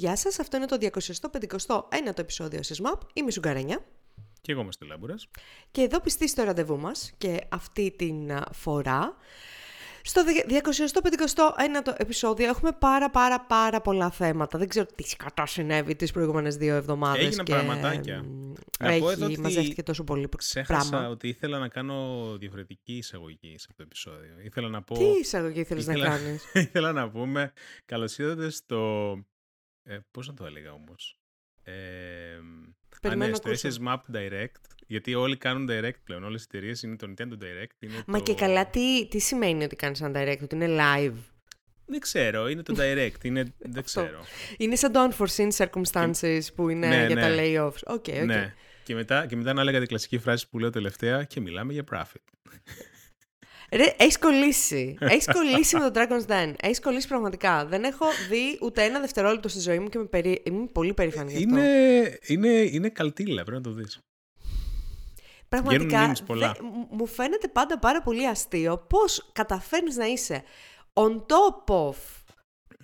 Γεια σας, αυτό είναι το 251ο επεισόδιο SysMap. Είμαι η Σουγκαρένια. Και εγώ είμαι στη Λάμπουρας. Και εδώ πιστή στο ραντεβού μας και αυτή την α, φορά στο 251ο επεισόδιο έχουμε πάρα πάρα πάρα πολλά θέματα. Δεν ξέρω τι σκατά συνέβη τις προηγούμενες δύο εβδομάδες. Έγιναν και... πραγματάκια. Να Έχει, πω εδώ ότι μαζεύτηκε τόσο πολύ Ξέχασα πράγμα. ότι ήθελα να κάνω διαφορετική εισαγωγή σε αυτό το επεισόδιο. Ήθελα να πω... Τι εισαγωγή θέλεις να ήθελα- κάνεις; ήθελα να πούμε καλώς ήρθατε στο... Ε, πώς να το έλεγα όμως; Ε, α, ναι, Περιμένω στο να ακούσω. SS Map Direct. Γιατί όλοι κάνουν direct πλέον. Όλες οι εταιρείες είναι το Nintendo Direct. Είναι Μα το... και καλά τι, τι σημαίνει ότι κάνεις ένα direct, ότι είναι live; Δεν ξέρω. Είναι το Direct. Είναι... Δεν Αυτό. ξέρω. Είναι σαν το unforeseen circumstances που είναι Ναι, για τα ναι. layoffs. ΟΚ, ΟΚ. Ναι. Και μετά, και μετά να έλεγα την κλασική φράση που λέω τελευταία και μιλάμε για profit. Ρε, έχεις κολλήσει. Έχεις κολλήσει με το Dragon's Den. Έχεις κολλήσει πραγματικά. Δεν έχω δει ούτε ένα δευτερόλεπτο στη ζωή μου και είμαι, περί... είμαι πολύ περήφανη γι' αυτό. Είναι, είναι, είναι καλτίλα, πρέπει να το δεις. Πραγματικά memes πολλά. δε- μου- μου φαίνεται πάντα πάρα πολύ αστείο πώς καταφέρνεις να είσαι on top of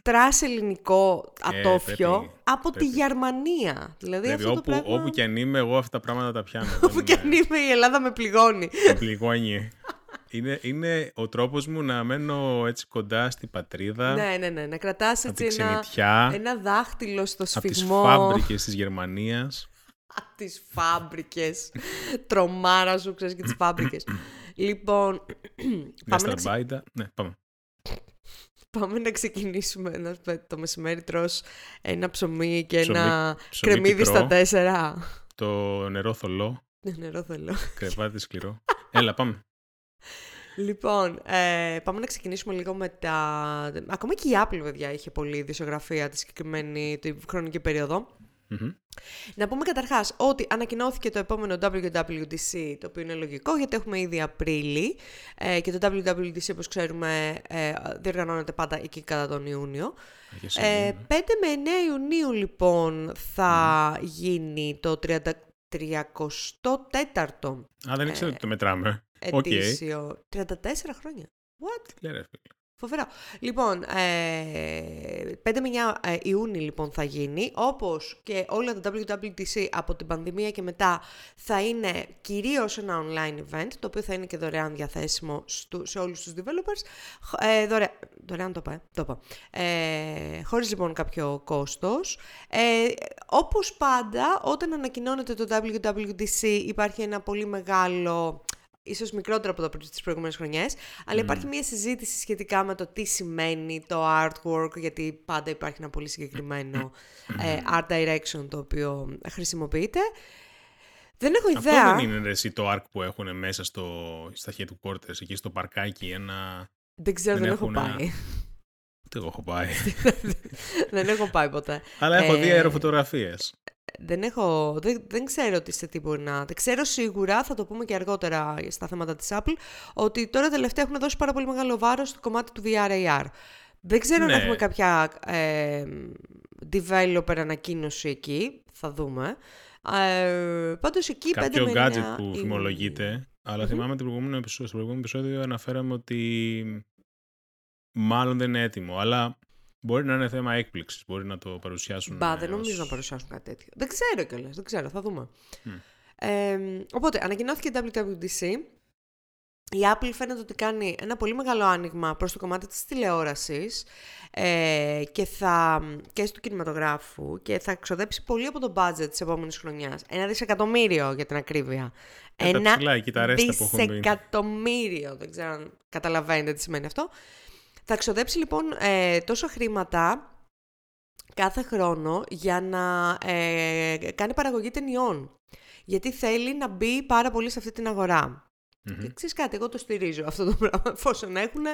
trash ελληνικό Ε, ατόφιο πρέπει, από τη πρέπει. Γερμανία. Δηλαδή Δηλαδή, αυτό όπου, το πράγμα... όπου και αν είμαι, εγώ αυτά τα πράγματα τα πιάνω. όπου και αν είμαι η Ελλάδα με πληγώνει. Με πληγώνει. Είναι, είναι ο τρόπος μου να μένω έτσι κοντά στην πατρίδα, ναι, ναι, ναι. Να κρατάς από έτσι τη ένα, ξενιτιά, ένα δάχτυλο στο από τις σφιγμό. φάμπρικες της Γερμανίας. Από τις φάμπρικες. Τρομάρα σου, ξέρεις και τις φάμπρικες. λοιπόν, Μια πάμε να, ξε- σταρμπάιτα. Ναι, πάμε. πάμε να ξεκινήσουμε. Να, σου πω, το μεσημέρι τρως ένα ψωμί και Ψωμί- ένα ψωμί κρεμμύδι πικρό. στα τέσσερα. Το νερό θολό, Ναι, νερό θέλω. κρεβάτι σκληρό. Έλα, πάμε. Λοιπόν, ε, πάμε να ξεκινήσουμε λίγο με τα... Ακόμα και η Apple, παιδιά, είχε πολλή δισογραφία τη συγκεκριμένη τη χρονική περίοδο. Μμμ. Να πούμε καταρχάς ότι ανακοινώθηκε το επόμενο WWDC, το οποίο είναι λογικό γιατί έχουμε ήδη Απρίλη ε, και το WWDC όπως ξέρουμε ε, διοργανώνεται πάντα εκεί κατά τον Ιούνιο. Αρχές Ε, Ιουνίου, 5 με 9 Ιουνίου λοιπόν θα γίνει το 30, 34ο Α, δεν ήξερα ότι το μετράμε. Οκ. ετήσιο. 34 χρόνια. What? Τι λέει, ρε φίλε. Φοβερό. Λοιπόν, ε, 5 με 9 ε, Ιούνιου λοιπόν θα γίνει, όπως και όλα τα WWDC από την πανδημία και μετά θα είναι κυρίως ένα online event, το οποίο θα είναι και δωρεάν διαθέσιμο στου, σε όλους τους developers. Χ- Ε, δωρεάν, δωρεάν το είπα, ε, το είπα. Ε, χωρίς λοιπόν κάποιο κόστος. Ε, όπως πάντα, όταν ανακοινώνεται το WWDC υπάρχει ένα πολύ μεγάλο ίσως μικρότερο από το τις προηγούμενες χρονιές, αλλά υπάρχει μια συζήτηση σχετικά με το τι σημαίνει το artwork, γιατί πάντα υπάρχει ένα πολύ συγκεκριμένο ε, art direction το οποίο χρησιμοποιείται. Δεν έχω Αυτό ιδέα. δεν είναι ρε, εσύ το arc που έχουν μέσα στο, στα headquarters, εκεί στο παρκάκι, ένα... Δεν ξέρω, δεν, δεν έχω έχουν ένα- πάει. Ούτε εγώ έχω πάει. δεν έχω πάει ποτέ. Αλλά έχω δει Ε, αεροφωτογραφίες. Δεν έχω, δεν, δεν ξέρω τι σε τι μπορεί να... Δεν ξέρω σίγουρα, θα το πούμε και αργότερα στα θέματα της Apple, ότι τώρα τελευταία έχουν δώσει πάρα πολύ μεγάλο βάρος στο κομμάτι του VR-AR. Δεν ξέρω αν Ναι. έχουμε κάποια ε, developer ανακοίνωση εκεί, θα δούμε. Ε, πάντως εκεί Κάποιο 5 με 9 gadget που είναι- φημολογείται, αλλά θυμάμαι το προηγούμενο επεισόδιο, στο προηγούμενο επεισόδιο αναφέραμε ότι μάλλον δεν είναι έτοιμο, αλλά μπορεί να είναι θέμα έκπληξης, μπορεί να το παρουσιάσουν Μπα, δεν ως- νομίζω να παρουσιάσουν κάτι τέτοιο. Δεν ξέρω κιόλας, δεν ξέρω, θα δούμε. Μμ. Ε, οπότε, ανακοινώθηκε η WWDC. Η Apple φαίνεται ότι κάνει ένα πολύ μεγάλο άνοιγμα προς το κομμάτι της τηλεόρασης ε, και, θα, και του κινηματογράφου και θα ξοδέψει πολύ από το budget της επόμενης χρονιάς. Ένα δισεκατομμύριο για την ακρίβεια. Ε, τα Ένα ψηλά, εκεί τα ρέστα που έχουν μπει. δισεκατομμύριο. Δεν ξέρω αν καταλαβαίνετε τι σημαίνει αυτό. Θα ξοδέψει λοιπόν ε, τόσα χρήματα κάθε χρόνο για να ε, κάνει παραγωγή ταινιών. Γιατί θέλει να μπει πάρα πολύ σε αυτή την αγορά. Μμμ. Και ξέρεις κάτι, εγώ το στηρίζω αυτό το πράγμα. Εφόσον έχουν,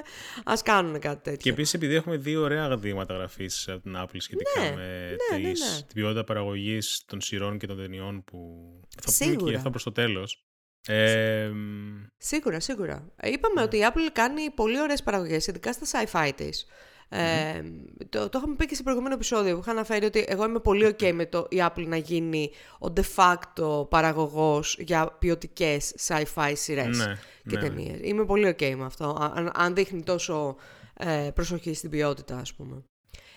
ας κάνουν κάτι τέτοιο. Και επίσης, επειδή έχουμε δύο ωραία δείγματα γραφής από την Apple σχετικά Ναι, με ναι, ναι, τις- ναι. την ποιότητα παραγωγής των σειρών και των ταινιών που. Θα πούμε Σίγουρα. και αυτό προς το τέλος. Ε, Σίγουρα, σίγουρα. Ε, Είπαμε ότι η Apple κάνει πολύ ωραίες παραγωγές, ειδικά στα sci-fi της. Ε, το, το είχαμε πει και σε προηγούμενο επεισόδιο που είχα αναφέρει ότι εγώ είμαι πολύ ok με το η Apple να γίνει ο de facto παραγωγός για ποιοτικές sci-fi σειρές ναι, και ναι, ναι. ταινίες. Είμαι πολύ ok με αυτό, αν, αν δείχνει τόσο ε, προσοχή στην ποιότητα ας πούμε.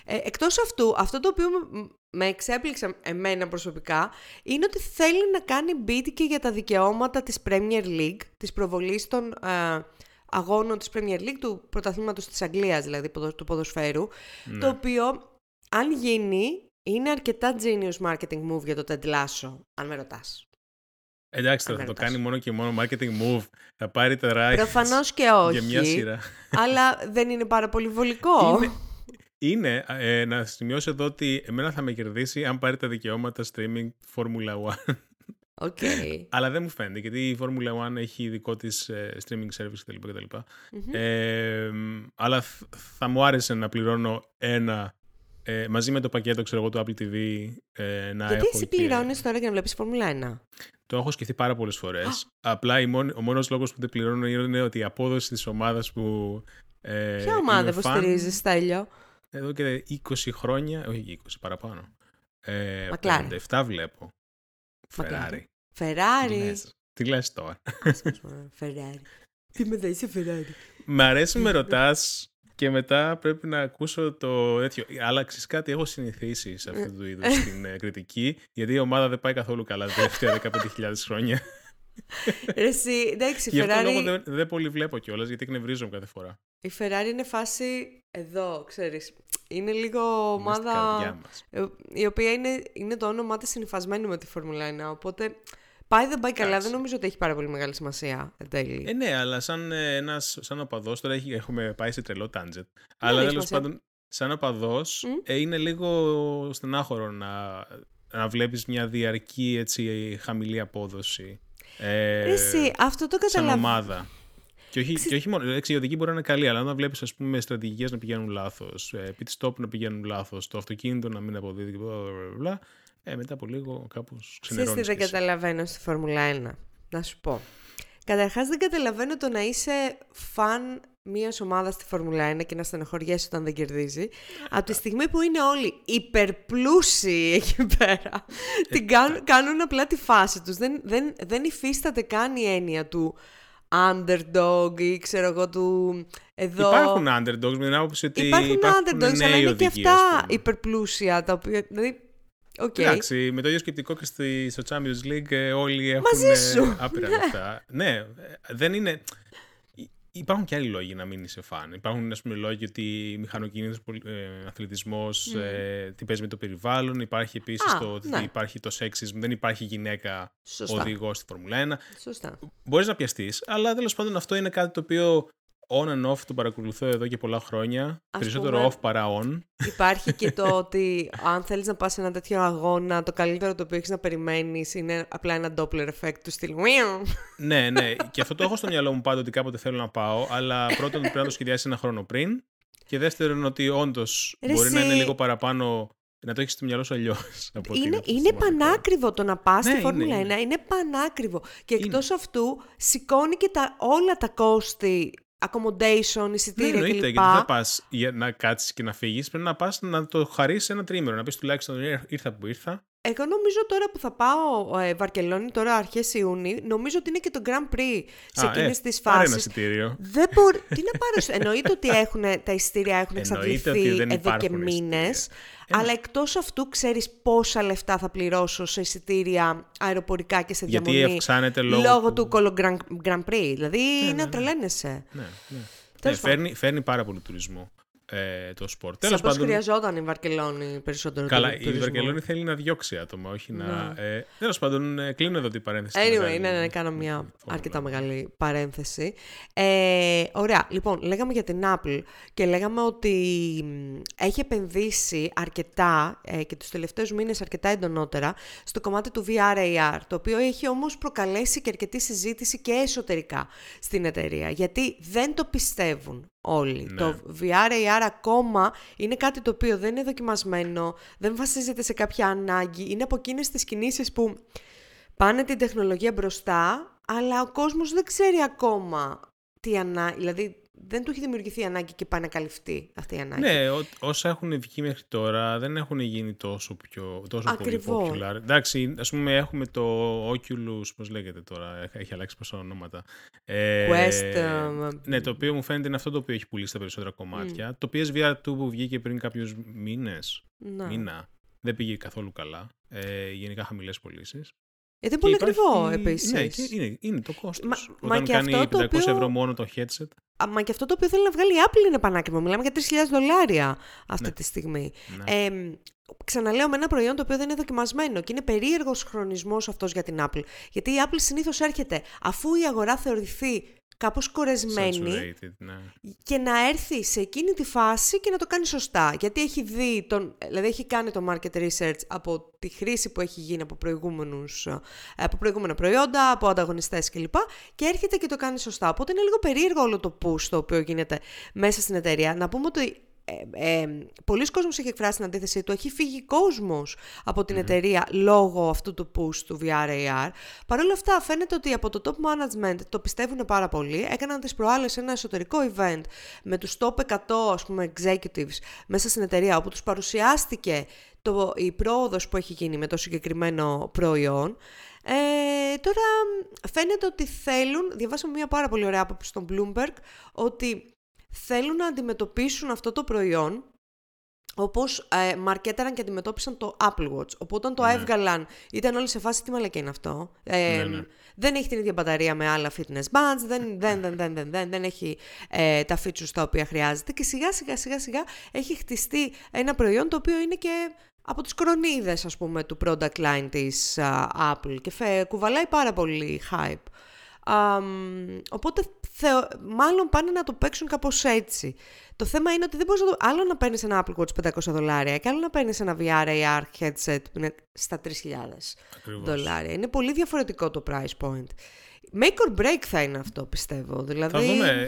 Ε, εκτός αυτού, αυτό το οποίο με, με εξέπληξε εμένα προσωπικά, είναι ότι θέλει να κάνει bid και για τα δικαιώματα της Premier League, της προβολής των ε, αγώνων της Premier League, του πρωταθλήματος της Αγγλίας δηλαδή, του ποδοσφαίρου, Ναι. το οποίο, αν γίνει, είναι αρκετά genius marketing move για το Ted Lasso, αν με ρωτάς. Εντάξει, τώρα Αν θα με το ρωτάς. κάνει μόνο και μόνο marketing move. Θα πάρει τα rights Προφανώς και όχι, για μια σειρά. αλλά δεν είναι πάρα πολύ βολικό. Είναι, είναι ε, να σημειώσω εδώ ότι εμένα θα με κερδίσει αν πάρει τα δικαιώματα streaming Formula 1. Οκ. Αλλά δεν μου φαίνεται, γιατί η Formula 1 έχει δικό της ε, streaming service κτλ. κτλ. Μμμ. Ε, αλλά θ- θα μου άρεσε να πληρώνω ένα ε, μαζί με το πακέτο ξέρω εγώ, του Apple TV ε, να Γιατί έχω εσύ και- πληρώνεις τώρα για να βλέπεις Φόρμουλα 1. Το έχω σκεφτεί πάρα πολλές φορές. Απλά η μόνη- ο μόνος λόγος που δεν πληρώνω είναι ότι η απόδοση της ομάδας που ε, Ποια ομάδα είμαι fan, υποστηρίζει, Στέλιο; Εδώ και 20 χρόνια, όχι 20 παραπάνω. Ε, Μακλάρεν. 57 βλέπω. Μακλάρεν. Φεράρι. Τι Φεράρι. λες, τι λες τώρα; Φεράρι. Τι με είσαι Φεράρι. Μ' αρέσει με ρωτάς και μετά πρέπει να ακούσω το τέτοιο. Αλλά ξέρεις κάτι, έχω συνηθίσει σε αυτού του είδους την ε, κριτική, γιατί η ομάδα δεν πάει καθόλου καλά τα τελευταία 15.000 χρόνια. Ρε Εσύ, εντάξει, η Γι' αυτό λόγο Ferrari, δεν, δεν πολύ βλέπω κιόλας, γιατί εκνευρίζομαι κάθε φορά. Η Ferrari είναι φάση εδώ, ξέρεις. Είναι λίγο Είναι στην ομάδα καρδιά μας. ε, η οποία είναι, είναι το όνομά της συνυφασμένη με τη Φόρμουλα 1, οπότε πάει δεν πάει καλά, Εντάξει. δεν νομίζω ότι έχει πάρα πολύ μεγάλη σημασία εν τέλει. Ε, ναι, αλλά σαν ε, ένας, σαν οπαδός, τώρα έχει, έχουμε πάει σε τρελό tangent, αλλά έχει τέλος σημασία. πάντων, σαν οπαδός, Μμ. ε, είναι λίγο στενάχωρο να, να βλέπεις μια διαρκή έτσι, χαμηλή απόδοση. Ε, Ρε Εσύ, αυτό το σαν καταλαβαίνω. ομάδα. Και όχι, και όχι μόνο. Εντάξει, η οδική μπορεί να είναι καλή, αλλά όταν βλέπεις πούμε στρατηγικές να πηγαίνουν λάθος, pit stop να πηγαίνουν λάθος, το αυτοκίνητο να μην αποδίδει. Bla, bla, bla, ε, μετά από λίγο κάπως Ξέρεις τι ξενερώνει. δεν καταλαβαίνω στη Φόρμουλα 1. Να σου πω. Καταρχάς δεν καταλαβαίνω το να είσαι φαν μιας ομάδας στη Φόρμουλα 1 και να στενοχωριέσαι όταν δεν κερδίζει. Από τη στιγμή που είναι όλοι υπερπλούσιοι εκεί πέρα, την κάνουν, κάνουν απλά τη φάση τους. Δεν, δεν, δεν υφίσταται καν η έννοια του underdog ή ξέρω εγώ του εδώ... Υπάρχουν underdogs με την άποψη ότι Υπάρχουν underdogs, νέοι αλλά είναι και οδηγοί, αυτά ας πούμε. υπερπλούσια, τα οποία, δηλαδή, οκ. Εντάξει, με το ίδιο σκεπτικό και στη, στο Champions League ε, όλοι έχουν Μαζί ε, σου. άπειρα λεφτά. ναι, ε, δεν είναι... Υ- Υπάρχουν και άλλοι λόγοι να μην είσαι φαν. Υπάρχουν, ας πούμε, λόγοι ότι μηχανοκίνητος, πολ- ε, αθλητισμός, ε, τι παίζει με το περιβάλλον. Υπάρχει επίσης Α, το ότι ναι. υπάρχει το σεξισμό. Δεν υπάρχει γυναίκα Σωστά. οδηγός στη Φορμουλά 1. Σωστά. Μπορείς να πιαστείς, αλλά τέλος πάντων αυτό είναι κάτι το οποίο on and off το παρακολουθώ εδώ και πολλά χρόνια. Ας Περισσότερο πούμε- off παρά on. Υπάρχει και το ότι αν θέλεις να πας σε ένα τέτοιο αγώνα, το καλύτερο το οποίο έχεις να περιμένεις είναι απλά ένα Doppler effect του στυλ. ναι, ναι. Και αυτό το έχω στο μυαλό μου πάντα ότι κάποτε θέλω να πάω. Αλλά πρώτον πρέπει να το σχεδιάσεις ένα χρόνο πριν. Και δεύτερον ότι όντως Ρε μπορεί να εσύ. είναι λίγο παραπάνω. Να το έχεις στο μυαλό σου αλλιώς. Είναι, είναι πανάκριβο το να πας Ναι, στη είναι, Φόρμουλα 1. είναι. Είναι, πανάκριβο. Και εκτός αυτού σηκώνει και τα, όλα τα κόστη, accommodation, Ναι, εισιτήρια εννοείται, κλπ. γιατί δεν θα πας για να κάτσεις και να φύγεις. Πρέπει να πας να το χαρίσεις ένα τρίμηνο. Να πεις τουλάχιστον «Ε, ήρθα που ήρθα. Εγώ νομίζω τώρα που θα πάω ε, Βαρκελόνη, τώρα αρχές Ιούνιου, νομίζω ότι είναι και το Grand Prix σε Α, εκείνες ε, τις πάρε ένα φάσεις. εισιτήριο. Δεν μπορεί. Τι να πάρω. σου- Εννοείται ότι έχουν, τα εισιτήρια έχουν Εννοείται εξαντληθεί ότι δεν εδώ και υπάρχουν εισιτήρια. μήνες. Ε, αλλά εκτός αυτού, ξέρεις πόσα λεφτά θα πληρώσω σε εισιτήρια αεροπορικά και σε Γιατί διαμονή. αυξάνεται λόγω του Colo Grand, Grand Prix. Δηλαδή είναι ναι, να ναι. τρελαίνεσαι. Ναι, ναι. ναι Τέλος πάντων. φέρνει, φέρνει πάρα πολύ τουρισμό ε, το σπορ. Σαν Τέλος πώς πάντων. χρειαζόταν η Βαρκελόνη περισσότερο Καλά, του- η τουρισμό. Βαρκελόνη θέλει να διώξει άτομα, όχι να. Ε, Τέλος πάντων, ε, κλείνω εδώ την παρένθεση. Anyway, Μεγάλη ναι, ναι, ναι, κάνω μια Φόρμουλα. αρκετά μεγάλη παρένθεση. Ε, ωραία, λοιπόν, λέγαμε για την Apple και λέγαμε ότι μ, έχει επενδύσει αρκετά ε, και τους τελευταίους μήνες αρκετά εντονότερα στο κομμάτι του VR-AR, το οποίο έχει όμως προκαλέσει και αρκετή συζήτηση και εσωτερικά στην εταιρεία, γιατί δεν το πιστεύουν όλοι. Ναι. Το VR-AR ακόμα είναι κάτι το οποίο δεν είναι δοκιμασμένο, δεν βασίζεται σε κάποια ανάγκη, είναι από εκείνες τις κινήσεις που πάνε την τεχνολογία μπροστά, αλλά ο κόσμος δεν ξέρει ακόμα τι ανά... Δηλαδή, δεν του έχει δημιουργηθεί ανάγκη και πάει να καλυφθεί αυτή η ανάγκη. Ναι, ό, όσα έχουν βγει μέχρι τώρα δεν έχουν γίνει τόσο, πιο, τόσο πολύ popular. Εντάξει, ας πούμε έχουμε το Oculus, πώς λέγεται τώρα, έχει αλλάξει πόσα ονόματα. Ε, Quest. Uh, ναι, το οποίο μου φαίνεται είναι αυτό το οποίο έχει πουλήσει τα περισσότερα κομμάτια. Το PSVR 2 που βγήκε πριν κάποιους μήνες, ναι. μήνα, δεν πήγε καθόλου καλά. Ε, γενικά χαμηλές πωλήσεις. Γιατί είναι πολύ ακριβό επίσης. Ναι, και είναι, είναι το κόστος. Μα, Όταν μα και κάνει αυτό 500 το οποίο... ευρώ μόνο το headset. Α, Μα και αυτό το οποίο θέλει να βγάλει η Apple είναι πανάκριβο. Μιλάμε για 3.000 δολάρια αυτή Ναι. τη στιγμή. Ναι. Ε, ξαναλέω με ένα προϊόν το οποίο δεν είναι δοκιμασμένο και είναι περίεργος χρονισμός αυτός για την Apple. Γιατί η Apple συνήθως έρχεται αφού η αγορά θεωρηθεί κάπως κορεσμένη Saturated, ναι. και να έρθει σε εκείνη τη φάση και να το κάνει σωστά. Γιατί έχει δει, τον, δηλαδή έχει κάνει το market research από τη χρήση που έχει γίνει από, προηγούμενους, ε, από προηγούμενα προϊόντα, από ανταγωνιστές κλπ. Και έρχεται και το κάνει σωστά. Οπότε είναι λίγο περίεργο όλο το push το οποίο γίνεται μέσα στην εταιρεία. Να πούμε ότι ε, ε, πολλοί κόσμος έχει εκφράσει την αντίθεσή του, έχει φύγει κόσμος από την εταιρεία λόγω αυτού του push του VR-AR. Παρ' όλα αυτά φαίνεται ότι από το top management το πιστεύουν πάρα πολύ. Έκαναν τις προάλλες ένα εσωτερικό event με τους top 100 ας πούμε executives μέσα στην εταιρεία όπου τους παρουσιάστηκε το, η πρόοδος που έχει γίνει με το συγκεκριμένο προϊόν. Ε, τώρα φαίνεται ότι θέλουν, διαβάσαμε μια πάρα πολύ ωραία άποψη στον Bloomberg, ότι θέλουν να αντιμετωπίσουν αυτό το προϊόν όπως ε, μαρκέταραν και αντιμετώπισαν το Apple Watch. Οπότε όταν το Ναι. έβγαλαν ήταν όλοι σε φάση τι μαλακή είναι αυτό; Ε, Ναι, ναι. Δεν έχει την ίδια μπαταρία με άλλα fitness bands, δεν, δεν, δεν, δεν, δεν, δεν, δεν έχει ε, τα features τα οποία χρειάζεται και σιγά σιγά σιγά σιγά έχει χτιστεί ένα προϊόν το οποίο είναι και από τις κρονίδες ας πούμε του product line της α, Apple και φε, κουβαλάει πάρα πολύ hype. Αμ, οπότε θεω, μάλλον πάνε να το παίξουν κάπως έτσι. Το θέμα είναι ότι δεν μπορείς να το... Άλλο να παίρνεις ένα Apple Watch 500 δολάρια και άλλο να παίρνεις ένα VR AR headset που είναι στα 3.000 Ακριβώς. δολάρια. Είναι πολύ διαφορετικό το price point. Make or break θα είναι αυτό, πιστεύω. Δηλαδή... Θα δούμε, ε,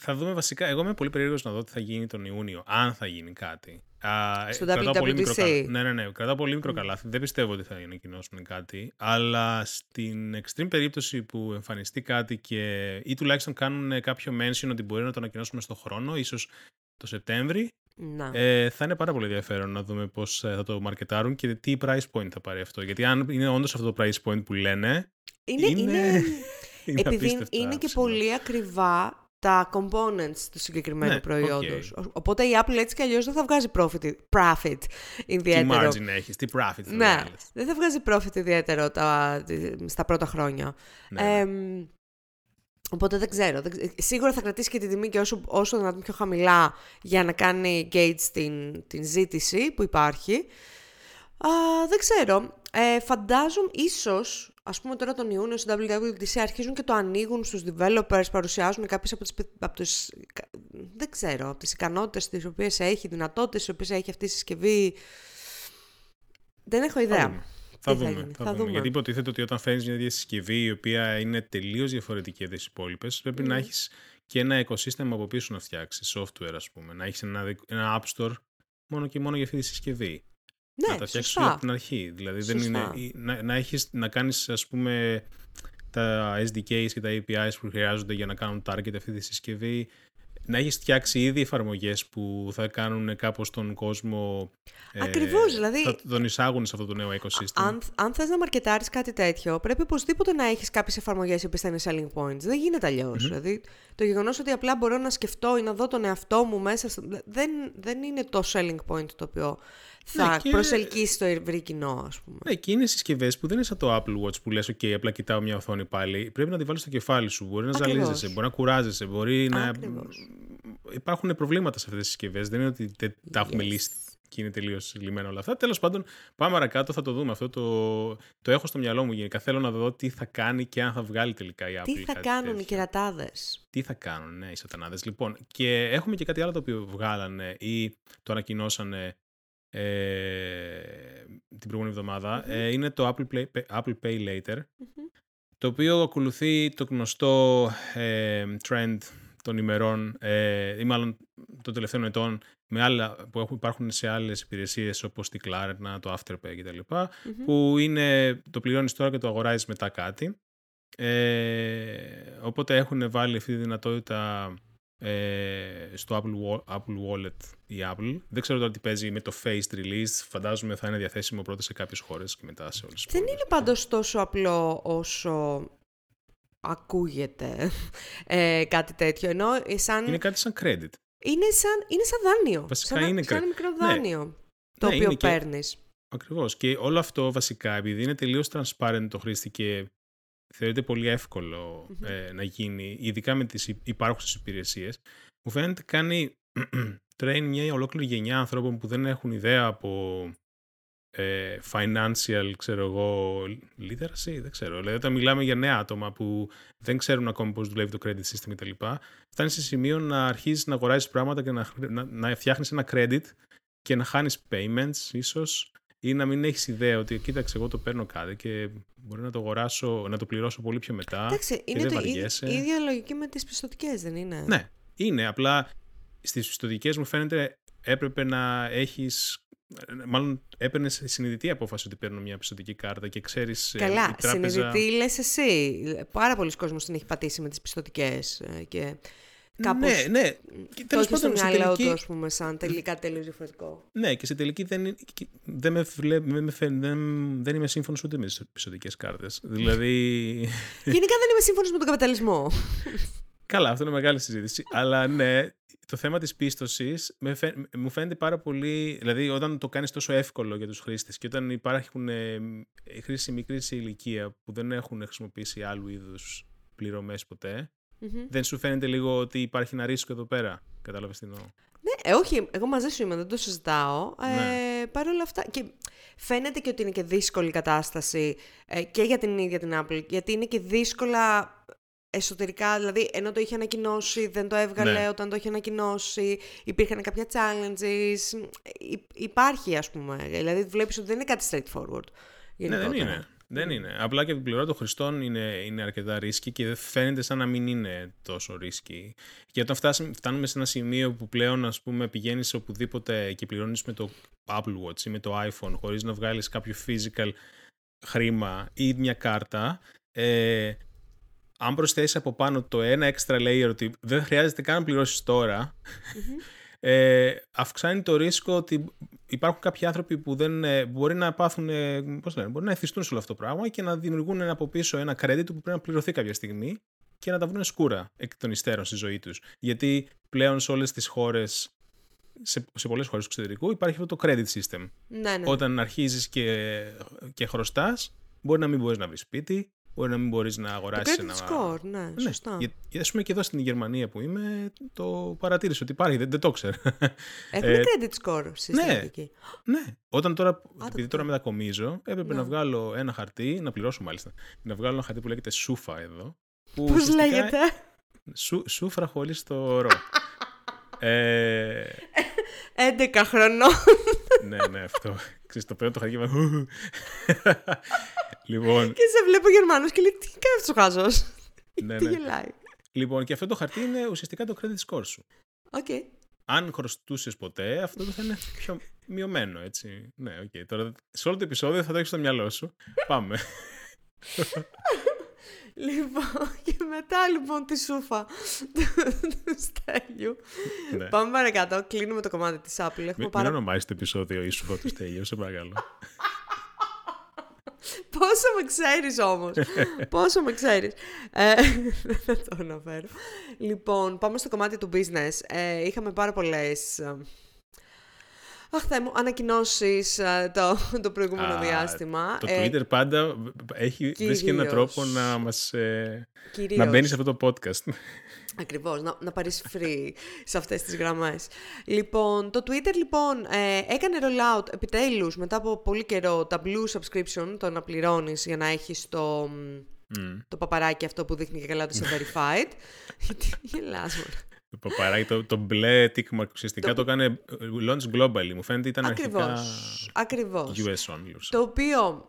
θα δούμε βασικά. Εγώ είμαι πολύ περίεργος να δω τι θα γίνει τον Ιούνιο, αν θα γίνει κάτι. Α, ε, Στο κρατάω πολύ WWDC. μικρό καλάθι. Ναι, ναι, ναι. Κρατάω πολύ μικρό καλάθι. Δεν πιστεύω ότι θα ανακοινώσουν κάτι. Αλλά στην extreme περίπτωση που εμφανιστεί κάτι και ή τουλάχιστον κάνουν κάποιο mention ότι μπορεί να το ανακοινώσουμε στο χρόνο, ίσως το Σεπτέμβρη, Να. ε, θα είναι πάρα πολύ ενδιαφέρον να δούμε πώς ε, θα το μαρκετάρουν και τι price point θα πάρει αυτό. Γιατί αν είναι όντως αυτό το price point που λένε, είναι, είναι- είναι, είναι επειδή απίστευτα είναι και ψηλό. πολύ ακριβά τα components του συγκεκριμένου Ναι, προϊόντος. οκ. Ο- Οπότε η Apple έτσι κι αλλιώς δεν θα βγάζει profit, profit Τι ιδιαίτερο. margin έχεις, τι profit θα Ναι, βγάλεις. δεν θα βγάζει profit ιδιαίτερο τα, στα πρώτα χρόνια. Ναι, ναι. Εμ, οπότε δεν ξέρω. Δεν ξε- Σίγουρα θα κρατήσει και τη τιμή και όσο, όσο δυνατόν πιο χαμηλά για να κάνει gauge την, την ζήτηση που υπάρχει. Α, δεν ξέρω. Ε, φαντάζομαι ίσως, ας πούμε τώρα τον Ιούνιο στο WWDC αρχίζουν και το ανοίγουν στους developers, παρουσιάζουν κάποιες από τις, πι- από τις δεν ξέρω, από τις ικανότητες τις οποίες έχει, δυνατότητες τις οποίες έχει αυτή η συσκευή. Δεν έχω Θα ιδέα. δούμε. Θα Τι θα δούμε, γίνει, θα θα δούμε. δούμε. Γιατί υποτίθεται ότι όταν φέρνεις μια τέτοια συσκευή η οποία είναι τελείως διαφορετική από τις υπόλοιπες, πρέπει να Ναι. έχεις και ένα οικοσύστημα από πίσω να φτιάξεις, software ας πούμε. Να έχεις ένα, δικ- ένα App Store μόνο και μόνο για αυτή τη συσκευή. Ναι, να τα φτιάξεις σωστά. από την αρχή. Δηλαδή δεν Σωστά. είναι, ή- να, να, έχεις, να κάνεις ας πούμε τα SDKs και τα APIs που χρειάζονται για να κάνουν target αυτή τη συσκευή. Να έχεις φτιάξει ήδη εφαρμογές που θα κάνουν κάπως τον κόσμο... ε, Ακριβώς, δηλαδή- Θα τον εισάγουν σε αυτό το νέο οικοσύστημα. Αν, αν θες να μαρκετάρεις κάτι τέτοιο, πρέπει οπωσδήποτε να έχεις κάποιες εφαρμογές οι οποίες θα είναι selling points. Δεν γίνεται αλλιώς. Δηλαδή, το γεγονός ότι απλά μπορώ να σκεφτώ ή να δω τον εαυτό μου μέσα... στο- Δεν, δεν είναι το selling point το οποίο θα Ναι, και- προσελκύσει το ευρύ κοινό, ας πούμε. Ναι, και είναι συσκευές που δεν είναι σαν το Apple Watch που λες: OK, απλά κοιτάω μια οθόνη πάλι. Πρέπει να τη βάλεις στο κεφάλι σου. Μπορεί να Ακριβώς. ζαλίζεσαι, μπορεί να κουράζεσαι, μπορεί να. Ακριβώς. Υπάρχουν προβλήματα σε αυτές τις συσκευές. Δεν είναι ότι δεν τα έχουμε Yes. λύσει και είναι τελείως λυμμένα όλα αυτά. Τέλος πάντων, πάμε παρακάτω, θα το δούμε. Αυτό το, το έχω στο μυαλό μου γενικά. Θέλω να δω τι θα κάνει και αν θα βγάλει τελικά η Apple. Τι θα κάτι κάνουν οι τέτοιο. κερατάδες; Τι θα κάνουν, ναι, οι σατανάδες. Λοιπόν, και έχουμε και κάτι άλλο το οποίο βγάλανε ή το ανακοινώσανε ε, την προηγούμενη εβδομάδα. Ε, είναι το Apple, Play, Apple Pay Later, το οποίο ακολουθεί το γνωστό ε, trend των ημερών ε, ή μάλλον των τελευταίων ετών με άλλα, που έχουν, υπάρχουν σε άλλες υπηρεσίες όπως τη Klarna, το Afterpay κτλ. που είναι, το πληρώνεις τώρα και το αγοράζεις μετά κάτι. Ε, οπότε έχουν βάλει αυτή τη δυνατότητα ε, στο Apple, Apple Wallet η Apple. Δεν ξέρω τώρα τι παίζει με το Face Release. Φαντάζομαι θα είναι διαθέσιμο πρώτα σε κάποιες χώρες και μετά σε όλες τις Δεν είναι πάντως τόσο απλό όσο ακούγεται ε, κάτι τέτοιο. Ενώ σαν... Είναι κάτι σαν credit. Είναι σαν, είναι σαν δάνειο. Βασικά σαν, είναι σαν credit. μικρό Ναι. δάνειο. Το Ναι, οποίο είναι και- παίρνεις. Ακριβώς. Και όλο αυτό βασικά, επειδή είναι τελείως transparent το χρήστη και θεωρείται πολύ εύκολο Μμμ. ε, να γίνει, ειδικά με τις υ- υπάρχουσες υπηρεσίες, μου φαίνεται κάνει train μια ολόκληρη γενιά ανθρώπων που δεν έχουν ιδέα από ε, financial, ξέρω εγώ, literacy, δεν ξέρω. Δηλαδή, όταν μιλάμε για νέα άτομα που δεν ξέρουν ακόμη πώς δουλεύει το credit system κτλ. Φτάνεις σε σημείο να αρχίζεις να αγοράζεις πράγματα και να, χρ- να, να φτιάχνεις ένα credit και να χάνεις payments ίσως ή να μην έχεις ιδέα ότι κοίταξε εγώ το παίρνω κάτι και μπορεί να το αγοράσω, να το πληρώσω πολύ πιο μετά. Εντάξει, είναι δεν το ίδιο, βαριέσαι. η ίδια λογική με τις πιστοτικές, δεν είναι; Ναι, είναι. Απλά στις πιστοτικές μου φαίνεται έπρεπε να έχεις Μάλλον έπαιρνε συνειδητή απόφαση ότι παίρνω μια πιστοτική κάρτα και ξέρεις. Καλά, η τράπεζα... συνειδητή λες εσύ. Πάρα πολλοί κόσμος την έχει πατήσει με τις πιστοτικές ε, και κάπως Ναι, ναι. Και το τέλος έχεις στο πάντων, σε μυαλό τελική, του, ας πούμε, σαν τελικά τελείως διαφορετικό. ναι, και σε τελική δεν, είναι- και- δεν, με, βλέ- με, με φαίν- δεν, δεν είμαι σύμφωνος ούτε με τις πιστοτικέ κάρτες. δηλαδή. Γενικά δεν είμαι σύμφωνος με τον καπιταλισμό. Καλά, αυτό είναι μεγάλη συζήτηση. αλλά ναι, το θέμα της πίστοσης μου φαίνεται πάρα πολύ. Δηλαδή, όταν το κάνεις τόσο εύκολο για τους χρήστες και όταν υπάρχουν ε, χρήστε μικρή σε ηλικία που δεν έχουν χρησιμοποιήσει άλλου είδους πληρωμές ποτέ, Μμμ. δεν σου φαίνεται λίγο ότι υπάρχει ένα ρίσκο εδώ πέρα. Κατάλαβες τι εννοώ; Ναι, ε, όχι, εγώ μαζί σου είμαι, δεν το συζητάω. Ε, Ναι. Παρ' όλα αυτά. Και φαίνεται και ότι είναι και δύσκολη η κατάσταση ε, και για την ίδια την Apple, γιατί είναι και δύσκολα εσωτερικά, δηλαδή ενώ το είχε ανακοινώσει, δεν το έβγαλε Ναι. όταν το είχε ανακοινώσει, υπήρχαν κάποια challenges, υ- υπάρχει ας πούμε, δηλαδή βλέπεις ότι δεν είναι κάτι straightforward. Ναι, δεν γενικότερα. είναι. Δεν είναι. Απλά και από την πλευρά των χρηστών είναι, είναι αρκετά ρίσκη και δεν φαίνεται σαν να μην είναι τόσο ρίσκη. Και όταν φτάσουμε, φτάνουμε σε ένα σημείο που πλέον ας πούμε πηγαίνεις οπουδήποτε και πληρώνεις με το Apple Watch ή με το iPhone χωρίς να βγάλεις κάποιο physical χρήμα ή μια κάρτα, ε, αν προσθέσεις από πάνω το ένα extra layer ότι δεν χρειάζεται καν να πληρώσεις τώρα, ε, αυξάνει το ρίσκο ότι υπάρχουν κάποιοι άνθρωποι που δεν, ε, μπορεί να πάθουν, ε, πώς λένε, μπορεί να εθιστούν σε όλο αυτό το πράγμα και να δημιουργούν ένα από πίσω ένα credit που πρέπει να πληρωθεί κάποια στιγμή και να τα βρουν σκούρα εκ των υστέρων στη ζωή τους. Γιατί πλέον σε όλες τις χώρες, σε, σε πολλές χώρες του εξωτερικού υπάρχει αυτό το credit system. Ναι, ναι. Όταν αρχίζεις και, και χρωστάς, μπορεί να μην μπορείς να βρεις σπίτι, μπορεί να μην μπορείς να το αγοράσεις credit ένα... score, ναι, Ναι, σωστά. για, για, ας πούμε και εδώ στην Γερμανία που είμαι, το παρατήρησα ότι υπάρχει, δεν, δεν το ξέρω. Έχουμε ε, credit score σύστημα ναι. εκεί; ναι, όταν τώρα, το επειδή τώρα ξέρω. μετακομίζω, έπρεπε Ναι. να βγάλω ένα χαρτί, να πληρώσω μάλιστα, να βγάλω ένα χαρτί που λέγεται σούφα εδώ. Που Πώς ουσιαστικά- λέγεται; Σου, σούφρα χωρίς το ρο. ε, 11 χρονών. ναι, ναι, αυτό. Ξέρεις, το παίρνω το χαρτί και είμαι, λοιπόν, Και σε βλέπω Γερμανός και λέει τι κάνει αυτός ο χάζος; ναι, Τι ναι. γελάει. λοιπόν, και αυτό το χαρτί είναι ουσιαστικά το credit score σου. Οκ. αν χρωστούσες ποτέ, αυτό θα είναι πιο μειωμένο, έτσι. Ναι, οκ. Τώρα, σε όλο το επεισόδιο θα το έχεις στο μυαλό σου. Πάμε. Λοιπόν, και μετά λοιπόν τη σούφα του, του Στέλιου. ναι. Πάμε παρακάτω, κλείνουμε το κομμάτι της Apple. Έχουμε Μην, μην πάρα... ονομάζεις το επεισόδιο ίσου του Στέλιο, σε παρακαλώ. Πόσο με ξέρεις όμως. Πόσο με ξέρεις. Ε, δεν θα το αναφέρω. Λοιπόν, πάμε στο κομμάτι του business. Ε, είχαμε πάρα πολλές... ε, Αχ, Θεέ μου, ανακοινώσεις ε, το, το προηγούμενο Α, διάστημα. το Ε, Twitter πάντα έχει βρίσκει έναν κυρίως. τρόπο να μας... Ε, κυρίως. να μπαίνει σε αυτό το podcast. Ακριβώς, να, να πάρεις free σε αυτές τις γραμμές. Λοιπόν, το Twitter λοιπόν ε, έκανε rollout επιτέλους μετά από πολύ καιρό τα blue subscription, το να πληρώνεις για να έχεις το, Μμ. το παπαράκι αυτό που δείχνει και καλά ότι είσαι verified. Γιατί γελάς μόνο. Το παπαράκι, το, το μπλε tickmark ουσιαστικά το, έκανε ε, launch globally. Μου φαίνεται ήταν Ακριβώς, αρχικά ακριβώς. US only. Το οποίο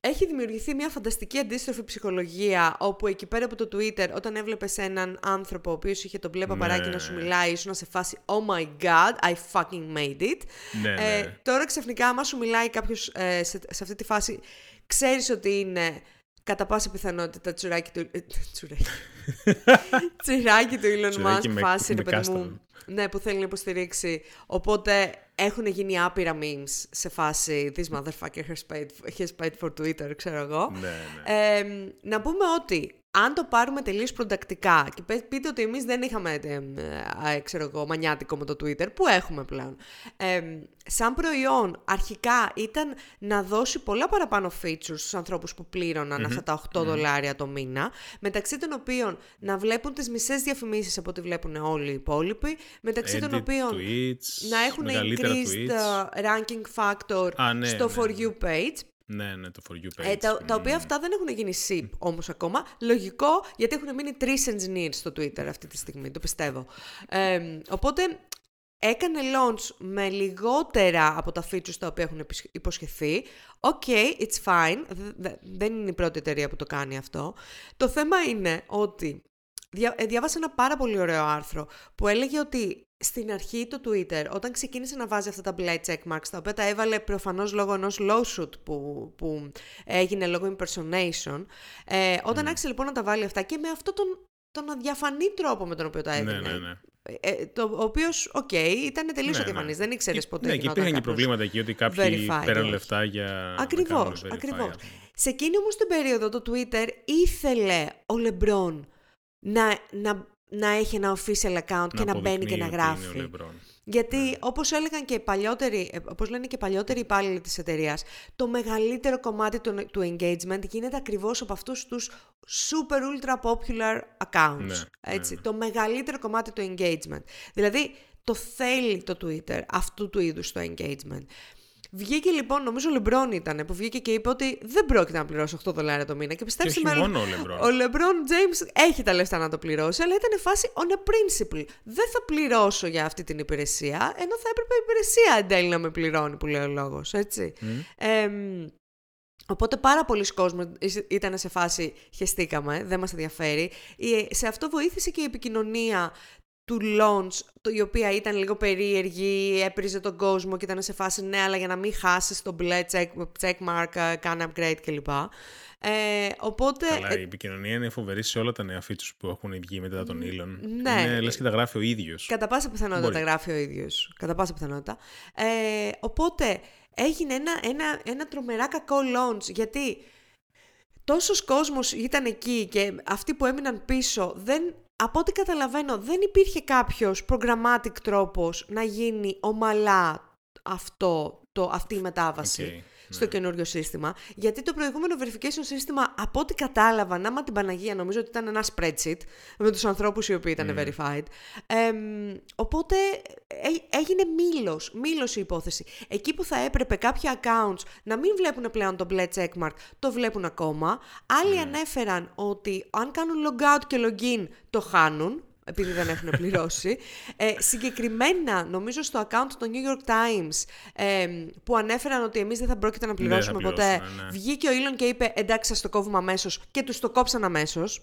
έχει δημιουργηθεί μια φανταστική αντίστροφη ψυχολογία όπου εκεί πέρα από το Twitter όταν έβλεπες έναν άνθρωπο ο οποίος είχε το μπλε παπαράκι Ναι. να σου μιλάει ήσουν σε φάση Oh my god, I fucking made it. Ναι, Ε, ναι. τώρα ξαφνικά άμα σου μιλάει κάποιος ε, σε, σε αυτή τη φάση ξέρεις ότι είναι κατά πάσα πιθανότητα τσουράκι του. ε, τσουράκι. τσουράκι του Elon Τσουράκι Musk με- φάση, με ρε παιδί μου. κάστανο. Ναι, που θέλει να υποστηρίξει. Οπότε έχουν γίνει άπειρα memes σε φάση This motherfucker has paid, has paid for Twitter, ξέρω εγώ. Ναι, ναι. Ε, να πούμε ότι αν το πάρουμε τελείως προτακτικά και πε- πείτε ότι εμείς δεν είχαμε, ε, ε, ξέρω εγώ, μανιάτικο με το Twitter, που έχουμε πλέον. Ε, σαν προϊόν, αρχικά ήταν να δώσει πολλά παραπάνω features στους ανθρώπους που πληρωναν αυτά τα 8 δολάρια το μήνα, μεταξύ των οποίων να βλέπουν τις μισές διαφημίσεις από ό,τι βλέπουν όλοι οι υπόλοιποι, μεταξύ των Edit οποίων tweets, να έχουν μεγαλύτερα increased tweets. uh, ranking factor Α, ναι, στο ναι, For ναι. You page, Ναι, ναι, το For You page. ε, τα, τα οποία Μμμ. αυτά δεν έχουν γίνει ship όμως ακόμα. Λογικό, γιατί έχουν μείνει τρεις engineers στο Twitter αυτή τη στιγμή, το πιστεύω. Ε, οπότε έκανε launch με λιγότερα από τα features τα οποία έχουν επισ- υποσχεθεί. Οκ, it's fine. Δε- δε- δεν είναι η πρώτη εταιρεία που το κάνει αυτό. Το θέμα είναι ότι δια, ε, διάβασα ένα πάρα πολύ ωραίο άρθρο που έλεγε ότι στην αρχή το Twitter, όταν ξεκίνησε να βάζει αυτά τα μπλε checkmarks, τα οποία τα έβαλε προφανώς λόγω ενός lawsuit που, που έγινε λόγω impersonation, ε, όταν άρχισε λοιπόν να τα βάλει αυτά και με αυτό τον, τον αδιαφανή τρόπο με τον οποίο τα έδινε, Ναι, ναι, ναι. ε, το οποίος, οκ, ήταν τελείως Ναι, ναι. αδιαφανή. Δεν ήξερες Και- ποτέ. Ναι, και γινόταν υπήρχαν και κάποιος προβλήματα εκεί ότι κάποιοι verified, πέραν όχι. λεφτά για. να Ακριβώς, κάνουν verify, ακριβώς. ας πούμε. Σε εκείνη όμως την περίοδο το Twitter ήθελε ο Λεμπρόν να, να, να έχει ένα official account και να μπαίνει και αποδεικνύει να ότι γράφει. είναι ο LeBron. Γιατί όπως έλεγαν και οι παλιότεροι, ε, όπως λένε και οι παλιότεροι υπάλληλοι της εταιρείας, το μεγαλύτερο κομμάτι του, του engagement γίνεται ακριβώς από αυτούς τους super ultra popular accounts. Ναι, έτσι, ναι, Το μεγαλύτερο κομμάτι του engagement. Δηλαδή το θέλει το Twitter αυτού του είδους το engagement. Βγήκε λοιπόν, νομίζω ο Λεμπρόν ήταν, που βγήκε και είπε ότι δεν πρόκειται να πληρώσει 8 δολάρια το μήνα. Και Και πιστέψτε όχι με, μόνο ο LeBron. ο LeBron James έχει τα λεφτά να το πληρώσει, αλλά ήταν φάση on a principle. Δεν θα πληρώσω για αυτή την υπηρεσία, ενώ θα έπρεπε η υπηρεσία εν τέλει να με πληρώνει, που λέει ο λόγος. Έτσι. Εμ, Οπότε πάρα πολλοί κόσμοι ήταν σε φάση χεστήκαμε, δεν μας ενδιαφέρει. Ε, Σε αυτό βοήθησε και η επικοινωνία του launch, το, η οποία ήταν λίγο περίεργη, έπριζε τον κόσμο και ήταν σε φάση ναι, αλλά για να μην χάσεις το μπλε check, checkmark, ε, κάνε upgrade κλπ. Ε, οπότε... Καλά, ε, η επικοινωνία είναι φοβερή σε όλα τα νέα features που έχουν βγει μετά τον Elon. ναι. Είναι, λες και τα γράφει ο ίδιος. Κατά πάσα πιθανότητα Μπορεί. τα γράφει ο ίδιος. Κατά πάσα πιθανότητα. Ε, οπότε έγινε ένα, ένα, ένα τρομερά κακό launch γιατί τόσος κόσμος ήταν εκεί και αυτοί που έμειναν πίσω δεν, από ό,τι καταλαβαίνω δεν υπήρχε κάποιος programmatic τρόπος να γίνει ομαλά αυτό, το, αυτή η μετάβαση. Οκ, στο ναι. καινούριο σύστημα. Γιατί το προηγούμενο verification σύστημα, από ό,τι κατάλαβα, να μα την Παναγία, νομίζω ότι ήταν ένα spreadsheet με τους ανθρώπους οι οποίοι ήταν verified. Εμ, οπότε έ- έγινε μήλος, μήλος η υπόθεση. Εκεί που θα έπρεπε κάποια accounts να μην βλέπουν πλέον το μπλε checkmark, το βλέπουν ακόμα. Άλλοι ανέφεραν ότι αν κάνουν logout και login το χάνουν, επειδή δεν έχουν πληρώσει. Ε, συγκεκριμένα, νομίζω στο account του New York Times, ε, που ανέφεραν ότι εμείς δεν θα πρόκειται να Δεν θα πληρώσουμε ποτέ, πληρώσουμε, ναι. βγήκε ο Elon και είπε εντάξει σας το κόβουμε αμέσως και τους το κόψαν αμέσως.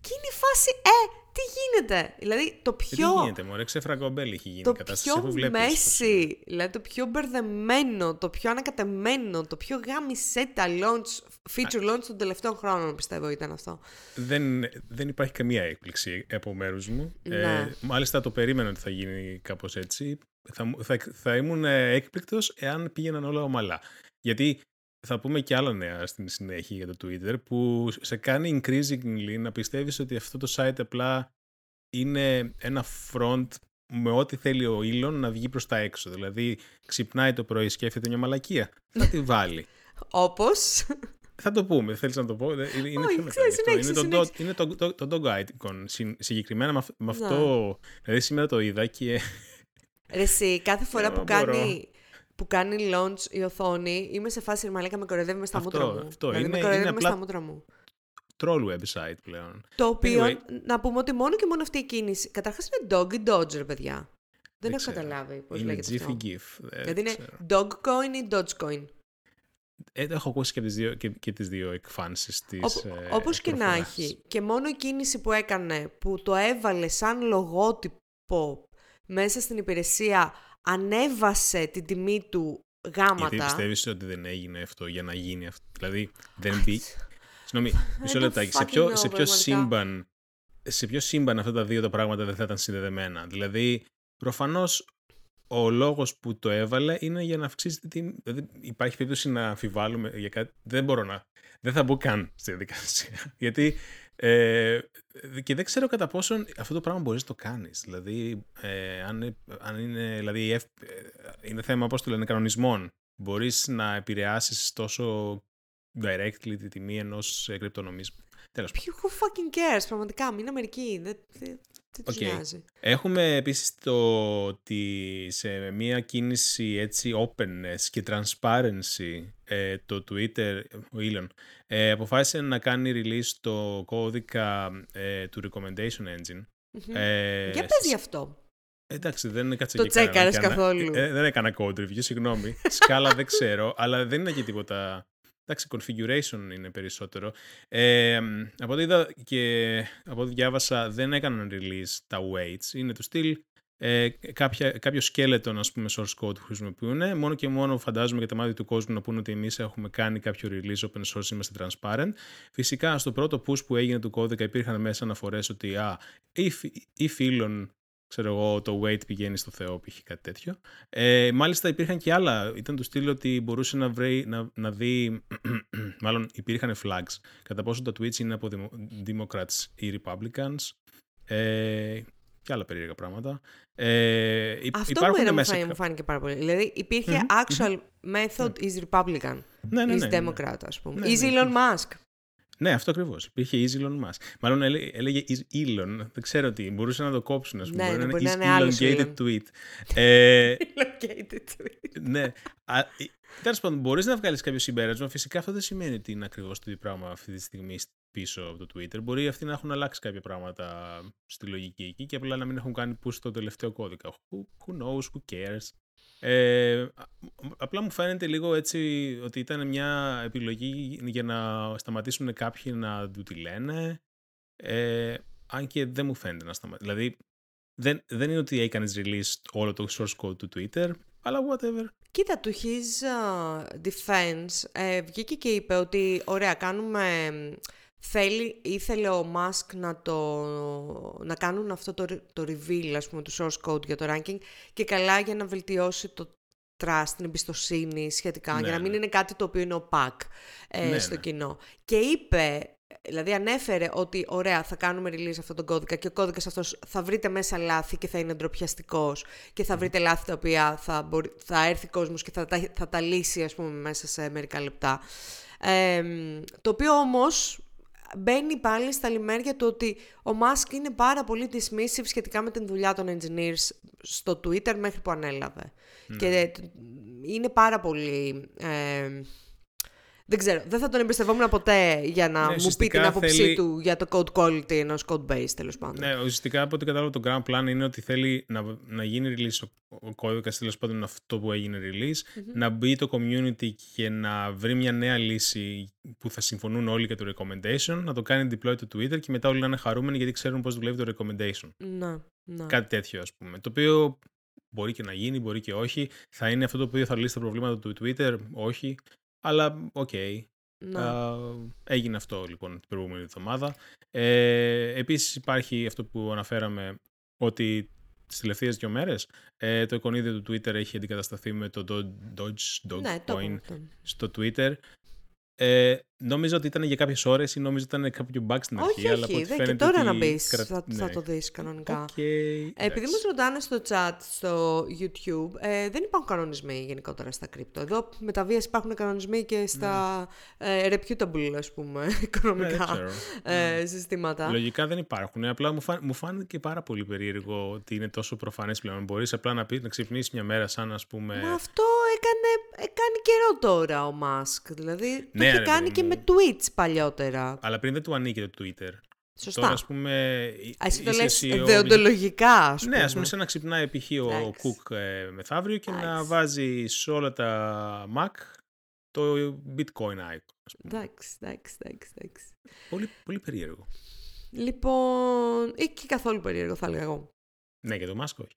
Και είναι η φάση, ε, τι γίνεται. Δηλαδή το Ε, πιο... Τι γίνεται, μωρέ, ξεφραγκομπέλη έχει γίνει Το η κατάσταση πιο αφού βλέπεις πώς μέση, δηλαδή το πιο μπερδεμένο, το πιο ανακατεμένο, το πιο γάμισέτα launch, feature launch των τελευταίων χρόνων πιστεύω ήταν αυτό. δεν, δεν υπάρχει καμία έκπληξη από μέρους μου. Ναι. Ε, μάλιστα το περίμενα ότι θα γίνει κάπως έτσι. Θα, μου- θα, θα ήμουν έκπληκτος εάν πήγαιναν όλα ομαλά. Γιατί θα πούμε και άλλα νέα στην συνέχεια για το Twitter που σε κάνει increasingly να πιστεύεις ότι αυτό το site απλά είναι ένα front με ό,τι θέλει ο Elon να βγει προς τα έξω. Δηλαδή ξυπνάει το πρωί, σκέφτεται μια μαλακία. Θα τη βάλει. Όπως... Θα το πούμε, θέλεις να το πω; Είναι, είναι Όχι, πιο μετά ξέρεις, γι' αυτό. συνέχισε, Είναι, το, dot- συνέχισε. είναι το, το, το dog icon. Συ- Συγκεκριμένα με, αυ- με Ναι. αυτό. Δηλαδή σήμερα το είδα και. Ρε εσύ, κάθε φορά Εγώ που μπορώ. κάνει, που κάνει launch η οθόνη, είμαι σε φάση μαλάκα με κοροϊδεύει με στα Αυτό, μούτρα μου. αυτό. Δηλαδή Είναι- με κοροϊδεύει είναι με απλά- στα μούτρα μου. troll website πλέον. Το οποίο, Anyway. να πούμε ότι μόνο και μόνο αυτή η κίνηση, καταρχάς είναι dog ή dodge, ρε παιδιά. Δεν, έχω ξέρω. καταλάβει πώς είναι λέγεται Jiffy αυτό. GIF. δεν Δηλαδή είναι ξέρω. Dogecoin ή Dogecoin. Ε, έχω ακούσει και τις δύο, και, και τις δύο εκφάνσεις της Οπ- ε, όπως και να προφοράς. έχει. Και μόνο η κίνηση που έκανε, που το έβαλε σαν λογότυπο μέσα στην υπηρεσία, ανέβασε την τιμή του γάματα. Γιατί πιστεύεις ότι δεν έγινε αυτό για να γίνει αυτό; Δηλαδή δεν μπει. Συγγνώμη, μισό λεπτάκι. Σε ποιο, σε ποιο σύμπαν σε ποιο σύμπαν αυτά τα δύο τα πράγματα δεν θα ήταν συνδεδεμένα; Δηλαδή, προφανώς ο λόγος που το έβαλε είναι για να αυξήσει την τιμή. Δηλαδή υπάρχει περίπτωση να αμφιβάλλουμε για κάτι. Δεν μπορώ να. Δεν θα μπω καν στη διαδικασία. Γιατί. Ε, και δεν ξέρω κατά πόσον αυτό το πράγμα μπορείς να το κάνεις. Δηλαδή, ε, αν, αν είναι, δηλαδή, ε, είναι θέμα, πώς το λένε, κανονισμών. Μπορείς να επηρεάσεις τόσο directly τη τιμή ενός ε, κρυπτονομίσματο. Τέλος. Ποιο who fucking cares, πραγματικά, μην Αμερική. Δεν, δεν, δεν okay. Έχουμε επίσης το ότι σε μια κίνηση έτσι openness και transparency ε, το Twitter, ο Elon, ε, αποφάσισε να κάνει release το κώδικα ε, του recommendation engine. Ε, Για πες γι' αυτό. Εντάξει, δεν είναι Το τσέκαρες καθόλου. δεν έκανα code review, συγγνώμη. Σκάλα δεν ξέρω, αλλά δεν είναι και τίποτα Εντάξει, configuration είναι περισσότερο. Ε, από ό,τι είδα και από ό,τι διάβασα, δεν έκαναν release τα weights. Είναι του στυλ ε, κάποια, κάποιο skeleton, ας πούμε, source code που χρησιμοποιούν. Μόνο και μόνο φαντάζομαι για τα μάτια του κόσμου να πούνε ότι εμείς έχουμε κάνει κάποιο release open source, είμαστε transparent. Φυσικά, στο πρώτο push που έγινε του κώδικα υπήρχαν μέσα αναφορές ότι α, ή, ή φίλων ξέρω εγώ, το weight πηγαίνει στο Θεό, π.χ. κάτι τέτοιο. Ε, μάλιστα υπήρχαν και άλλα. Ήταν του στυλ ότι μπορούσε να, βρει, να, να δει, μάλλον υπήρχαν flags, κατά πόσο τα tweets είναι από Democrats ή Republicans. Ε, και άλλα περίεργα πράγματα. Ε, Αυτό μου, μέσα... μου φάνηκε πάρα πολύ. Δηλαδή υπήρχε actual method is Republican, ναι, ναι, is ναι, Democrat, ας πούμε. Is Elon Musk. Ναι, αυτό ακριβώς. Υπήρχε η Elon Musk. Μάλλον έλεγε Elon. Δεν ξέρω τι. Μπορούσε να το κόψουν, ας πούμε. Ναι, μπορεί να είναι elongated tweet. ε, elongated tweet. ναι. Τέλος πάντων, μπορείς να βγάλεις κάποιο συμπέρασμα. Φυσικά αυτό δεν σημαίνει ότι είναι ακριβώς το ίδιο πράγμα αυτή τη στιγμή πίσω από το Twitter. Μπορεί αυτοί να έχουν αλλάξει κάποια πράγματα στη λογική εκεί και απλά να μην έχουν κάνει push το τελευταίο κώδικα. Who, who knows, who cares. Ε, απλά μου φαίνεται λίγο έτσι ότι ήταν μια επιλογή για να σταματήσουν κάποιοι να του τη λένε. Ε, αν και δεν μου φαίνεται να σταματήσει. Δηλαδή, δεν, δεν είναι ότι έκανες release όλο το source code του Twitter, αλλά whatever. Κοίτα, του his uh, defense ε, βγήκε και είπε ότι ωραία, κάνουμε θέλει, ήθελε ο Musk να, το, να κάνουν αυτό το, το reveal, ας πούμε, του source code για το ranking και καλά για να βελτιώσει το trust, την εμπιστοσύνη σχετικά, για να ναι, μην ναι. είναι κάτι το οποίο είναι opaque ε, ναι, στο κοινό. Και είπε, δηλαδή ανέφερε ότι ωραία θα κάνουμε release αυτόν τον κώδικα και ο κώδικας αυτός θα βρείτε μέσα λάθη και θα είναι ντροπιαστικός και θα βρείτε λάθη τα οποία θα, μπορεί, θα έρθει κόσμος και θα, θα, τα λύσει ας πούμε μέσα σε μερικά λεπτά. Ε, το οποίο όμως μπαίνει πάλι στα λιμέρια του ότι ο Μάσκ είναι πάρα πολύ dismissive σχετικά με την δουλειά των engineers στο Twitter μέχρι που ανέλαβε. Ναι. Και είναι πάρα πολύ... Ε, δεν ξέρω, δεν θα τον εμπιστευόμουν ποτέ για να ναι, μου πει την άποψή του για το code quality ενός code base τέλος πάντων. Ναι, ουσιαστικά από ό,τι κατάλαβα το grand plan είναι ότι θέλει να, να γίνει release ο, ο κώδικας τέλος πάντων αυτό που έγινε release, να μπει το community και να βρει μια νέα λύση που θα συμφωνούν όλοι για το recommendation, να το κάνει deploy το Twitter και μετά όλοι να είναι χαρούμενοι γιατί ξέρουν πώς δουλεύει το recommendation. Ναι, ναι. Κάτι τέτοιο ας πούμε. Το οποίο μπορεί και να γίνει, μπορεί και όχι. Θα είναι αυτό το οποίο θα λύσει τα προβλήματα του Twitter, όχι. Αλλά οκ. Okay. έγινε αυτό λοιπόν την προηγούμενη εβδομάδα. Ε, επίσης υπάρχει αυτό που αναφέραμε ότι τις τελευταίες δύο μέρες ε, το εικονίδιο του Twitter έχει αντικατασταθεί με το Dodge, Dogecoin ναι, στο Twitter ε, νόμιζα ότι ήταν για κάποιες ώρες ή νόμιζα ότι ήταν κάποιο bug στην αρχή. Όχι, αλλά όχι, δεν, και τώρα να μπεις. Θα, ναι. θα, το δεις κανονικά. Okay, επειδή μας ρωτάνε στο chat στο YouTube, ε, δεν υπάρχουν κανονισμοί γενικότερα στα κρύπτο. Εδώ με τα βία υπάρχουν κανονισμοί και στα ναι. ε, reputable, ας πούμε, οικονομικά ναι, ε, συστήματα. Λογικά δεν υπάρχουν. Απλά μου, φάν, μου φάνηκε πάρα πολύ περίεργο ότι είναι τόσο προφανές πλέον. Μπορείς απλά να, πεις, να ξυπνήσεις μια μέρα σαν ας πούμε. Μα αυτό έκανε, κάνει καιρό τώρα ο Μάσκ. Δηλαδή ναι, το είχε κάνει και με tweets παλιότερα. Αλλά πριν δεν του ανήκει το Twitter. Σωστά. Τώρα, ας πούμε, Α, εσύ το λες δεοντολογικά, ας πούμε. Ναι, ας πούμε, σαν να ξυπνάει π.χ. ο Κουκ ε, μεθαύριο και να βάζει σε όλα τα Mac το bitcoin icon. Εντάξει, εντάξει, εντάξει. Πολύ, πολύ περίεργο. Λοιπόν, ή και καθόλου περίεργο θα έλεγα εγώ. Ναι, και το Musk όχι.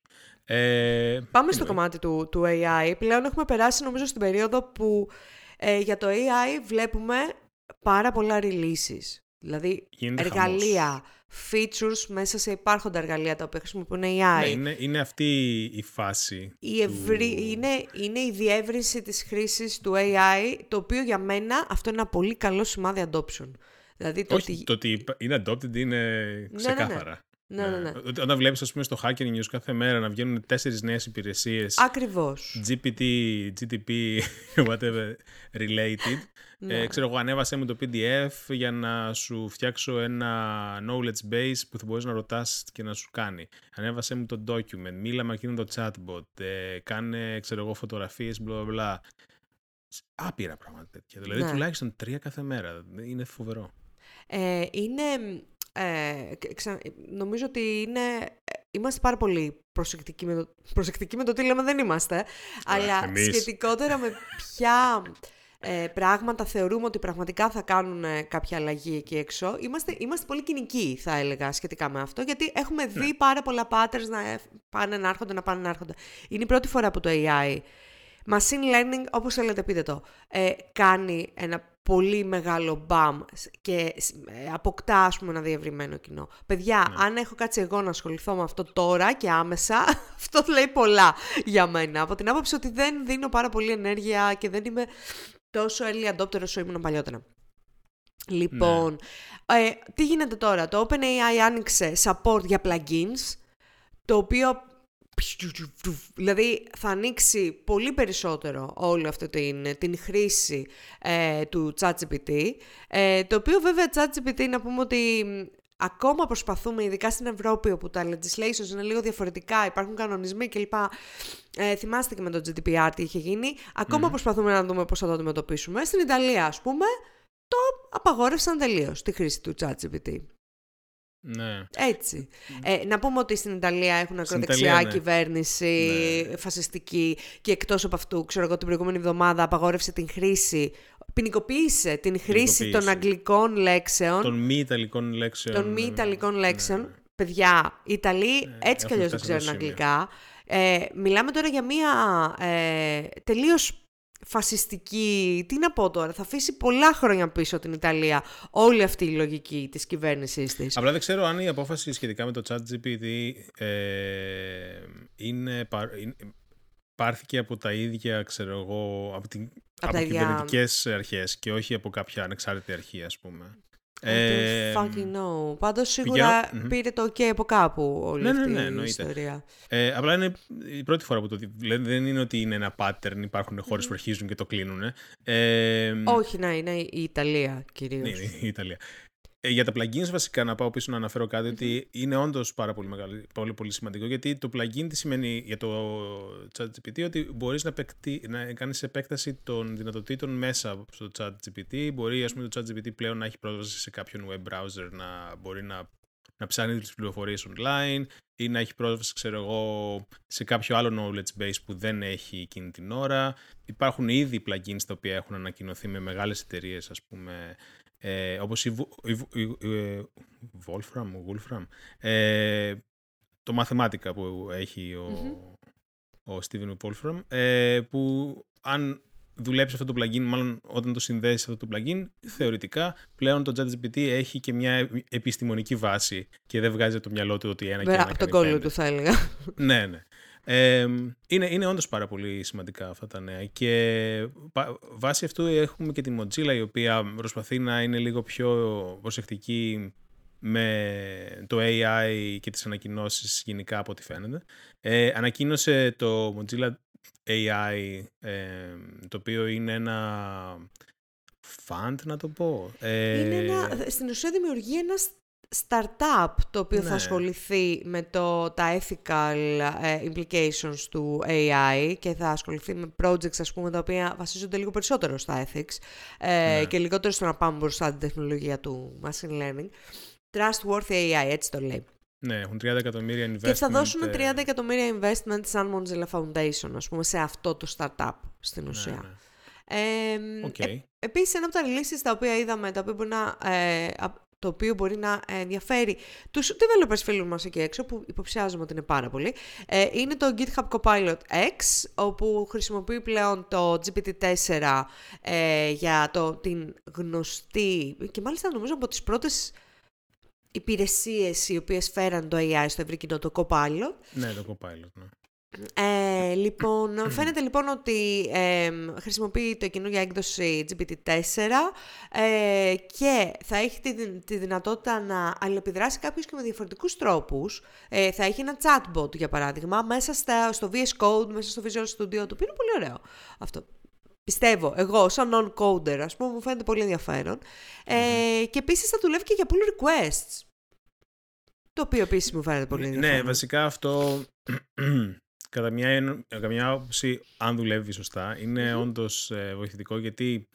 Ε, Πάμε στο κομμάτι του, του AI. Πλέον έχουμε περάσει νομίζω στην περίοδο που ε, για το AI βλέπουμε πάρα πολλά releases. Δηλαδή εργαλεία, features μέσα σε υπάρχοντα εργαλεία τα οποία χρησιμοποιούν AI. Ναι, είναι, είναι αυτή η φάση. Η ευρύ... είναι, είναι η διεύρυνση της χρήσης του AI, το οποίο για μένα αυτό είναι ένα πολύ καλό σημάδι adoption. Δηλαδή, το Όχι, ότι... το ότι είναι adopted είναι ξεκάθαρα. Ναι, ναι, ναι. Ναι, ναι, ναι. Όταν βλέπεις, ας πούμε, στο Hacker News κάθε μέρα να βγαίνουν τέσσερις νέες υπηρεσίες. Ακριβώς. GPT, GTP, whatever related. Ναι. Ε, ξέρω εγώ, ανέβασέ μου το PDF για να σου φτιάξω ένα knowledge base που θα μπορείς να ρωτάς και να σου κάνει. Ανέβασέ μου το document, μίλα με εκείνο το chatbot, ε, κάνε, ξέρω εγώ, φωτογραφίες, μπλα μπλα. Άπειρα πράγματα τέτοια. Δηλαδή, ναι. τουλάχιστον τρία κάθε μέρα. Είναι φοβερό. Ε, είναι ε, νομίζω ότι είναι, είμαστε πάρα πολύ προσεκτικοί με, το, προσεκτικοί με το τι λέμε, δεν είμαστε. αλλά σχετικότερα με ποια ε, πράγματα θεωρούμε ότι πραγματικά θα κάνουν ε, κάποια αλλαγή εκεί έξω. Είμαστε, είμαστε πολύ κοινικοί, θα έλεγα, σχετικά με αυτό, γιατί έχουμε δει ναι. πάρα πολλά patterns να ε, πάνε να έρχονται, να πάνε να έρχονται. Είναι η πρώτη φορά που το AI, machine learning, όπως θέλετε πείτε το, ε, κάνει ένα πολύ μεγάλο μπαμ και ε, αποκτά ας πούμε ένα διευρυμένο κοινό. Παιδιά, ναι. αν έχω κάτσει εγώ να ασχοληθώ με αυτό τώρα και άμεσα, αυτό λέει πολλά για μένα. Από την άποψη ότι δεν δίνω πάρα πολύ ενέργεια και δεν είμαι τόσο early adopter όσο ήμουν παλιότερα. Λοιπόν, ναι. ε, τι γίνεται τώρα; Το OpenAI άνοιξε support για plugins, το οποίο Δηλαδή θα ανοίξει πολύ περισσότερο όλη αυτή την, την χρήση ε, του ChatGPT, ε, το οποίο βέβαια ChatGPT να πούμε ότι ακόμα προσπαθούμε, ειδικά στην Ευρώπη όπου τα legislations είναι λίγο διαφορετικά, υπάρχουν κανονισμοί κλπ. Ε, θυμάστε και με το GDPR τι είχε γίνει. Ακόμα προσπαθούμε να δούμε πώς θα το αντιμετωπίσουμε. Στην Ιταλία ας πούμε το απαγόρευσαν τελείως τη χρήση του ChatGPT. Ναι. Έτσι. Ε, να πούμε ότι στην Ιταλία έχουν ακροδεξιά ναι. κυβέρνηση, ναι. φασιστική και εκτός από αυτού, ξέρω εγώ, την προηγούμενη εβδομάδα απαγόρευσε την χρήση, ποινικοποίησε την χρήση των αγγλικών λέξεων. Των μη ιταλικών λέξεων. Των μη ιταλικών ναι. λέξεων. Παιδιά, οι Ιταλοί ναι, έτσι κι αλλιώς δεν ξέρουν αγγλικά. Ε, μιλάμε τώρα για μία ε, τελείως φασιστική, τι να πω τώρα, θα αφήσει πολλά χρόνια πίσω την Ιταλία όλη αυτή η λογική της κυβέρνησής της. Απλά δεν ξέρω αν η απόφαση σχετικά με το chat GPT ε, είναι, πάρθηκε από τα ίδια, ξέρω εγώ, από, την, από, από κυβερνητικές αρχές και όχι από κάποια ανεξάρτητη αρχή, ας πούμε. Ε, fucking know. Πάντως σίγουρα πήρε το OK από κάπου όλη ναι, ναι αυτή ναι, ναι, η ιστορία. Ε, απλά είναι η πρώτη φορά που το δηλαδή δεν είναι ότι είναι ένα pattern, υπάρχουν χώρες που αρχίζουν και το κλείνουν. Ε, Όχι, να είναι η Ιταλία κυρίως. Ναι, η Ιταλία. Ε, για τα plugins βασικά να πάω πίσω να αναφέρω κάτι ότι είναι όντως πάρα πολύ, μεγάλο, πολύ, πολύ σημαντικό γιατί το plugin τι σημαίνει για το ChatGPT ότι μπορείς να, να κάνεις επέκταση των δυνατοτήτων μέσα στο ChatGPT. Μπορεί ας πούμε το ChatGPT πλέον να έχει πρόσβαση σε κάποιον web browser να μπορεί να, να ψάχνει τις πληροφορίες online ή να έχει πρόσβαση ξέρω εγώ σε κάποιο άλλο knowledge base που δεν έχει εκείνη την ώρα. Υπάρχουν ήδη plugins τα οποία έχουν ανακοινωθεί με μεγάλες εταιρείες, ας πούμε ε, όπως η, η, η, η Wolfram, Wolfram ε, το μαθημάτικα που έχει ο, mm-hmm. ο Steven Wolfram, ε, που αν δουλέψει αυτό το plugin, μάλλον όταν το συνδέσεις αυτό το plugin, θεωρητικά πλέον το ChatGPT έχει και μια επιστημονική βάση και δεν βγάζει το μιαλό του ότι ένα και ένα από τον κόλλο του θα έλεγα. ναι, ναι. Ε, είναι, είναι όντως πάρα πολύ σημαντικά αυτά τα νέα και βάσει αυτού έχουμε και τη Mozilla η οποία προσπαθεί να είναι λίγο πιο προσεκτική με το AI και τις ανακοινώσεις γενικά από ό,τι φαίνεται. Ε, ανακοίνωσε το Mozilla AI το οποίο είναι ένα fund να το πω. Ε, είναι ένα, στην ουσία δημιουργεί ένα startup το οποίο θα ναι. ασχοληθεί με το, τα ethical ε, implications του AI και θα ασχοληθεί με projects ας πούμε τα οποία βασίζονται λίγο περισσότερο στα ethics ε, ναι. και λιγότερο στο να πάμε μπροστά την τεχνολογία του machine learning. Trustworthy AI, έτσι το λέει. Ναι, έχουν 30 εκατομμύρια investment. Και θα δώσουν 30 ε, εκατομμύρια investment σαν Mozilla Foundation, ας πούμε, σε αυτό το startup στην ναι, ουσία. Ναι, ε, okay. Επίσης, ένα από τα releases τα οποία είδαμε, τα οποία μπορεί να ε, το οποίο μπορεί να ενδιαφέρει τους developers φίλους μας εκεί έξω, που υποψιάζομαι ότι είναι πάρα πολύ, ε, είναι το GitHub Copilot X, όπου χρησιμοποιεί πλέον το GPT-4 ε, για το, την γνωστή, και μάλιστα νομίζω από τις πρώτες υπηρεσίες οι οποίες φέραν το AI στο ευρύ κοινό, το Copilot. Ναι, το Copilot, ναι. Ε, λοιπόν, φαίνεται λοιπόν ότι ε, χρησιμοποιεί το καινούργια έκδοση GPT-4 ε, και θα έχει τη, τη δυνατότητα να αλληλεπιδράσει κάποιος και με διαφορετικούς τρόπους. Ε, θα έχει ένα chatbot, για παράδειγμα, μέσα στα, στο VS Code, μέσα στο Visual Studio, το οποίο είναι πολύ ωραίο αυτό. Πιστεύω, εγώ, σαν non-coder, ας πούμε, μου φαίνεται πολύ ενδιαφέρον. Ε, και επίσης θα δουλεύει και για pull requests. Το οποίο επίσης μου φαίνεται πολύ Ναι, ενδιαφέρον. βασικά αυτό κατά μια, κατά μια άποψη, αν δουλεύει σωστά, είναι Μμμ. όντως ε, βοηθητικό γιατί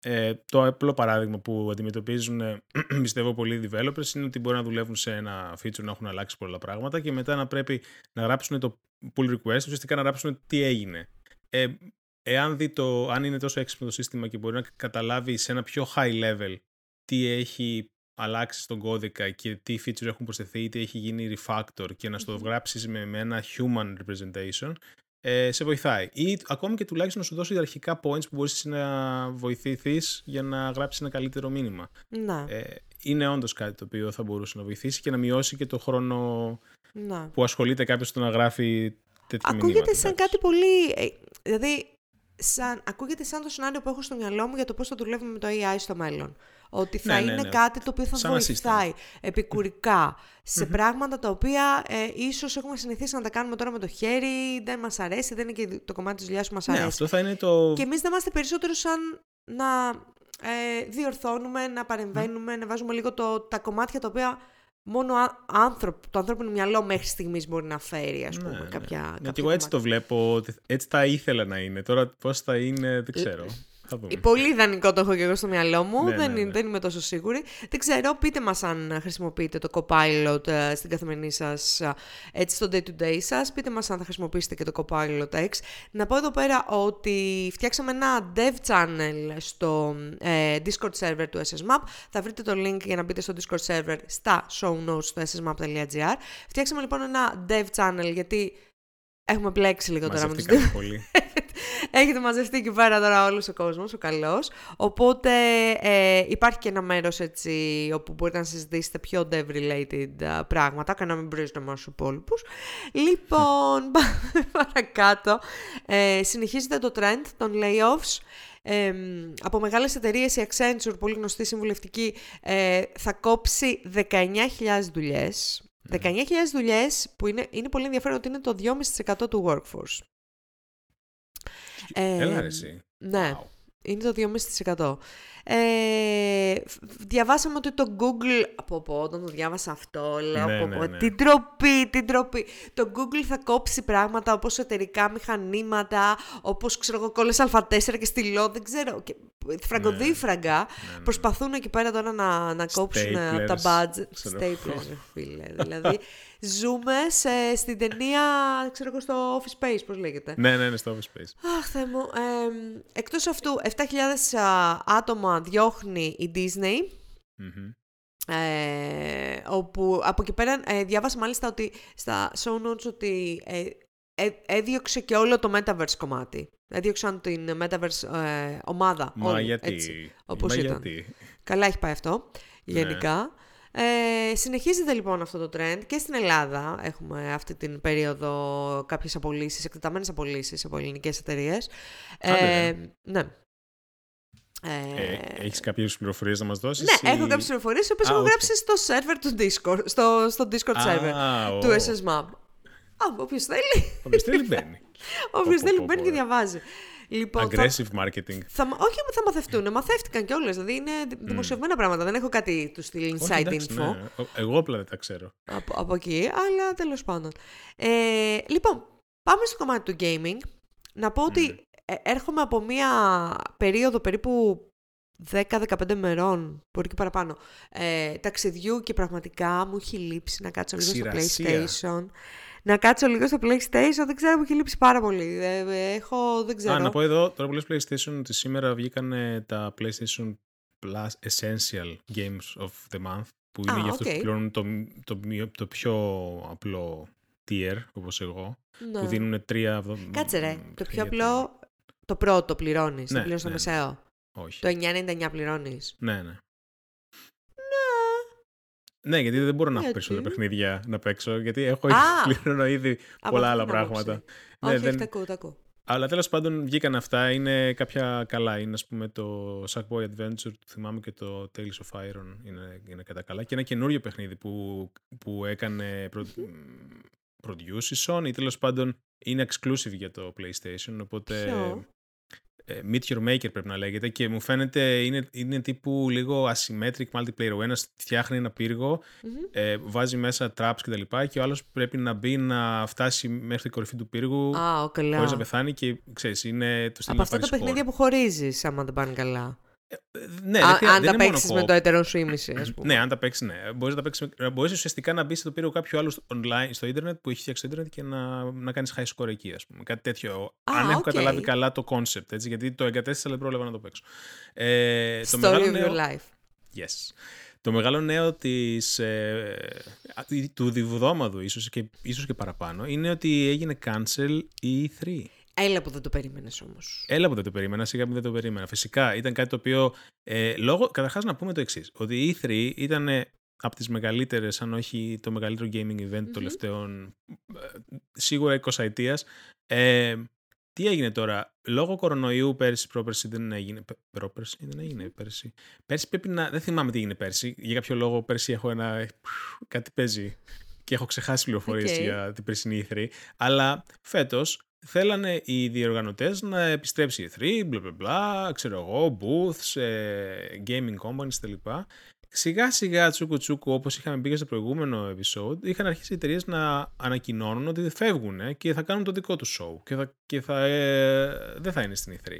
ε, το απλό παράδειγμα που αντιμετωπίζουν ε, πιστεύω πολλοί developers είναι ότι μπορεί να δουλεύουν σε ένα feature να έχουν αλλάξει πολλά πράγματα και μετά να πρέπει να γράψουν το pull request, ουσιαστικά να γράψουν τι έγινε. Ε, εάν δει το, αν είναι τόσο έξυπνο το σύστημα και μπορεί να καταλάβει σε ένα πιο high level τι έχει αλλάξεις στον κώδικα και τι feature έχουν προσθεθεί ή τι έχει γίνει refactor και να στο Μμμ. γράψεις με, με ένα human representation, ε, σε βοηθάει. Ή ακόμη και τουλάχιστον να σου δώσει αρχικά points που μπορείς εσύ να βοηθηθείς για να γράψεις ένα καλύτερο μήνυμα. Ναι, Ε, είναι όντως κάτι το οποίο θα μπορούσε να βοηθήσει και να μειώσει και το χρόνο ναι. που ασχολείται κάποιος στο να γράφει τέτοια μηνύματα. Ακούγεται σαν εντάξει. κάτι πολύ. ε, Δηλαδή, σαν, ακούγεται σαν το σενάριο που έχω στο μυαλό μου για το πώς θα δουλεύουμε με το AI στο μέλλον. Ότι θα Ναι, ναι, είναι ναι. κάτι το οποίο θα Σαν ένα βοηθάει επικουρικά σε πράγματα τα οποία ε, ίσως έχουμε συνηθίσει να τα κάνουμε τώρα με το χέρι, δεν μας αρέσει, δεν είναι και το κομμάτι της δουλειάς που μας Ναι, αρέσει. αυτό θα είναι το... Και εμείς δεν είμαστε περισσότερο σαν να ε, διορθώνουμε, να παρεμβαίνουμε, να βάζουμε λίγο το, τα κομμάτια τα οποία μόνο α- άνθρωπο, το ανθρώπινο μυαλό μέχρι στιγμής μπορεί να φέρει, ας πούμε, Ναι, ναι. κάποια, Ναι, κάποια και εγώ έτσι το βλέπω, ότι έτσι θα ήθελα να είναι. Τώρα πώς θα είναι δεν ξέρω. Θα δούμε. Πολύ ιδανικό το έχω και εγώ στο μυαλό μου. Ναι, δεν, ναι, είναι- ναι. δεν είμαι τόσο σίγουρη. Δεν ξέρω, πείτε μας αν χρησιμοποιείτε το Copilot ε, στην καθημερινή σας, ε, έτσι στο day-to-day σας. Πείτε μας αν θα χρησιμοποιήσετε και το Copilot X. Να πω εδώ πέρα ότι φτιάξαμε ένα dev channel στο ε, Discord server του SSMAP. Θα βρείτε το link για να μπείτε στο Discord server στα show notes στο ssmap.gr. Φτιάξαμε λοιπόν ένα dev channel γιατί έχουμε μπλέξει λίγο τώρα με τους Μαζευτήκαμε πολύ. Έχετε μαζευτεί εκεί πέρα τώρα όλος ο κόσμος, ο καλός. Οπότε ε, υπάρχει και ένα μέρος έτσι όπου μπορείτε να συζητήσετε πιο dev-related α, πράγματα και να μην βρίζετε με τους υπόλοιπους. Λοιπόν, πάμε παρακάτω. Ε, συνεχίζεται το trend των layoffs. Ε, από μεγάλες εταιρείες η Accenture, πολύ γνωστή συμβουλευτική, ε, θα κόψει 19.000 δουλειές. 19.000 δουλειές που είναι, είναι πολύ ενδιαφέρον ότι είναι το 2,5% του workforce. Ε, Έλα ρε εσύ. Ναι, Wow. είναι το 2,5%. Ε, φ- διαβάσαμε ότι το Google... Από πω, όταν το διάβασα αυτό, λέω Ναι, πω, ναι, πω, ναι. την τροπή, την τροπή. Το Google θα κόψει πράγματα όπως εταιρικά μηχανήματα, όπως ξέρω εγώ κόλλες α4 και στυλό, δεν ξέρω. Και φραγκοδίφραγκα Ναι, ναι. προσπαθούν εκεί πέρα τώρα να, να κόψουν ε, από τα Staplers, budget. ξέρω. Staplers, ρε φίλε. δηλαδή, ζούμε σε, στην ταινία, ξέρω εγώ, στο Office Space, πώς λέγεται. Ναι, ναι, ναι, στο Office Space. Αχ, Θεέ μου. Ε, εκτός αυτού, 7.000 α, άτομα διώχνει η Disney. Μμμ. Ε, όπου από εκεί πέρα ε, διάβασα μάλιστα ότι στα show notes ότι ε, ε, έδιωξε και όλο το Metaverse κομμάτι. Έδιωξαν την Metaverse ε, ομάδα. Μα όλη, γιατί; έτσι, όπως Μα ήταν. γιατί; Καλά έχει πάει αυτό, Ναι. Γενικά. Ε, συνεχίζεται λοιπόν αυτό το trend και στην Ελλάδα έχουμε αυτή την περίοδο κάποιες απολύσεις, εκτεταμένες απολύσεις από ελληνικές εταιρείες. Άντε, ναι. Ε, Ε, έχεις κάποιες πληροφορίες να μας δώσεις ναι, ή... έχω κάποιες πληροφορίες, οι οποίες Α, έχω οκ. γράψει στο server του Discord, στο, στο Discord server Α, του ω. SSMAP. Α, όποιος θέλει, Όποιος θέλει μπαίνει. όποιος πω, θέλει πω, μπαίνει πω, και ρε. διαβάζει. Λοιπόν, θα, Aggressive marketing. θα, μα- όχι θα μαθευτούν, μαθεύτηκαν κιόλας. Δηλαδή είναι δημοσιευμένα πράγματα. Δεν έχω κάτι του στυλ Όχι, inside εντάξει, info. ναι. Ο- Εγώ απλά δεν τα ξέρω. από, από εκεί, αλλά τέλος πάντων. Ε, λοιπόν, πάμε στο κομμάτι του gaming. Να πω ότι ε, έρχομαι από μία περίοδο περίπου 10-15 μερών, μπορεί και παραπάνω, ε, ταξιδιού και πραγματικά μου έχει λείψει να κάτσω λίγο στο Ξηρασία. PlayStation. Να κάτσω λίγο στο PlayStation, δεν ξέρω, μου έχει λείψει πάρα πολύ. Ε, ε, έχω, δεν ξέρω. Α, να πω εδώ, τώρα που λες PlayStation, ότι σήμερα βγήκαν τα PlayStation Plus Essential Games of the Month, που είναι Α, για αυτούς οκ. που πληρώνουν το, το, μειο- το πιο απλό tier, όπως εγώ, Ναι. που δίνουν τρία... εβδο- Κάτσε ρε, μ, το πιο παιχνίδια απλό, το πρώτο πληρώνεις, Ναι, το πληρώνεις στο ναι, ναι. μεσαίο. Όχι. Το 9,99 πληρώνεις. Ναι, ναι. Ναι, γιατί δεν μπορώ να έχω Γιατί; περισσότερα παιχνίδια να παίξω, γιατί έχω Α! πληρώνω ήδη Από πολλά αυτή άλλα την άποψη. πράγματα. Όχι, Ναι, όχι, δεν- τα ακούω, τα ακούω. Αλλά τέλος πάντων βγήκαν αυτά. Είναι κάποια καλά. Είναι ας πούμε το Sackboy Adventure, θυμάμαι και το Tales of Iron είναι, είναι κατά καλά. Και ένα καινούριο παιχνίδι που, που έκανε προ, produce η Sony. Τέλος πάντων είναι exclusive για το PlayStation. Οπότε. Ποιο; Ε, Meet Your Maker πρέπει να λέγεται και μου φαίνεται είναι, είναι τύπου λίγο asymmetric multiplayer. Ο ένας φτιάχνει ένα πύργο, Μμμ. ε, βάζει μέσα traps κτλ. Και, τα λοιπά και ο άλλος πρέπει να μπει να φτάσει μέχρι την κορυφή του πύργου Α, ο καλά. χωρίς να πεθάνει και ξέρεις, είναι το στυλ Από να αυτά πάρεις τα παιχνίδια που χωρίζεις, άμα δεν πάνε καλά. Ναι, Α, δεν, χρεια- αν δεν τα είναι παίξεις μόνο με co-op. το έτερο σου ήμισυ, α πούμε. Ναι, αν τα παίξεις, ναι. Μπορείς να τα παίξεις, με- μπορείς ουσιαστικά να μπεις στο πύργο κάποιου άλλου online, στο ίντερνετ που έχει φτιάξει το ίντερνετ και να, να κάνεις high score εκεί, ας πούμε. Κάτι τέτοιο. Α, αν έχω οκ. καταλάβει καλά το concept, έτσι, γιατί το εγκατέστησα, αλλά δεν πρόλαβα να το παίξω. Ε, το Story μεγάλο of νέο, your life. Yes. Το μεγάλο νέο της, ε, α, του διβδόμαδου, ίσως και, ίσως και παραπάνω, είναι ότι έγινε cancel η E3. Έλα που δεν το περίμενες όμως. Έλα που δεν το περίμενα, σιγά που δεν το περίμενα. Φυσικά ήταν κάτι το οποίο. Ε, λόγω, καταρχάς να πούμε το εξής. Ότι η E3 ήταν από τις μεγαλύτερες, αν όχι το μεγαλύτερο gaming event των τελευταίων ε, σίγουρα 20 ετίας. Ε, τι έγινε τώρα, λόγω κορονοϊού πέρσι, πρόπερσι δεν έγινε. πε- Πρόπερσι δεν έγινε πέρσι. Πέρσι πρέπει να. Δεν θυμάμαι τι έγινε πέρσι. Για κάποιο λόγο πέρσι έχω ένα. κάτι παίζει και έχω ξεχάσει πληροφορίες Οκ. για την περσινή E3. Αλλά φέτος θέλανε οι διοργανωτές να επιστρέψει η E3, μπλα μπλα μπλα, ξέρω εγώ, booths, ε, gaming companies κτλ. Σιγά σιγά τσούκου τσούκου όπως είχαμε πει και στο προηγούμενο episode είχαν αρχίσει οι εταιρείες να ανακοινώνουν ότι φεύγουν και θα κάνουν το δικό τους show και, θα, και θα, ε, δεν θα είναι στην E3.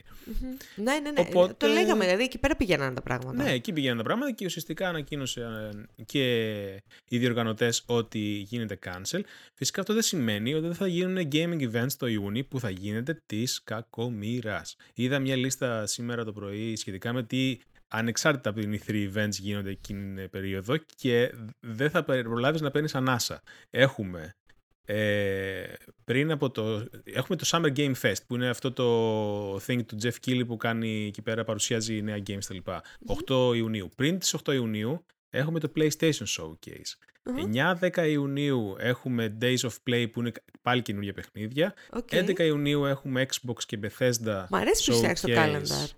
Ναι, ναι, ναι. Οπότε- Το λέγαμε, δηλαδή εκεί πέρα πηγαίνανε τα πράγματα. Ναι, εκεί πηγαίνουν τα πράγματα και ουσιαστικά ανακοίνωσε ε, και οι διοργανωτές ότι γίνεται cancel. Φυσικά αυτό δεν σημαίνει ότι δεν θα γίνουν gaming events το Ιούνι που θα γίνεται της κακομοίρας. Είδα μια λίστα σήμερα το πρωί σχετικά με τι ανεξάρτητα από την E3 events γίνονται εκείνη την περίοδο και δεν θα προλάβεις να παίρνεις ανάσα. Έχουμε ε, πριν από το. Έχουμε το Summer Game Fest που είναι αυτό το thing του Jeff Keighley που κάνει εκεί πέρα, παρουσιάζει νέα games κτλ. 8 Ιουνίου. Πριν τις 8 Ιουνίου έχουμε το PlayStation Showcase. Μμμ. 9-10 Ιουνίου έχουμε Days of Play που είναι πάλι καινούργια παιχνίδια. Οκ. 11 Ιουνίου έχουμε Xbox και Bethesda. Μ' αρέσει που φτιάξει το Showcase. calendar.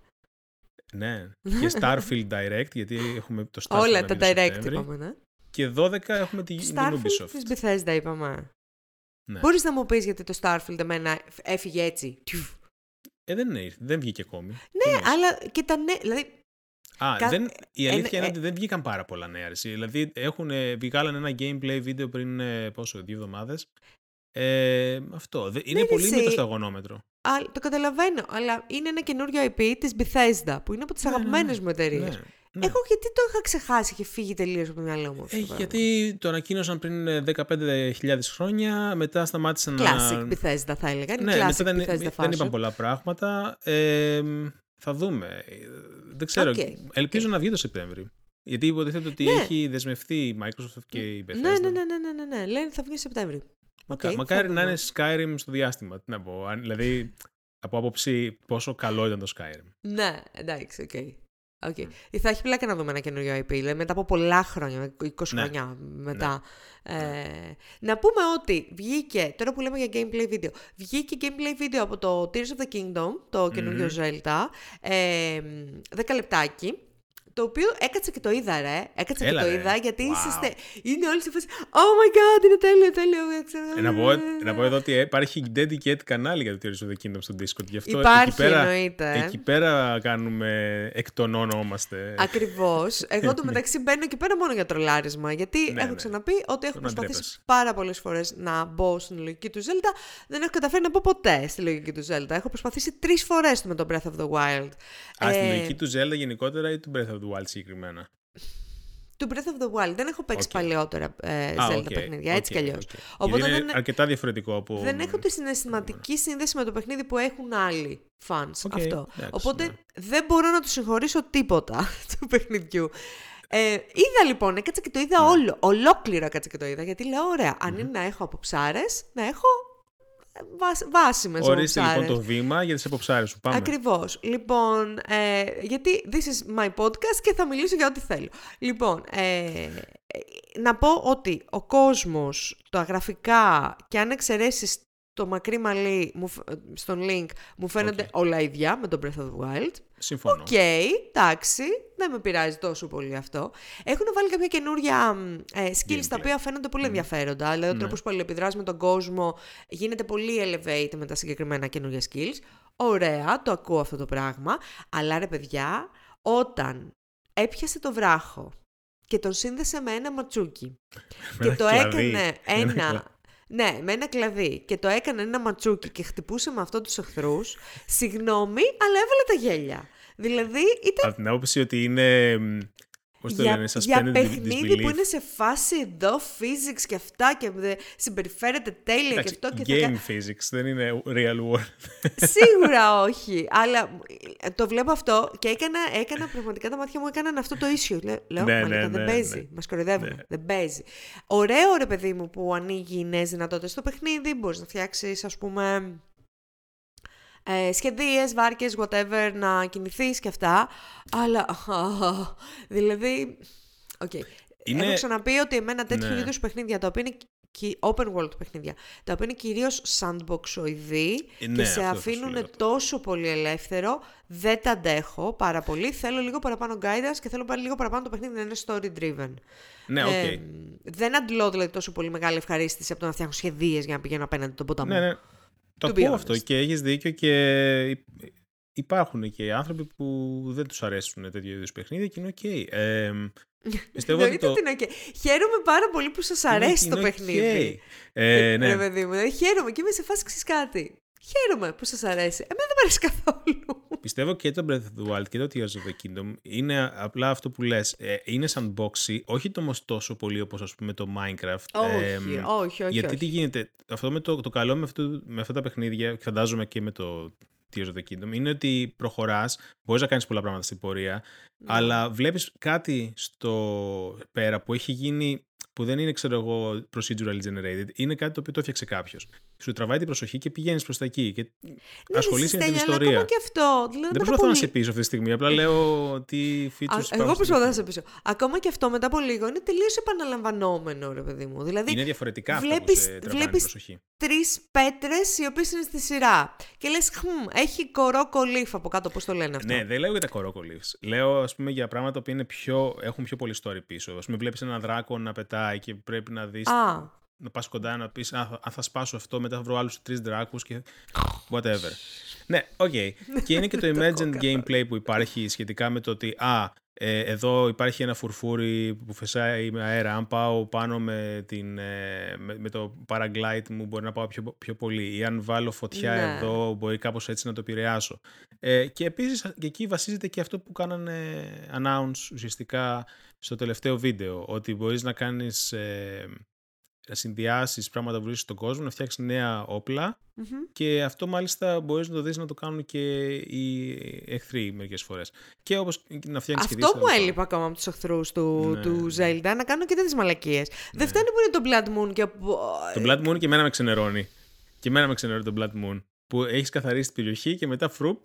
Ναι. και Starfield Direct, γιατί έχουμε το Starfield Όλα να τα βγει το direct Σεπτέμβρη. είπαμε, ναι. Και 12 έχουμε τη, Το την Starfield Ubisoft. της Bethesda είπαμε. Ναι. Μπορείς να μου πεις γιατί το Starfield εμένα έφυγε έτσι; Τιουφ. Ε, δεν, είναι, δεν βγήκε ακόμη. Ναι, Τι εννοείς; αλλά και τα νέα. Δηλαδή, Α, κα- δεν, η αλήθεια ε, είναι ε, ότι δεν βγήκαν πάρα πολλά νέα. Ρε. Δηλαδή έχουν, ε, βγάλαν ένα gameplay βίντεο πριν ε, πόσο, δύο εβδομάδες. Ε, αυτό. Δε- Είναι Ναι, πολύ εσύ. με το σταγονόμετρο. Α, το καταλαβαίνω, αλλά είναι ένα καινούριο IP της Bethesda, που είναι από τις Ναι, ναι, αγαπημένες ναι. μου εταιρείες. Ναι, ναι. Εγώ γιατί το είχα ξεχάσει και φύγει τελείως από το μυαλό μου. αυτό Ε, το πράγμα. γιατί το ανακοίνωσαν πριν ε, 15.000 χρόνια, μετά σταμάτησαν Classic να... Bethesda θα έλεγα. Είναι Ναι, classic μετά δεν, Bethesda δεν fashion. είπαν πολλά πράγματα. Ε, θα δούμε. Ε, Δεν ξέρω. Οκ, Ελπίζω να βγει το Σεπτέμβρη. Γιατί υποτίθεται ότι Ναι. έχει δεσμευτεί η Microsoft και η Bethesda. Ναι, ναι, ναι, ναι, ναι, ναι, ναι. Λένε θα βγει Σεπτέμβρη. Μακα- Οκ, μακάρι θα να δούμε. είναι Skyrim στο διάστημα. Τι να πω. Αν- δηλαδή, από άποψη πόσο καλό ήταν το Skyrim. Ναι, εντάξει, οκ. Okay. Θα έχει πλάκα να δούμε ένα καινούριο IP, δηλαδή μετά από πολλά χρόνια, 20 Ναι. χρόνια μετά. Ε, να πούμε ότι βγήκε, τώρα που λέμε για gameplay video, βγήκε gameplay video από το Tears of the Kingdom, το καινούριο Zelda, ε, 10 λεπτάκι, το οποίο έκατσα και το είδα, ρε. Έκατσα Έλα, και το ρε. είδα, γιατί Wow. είσαστε, είναι όλοι σε φάση, oh my god, είναι τέλειο, τέλειο. ξέρω, Ε, να, πω, να πω εδώ ότι υπάρχει dedicated κανάλι για το Tears of the Kingdom στο Discord. Γι' αυτό Υπάρχει, εκεί πέρα, εννοείται. εκεί πέρα κάνουμε, εκτονώνομαστε. Ακριβώς. Εγώ το μεταξύ μπαίνω εκεί πέρα μόνο για τρολάρισμα. Γιατί Ναι, έχω ναι. ξαναπεί ότι έχω να προσπαθήσει ντρέπεσαι. πάρα πολλές φορές να μπω στην λογική του Zelda. Δεν έχω καταφέρει να μπω ποτέ στη λογική του Zelda. Έχω προσπαθήσει τρεις φορές με το Breath of the Wild. Α, στην Ε, λογική του Zelda γενικότερα ή του Breath of the Wild συγκεκριμένα. του Breath of the Wild. Δεν έχω παίξει Okay. παλαιότερα ε, Α, Zelda οκ, παιχνίδια, έτσι οκ, κι αλλιώς. οκ. Οπότε Γιατί είναι δεν, αρκετά διαφορετικό από... δεν έχω τη συναισθηματική σύνδεση με το παιχνίδι που έχουν άλλοι fans. Οκ, αυτό. εντάξει, Οπότε ναι. δεν μπορώ να του συγχωρήσω τίποτα του παιχνιδιού. Ε, είδα λοιπόν, έκατσα και το είδα Ναι. όλο. Ολόκληρο έκατσα και το είδα. Γιατί λέω, ωραία, αν είναι να έχω αποψάρες, να έχω ε, βάσ, βάσιμες Ορίστε λοιπόν το βήμα για τις αποψάρες σου. Πάμε. Ακριβώς. Λοιπόν, ε, γιατί this is my podcast και θα μιλήσω για ό,τι θέλω. Λοιπόν, ε, ε, να πω ότι ο κόσμος, τα γραφικά και αν εξαιρέσεις το μακρύ μαλλί μου φ- στον Link μου φαίνονται Οκ. όλα ίδια με τον Breath of the Wild. Συμφωνώ. Οκ, εντάξει, δεν με πειράζει τόσο πολύ αυτό. Έχουν βάλει κάποια καινούρια μ, ε, skills τα Gameplay. οποία φαίνονται πολύ ενδιαφέροντα. Δηλαδή, ο Ναι. τρόπος που αλληλεπιδράς με τον κόσμο γίνεται πολύ elevate με τα συγκεκριμένα καινούργια skills. Ωραία, το ακούω αυτό το πράγμα. Αλλά ρε παιδιά, όταν έπιασε το βράχο και τον σύνδεσε με ένα ματσούκι Με και ένα το κλαδί. έκανε Με ένα ένα. κλα- Ναι, με ένα κλαδί και το έκανε ένα ματσούκι και χτυπούσε με αυτό τους εχθρούς, συγγνώμη, αλλά έβαλε τα γέλια. Δηλαδή ήταν Από την άποψη ότι είναι... Πώς το για, λένε, για suspended παιχνίδι disbelief. που είναι σε φάση εδώ, physics και αυτά και δε- συμπεριφέρεται τέλεια Εντάξει, και αυτό και game θα... κα- physics, δεν είναι real world. Σίγουρα όχι, αλλά ε, το βλέπω αυτό και έκανα, έκανα πραγματικά τα μάτια μου έκαναν αυτό το issue. Λέ- Λέω, Ναι, μαλάκα, ναι, δεν ναι, παίζει, ναι. μας κοροϊδεύουν, Ναι. δεν παίζει. Ωραίο ρε παιδί μου που ανοίγει νέες δυνατότητες στο παιχνίδι, μπορείς να φτιάξεις ας πούμε ε, σχεδίες, βάρκες, whatever, να κινηθείς και αυτά, αλλά δηλαδή, οκ. Είναι- Έχω ξαναπεί ότι εμένα τέτοιου Ναι. είδους παιχνίδια, τα οποία είναι κι- open world παιχνίδια, τα οποία είναι κυρίως sandbox οειδή Ε, και ναι, σε αυτό θα σου αφήνουν λέγα. τόσο πολύ ελεύθερο, δεν τα αντέχω πάρα πολύ. Θέλω λίγο παραπάνω guidance και θέλω πάλι λίγο παραπάνω το παιχνίδι να είναι story driven. Ναι, οκ. Ε, δεν αντλώ δηλαδή τόσο πολύ μεγάλη ευχαρίστηση από το να φτιάχνω σχεδίες για να πηγαίνω απέναντι τον ποταμό. Ναι, ναι. Το To be ακούω αυτό honest. και έχεις δίκιο και υ- υπάρχουν και άνθρωποι που δεν τους αρέσουν τέτοιο είδους παιχνίδια και είναι οκ. Ε, πιστεύω ότι Εννοείται το... ότι είναι οκ. Χαίρομαι πάρα πολύ που σας αρέσει είναι το οκ. παιχνίδι. Ε, Ρε ναι. παιδί μου, δηλαδή, χαίρομαι και είμαι σε φάση ξέρεις κάτι. Χαίρομαι που σας αρέσει. Εμένα δεν μου αρέσει καθόλου. Πιστεύω και το Breath of the Wild και το Tears of the Kingdom είναι απλά αυτό που λες. Ε, είναι σαν boxy, όχι το όμως τόσο πολύ όπως ας πούμε το Minecraft. Όχι, Εμ, όχι, όχι. γιατί όχι. τι γίνεται, αυτό με το, το καλό με, αυτό, με αυτά τα παιχνίδια, και φαντάζομαι και με το Tears of the Kingdom, είναι ότι προχωράς, μπορείς να κάνεις πολλά πράγματα στην πορεία, Ναι. αλλά βλέπεις κάτι στο πέρα που έχει γίνει, που δεν είναι ξέρω εγώ procedurally generated, είναι κάτι το οποίο το έφτιαξε κάποιος. Σου τραβάει την προσοχή και πηγαίνεις προς τα εκεί και Ναι, ασχολείσαι με την Στέλια, αλλά ιστορία. Ακόμα και αυτό. Δηλαδή, Δεν μετά προσπαθώ από να σε λίγο- πείσω αυτή τη στιγμή. Απλά λέω τι Α, features Εγώ υπάρχουν στο προσπαθώ να σε παιχνίδι. πείσω. Ακόμα και αυτό μετά από λίγο είναι τελείως επαναλαμβανόμενο, ρε παιδί μου. Δηλαδή, Είναι διαφορετικά αυτά που βλέπεις- σε τραβάνε βλέπεις την προσοχή. τρεις πέτρες οι οποίες είναι στη σειρά. Και λες, έχει κορό κολύφ από κάτω, πώς το λένε αυτό. Ναι, δεν λέω για τα κορόκολιβς. Λέω, ας πούμε, για πράγματα που είναι πιο, έχουν πιο πολύ story πίσω. Ας πούμε, βλέπεις έναν δράκο να πετάει και πρέπει να δεις, Α, να πας κοντά να πεις «Α, θα- αν θα σπάσω αυτό, μετά θα βρω άλλους τρεις δράκους και whatever. ναι, οκ. και είναι και το emergent gameplay που υπάρχει σχετικά με το ότι «Α, ε, εδώ υπάρχει ένα φουρφούρι που φυσάει με αέρα. Αν πάω πάνω με, την, ε, με, με το paraglide μου μπορεί να πάω πιο, πιο πολύ. Ή αν βάλω φωτιά Ναι. εδώ μπορεί κάπως έτσι να το επηρεάσω. Ε, και επίσης και εκεί βασίζεται και αυτό που κάνανε announce ουσιαστικά στο τελευταίο βίντεο. Ότι μπορείς να κάνεις... Ε, να συνδυάσεις πράγματα που βρίσκεις στον κόσμο, να φτιάξεις νέα όπλα μμμ. και αυτό μάλιστα μπορείς να το δεις να το κάνουν και οι εχθροί μερικές φορές. Και όπως να φτιάξεις και Αυτό μου έλειπε ακόμα από τους εχθρούς του, Ναι. του Zelda, να κάνουν και τέτοιες μαλακίες. Δεν φτάνει που είναι το Blood Moon και. Το Blood Moon και εμένα με ξενερώνει. Και εμένα με ξενερώνει το Blood Moon. Που έχεις καθαρίσει την περιοχή και μετά φρουπ.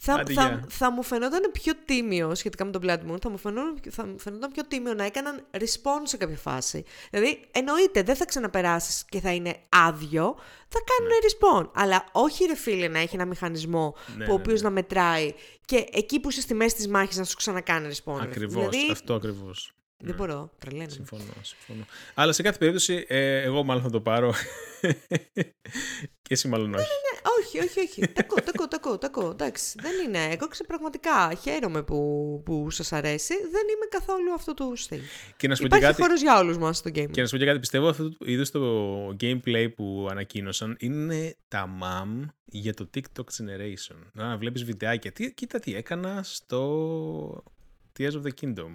Θα, Άντε, θα, γεια. θα μου φαινόταν πιο τίμιο σχετικά με τον Blood Moon, θα μου, φαινόταν, θα μου φαινόταν πιο τίμιο να έκαναν respawn σε κάποια φάση. Δηλαδή, εννοείται, δεν θα ξαναπεράσεις και θα είναι άδειο, θα κάνουν respawn. Αλλά όχι ρε φίλε να έχει ένα μηχανισμό Ναι, που ο ναι, οποίος ναι. να μετράει και εκεί που είσαι στη μέση της μάχης να σου ξανακάνει respawn. ρε. Ακριβώς. Δηλαδή, Αυτό ακριβώς. Δεν μπορώ, τρελαίνω. Συμφωνώ, συμφωνώ. Αλλά σε κάθε περίπτωση, ε, εγώ μάλλον θα το πάρω. και εσύ μάλλον όχι. όχι, όχι, όχι. Τα ακούω, τα ακούω, τα ακούω, τα ακούω. Εντάξει, δεν είναι. Εγώ ξέρω πραγματικά χαίρομαι που, που σας αρέσει. Δεν είμαι καθόλου αυτού του στυλ. Και να σου πω και Υπάρχει κάτι. χώρος για όλους μας στο game. Και να σου πω και κάτι, πιστεύω αυτό το είδος το gameplay που ανακοίνωσαν είναι τα μαμ για το TikTok Generation. Να βλέπεις βιντεάκια. Τι, κοίτα τι έκανα στο Tears of the Kingdom.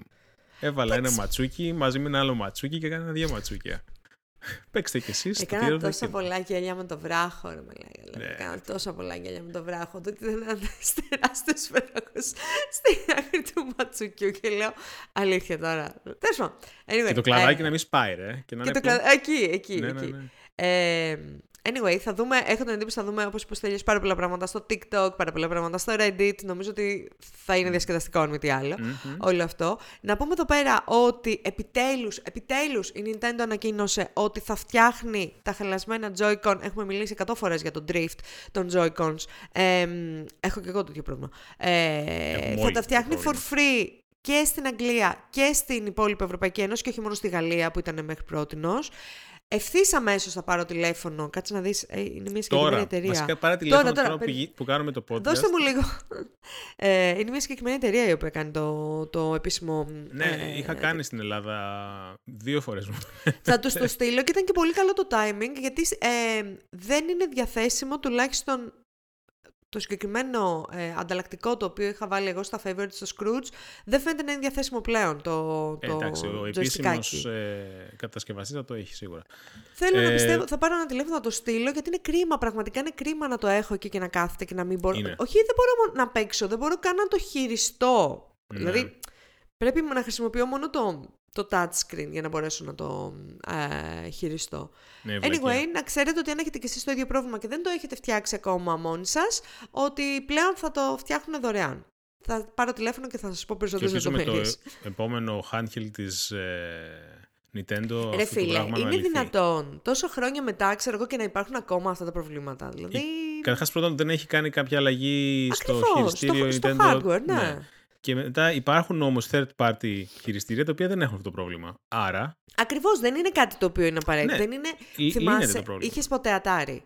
Έβαλα ένα ματσούκι μαζί με ένα άλλο ματσούκι και έκανα δύο ματσούκια. Παίξτε κι εσείς. Έκανα τόσα πολλά γέλια με το βράχο, ρε ναι. Έκανα τόσα πολλά γέλια με το βράχο. Το ότι ήταν ένα τεράστιο βράχο στην άκρη του ματσουκιού και λέω Αλήθεια τώρα. Τέλος πάντων. Anyway, και το κλαδάκι ε, να μην σπάει, ρε. Και, να και το κλαδάκι. Εκεί, εκεί. Ναι, εκεί. Ναι, ναι. Ε, Anyway, θα δούμε, έχω την εντύπωση θα δούμε όπως είπες πάρα πολλά πράγματα στο TikTok, πάρα πολλά πράγματα στο Reddit. Νομίζω ότι θα είναι διασκεδαστικό αν μη τι αλλο όλο αυτό. Να πούμε εδώ πέρα ότι επιτέλους, επιτέλους η Nintendo ανακοίνωσε ότι θα φτιάχνει τα χαλασμένα Joy-Con. Έχουμε μιλήσει 100 φορές για το drift των Joy-Cons. Ε, έχω και εγώ τέτοιο πρόβλημα. Ε, θα τα φτιάχνει for free και στην Αγγλία και στην υπόλοιπη Ευρωπαϊκή Ένωση και όχι μόνο στη Γαλλία που ήταν μέχρι πρότινος. Ευθύς αμέσως θα πάρω τηλέφωνο. Κάτσε να δεις. Ε, είναι μια συγκεκριμένη εταιρεία. Βασικά πάρε τηλέφωνο τώρα, τώρα, που, που κάνουμε το podcast. Δώστε μου λίγο. Ε, είναι μια συγκεκριμένη εταιρεία η οποία κάνει το, το επίσημο. Ναι, ε, είχα κάνει στην Ελλάδα δύο φορές μου. θα τους το στείλω και ήταν και πολύ καλό το timing γιατί ε, δεν είναι διαθέσιμο τουλάχιστον το συγκεκριμένο ε, ανταλλακτικό το οποίο είχα βάλει εγώ στα favorites στο Scrooge δεν φαίνεται να είναι διαθέσιμο πλέον το, ε, το Εντάξει, ο επίσημος ε, κατασκευαστής θα το έχει σίγουρα. Θέλω ε, να πιστεύω, θα πάρω ένα τηλέφωνο να το στείλω γιατί είναι κρίμα, πραγματικά είναι κρίμα να το έχω εκεί και να κάθεται και να μην μπορώ. Είναι. Όχι, δεν μπορώ να παίξω, δεν μπορώ καν να το χειριστώ. Ναι. Δηλαδή, πρέπει να χρησιμοποιώ μόνο το το touchscreen για να μπορέσω να το ε, χειριστώ. Ναι, anyway, να ξέρετε ότι αν έχετε και εσείς το ίδιο πρόβλημα και δεν το έχετε φτιάξει ακόμα μόνοι σας, ότι πλέον θα το φτιάχνουν δωρεάν. Θα πάρω τηλέφωνο και θα σας πω περισσότερες λεπτομέρειες. το επόμενο handheld της ε, Nintendo Ρε φίλε, είναι δυνατόν τόσο χρόνια μετά, ξέρω εγώ, και να υπάρχουν ακόμα αυτά τα προβλήματα. Δηλαδή... Καταρχάς πρώτον δεν έχει κάνει κάποια αλλαγή Ακριβώς, στο χειριστήριο στο, Nintendo. Στο hardware, ναι. ναι. Και μετά υπάρχουν όμως third party χειριστήρια τα οποία δεν έχουν αυτό το πρόβλημα. Άρα. Ακριβώς δεν είναι κάτι το οποίο είναι απαραίτητο. Ναι, δεν είναι. θυμάσαι, είχες ποτέ ατάρι;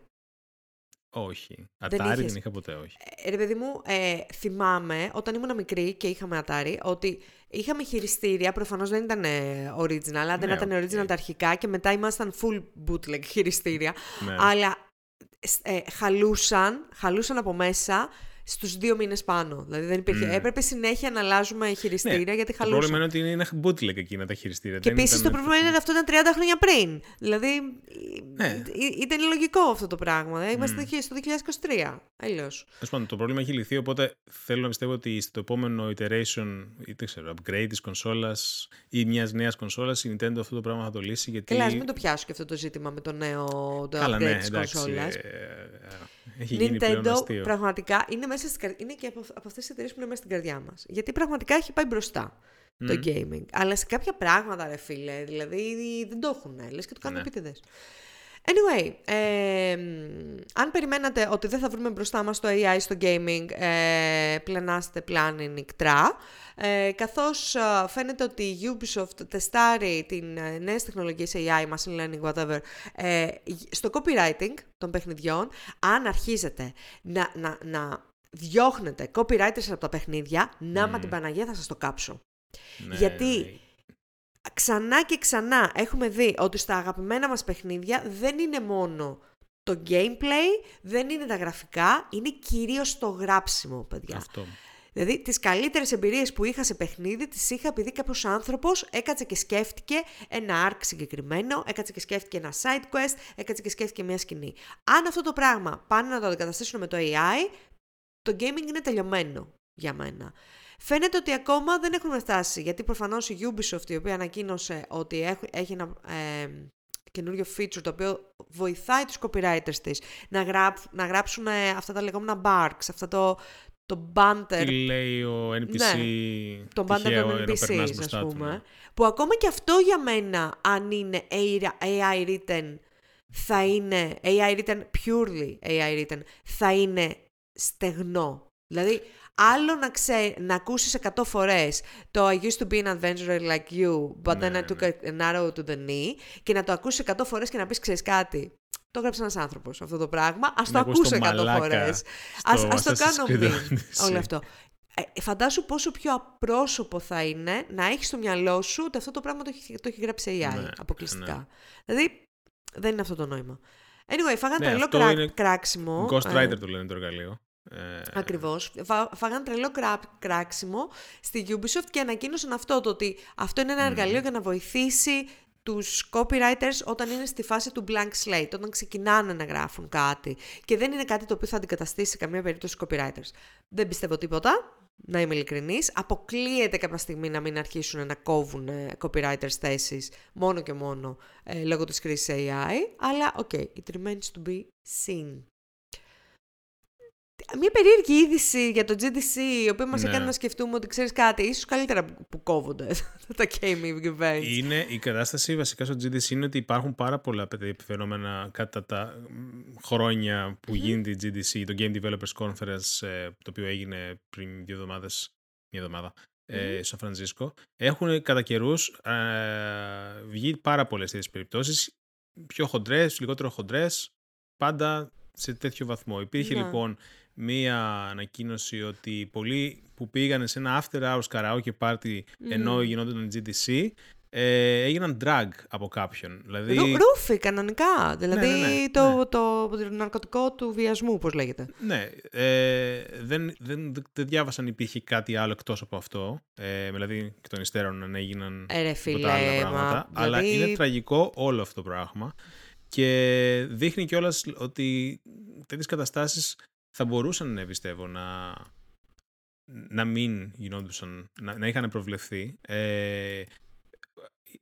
Όχι. Ατάρι δεν, είχα ποτέ, όχι. Ε, ρε παιδί μου, ε, θυμάμαι όταν ήμουν μικρή και είχαμε ατάρι ότι είχαμε χειριστήρια. Προφανώς δεν ήταν ε, original, αλλά δεν ναι, ήταν original τα αρχικά και μετά ήμασταν full bootleg χειριστήρια. Ναι. Αλλά ε, χαλούσαν, χαλούσαν από μέσα στους δύο μήνες πάνω. Δηλαδή δεν υπήρχε. Mm. Έπρεπε συνέχεια να αλλάζουμε χειριστήρια ναι. γιατί χαλούσε. Το πρόβλημα είναι ότι είναι ένα bootleg εκείνα τα χειριστήρια. Και επίσης το πρόβλημα είναι ότι αυτό ήταν 30 χρόνια πριν. Δηλαδή ναι. ήταν λογικό αυτό το πράγμα. Mm. Είμαστε στο 2023. Αλλιώς. το πρόβλημα έχει λυθεί, οπότε θέλω να πιστεύω ότι στο επόμενο iteration ή δεν ξέρω, upgrade της κονσόλας ή μιας νέας κονσόλας η Nintendo αυτό το πράγμα θα το λύσει. Γιατί... Καλά, μην το πιάσω και αυτό το ζήτημα με το νέο το Καλά, upgrade ναι, της κονσόλας. Ε, έχει γίνει Nintendo πραγματικά είναι, μέσα στη, είναι και από, από αυτές τις εταιρείες που είναι μέσα στην καρδιά μας. Γιατί πραγματικά έχει πάει μπροστά το gaming. Αλλά σε κάποια πράγματα, ρε φίλε, δηλαδή δεν το έχουν, λες και το κάνουν ναι. επίτηδες. Anyway, ε, αν περιμένατε ότι δεν θα βρούμε μπροστά μας το AI στο gaming, ε, πλενάστε πλάνη νικτρά, ε, καθώς ε, φαίνεται ότι η Ubisoft τεστάρει την ε, νέες τεχνολογίες AI, machine learning, whatever, ε, στο copywriting των παιχνιδιών, αν αρχίζετε να, να, να διώχνετε copywriters από τα παιχνίδια, να με την Παναγία θα σας το κάψω. Ναι, Γιατί ξανά και ξανά έχουμε δει ότι στα αγαπημένα μας παιχνίδια δεν είναι μόνο το gameplay, δεν είναι τα γραφικά, είναι κυρίως το γράψιμο, παιδιά. Αυτό. Δηλαδή, τις καλύτερες εμπειρίες που είχα σε παιχνίδι, τις είχα επειδή κάποιος άνθρωπος έκατσε και σκέφτηκε ένα arc συγκεκριμένο, έκατσε και σκέφτηκε ένα side quest, έκατσε και σκέφτηκε μια σκηνή. Αν αυτό το πράγμα πάνε να το αντικαταστήσουν με το AI, το gaming είναι τελειωμένο για μένα. Φαίνεται ότι ακόμα δεν έχουν φτάσει, γιατί προφανώς η Ubisoft η οποία ανακοίνωσε ότι έχει ένα ε, καινούριο feature το οποίο βοηθάει τους copywriters της να, γράπ, να γράψουν ε, αυτά τα λεγόμενα barks, αυτό το, το banter. Τι λέει ο NPC. Ναι, το banter των NPC, ας πούμε. Ναι. Που ακόμα και αυτό για μένα, αν είναι AI written, θα είναι AI written, purely AI written, θα είναι στεγνό. Δηλαδή, άλλο να, ξέ, να ακούσεις 100 φορές το I used to be an adventurer like you, but then I ναι, took ναι. an arrow to the knee και να το ακούσεις 100 φορές και να πεις ξέρεις κάτι. Το έγραψε ένας άνθρωπος αυτό το πράγμα. Α το ακούσω 100 φορές. Α το κάνω μη. Όλο αυτό. Ε, φαντάσου πόσο πιο απρόσωπο θα είναι να έχεις στο μυαλό σου ότι αυτό το πράγμα το έχει, το έχει γράψει AI ναι, αποκλειστικά. Ναι. Δηλαδή δεν είναι αυτό το νόημα. Anyway, φάγανε ναι, τρελό κράξιμο. Ghost ε. Rider το λένε το εργαλείο. Ε, Ακριβώς. Φα, φάγαν τρελό κράξιμο στη Ubisoft και ανακοίνωσαν αυτό το ότι αυτό είναι ένα εργαλείο για να βοηθήσει τους copywriters όταν είναι στη φάση του blank slate, όταν ξεκινάνε να γράφουν κάτι και δεν είναι κάτι το οποίο θα αντικαταστήσει σε καμία περίπτωση copywriters. Δεν πιστεύω τίποτα, να είμαι ειλικρινής. Αποκλείεται κάποια στιγμή να μην αρχίσουν να κόβουν copywriters θέσεις μόνο και μόνο ε, λόγω της κρίσης AI, αλλά οκ, okay, it remains to be seen μια περίεργη είδηση για το GDC, η οποία μας ναι. έκανε να σκεφτούμε ότι ξέρεις κάτι, ίσως καλύτερα που κόβονται τα gaming events. Είναι, η κατάσταση βασικά στο GDC είναι ότι υπάρχουν πάρα πολλά φαινόμενα κατά τα χρόνια που γίνεται η GDC, το Game Developers Conference, ε, το οποίο έγινε πριν δύο εβδομάδες, μια εβδομάδα, ε, στο Φραντζίσκο. Έχουν κατά καιρούς ε, βγει πάρα πολλές τέτοιες περιπτώσεις. Πιο χοντρές, λιγότερο χοντρές, πάντα σε τέτοιο βαθμό. Υπήρχε ναι. λοιπόν μία ανακοίνωση ότι πολλοί που πήγαν σε ένα after hours karaoke party ενώ γινόταν GDC ε, έγιναν drag από κάποιον. Δηλαδή... ρούφι κανονικά, δηλαδή ναι, ναι, ναι, το, το, το, ναρκωτικό του βιασμού, πώς λέγεται. Ναι, ε, δεν, δεν, δεν διάβασαν υπήρχε κάτι άλλο εκτός από αυτό, ε, δηλαδή και των υστέρων να έγιναν ε, φίλε, άλλα πράγματα, αλλά δηλαδή- είναι τραγικό όλο αυτό το πράγμα. Και δείχνει κιόλας ότι τέτοιες καταστάσεις θα μπορούσαν, πιστεύω, να, να μην γινόντουσαν, να, να είχαν προβλεφθεί. Ε,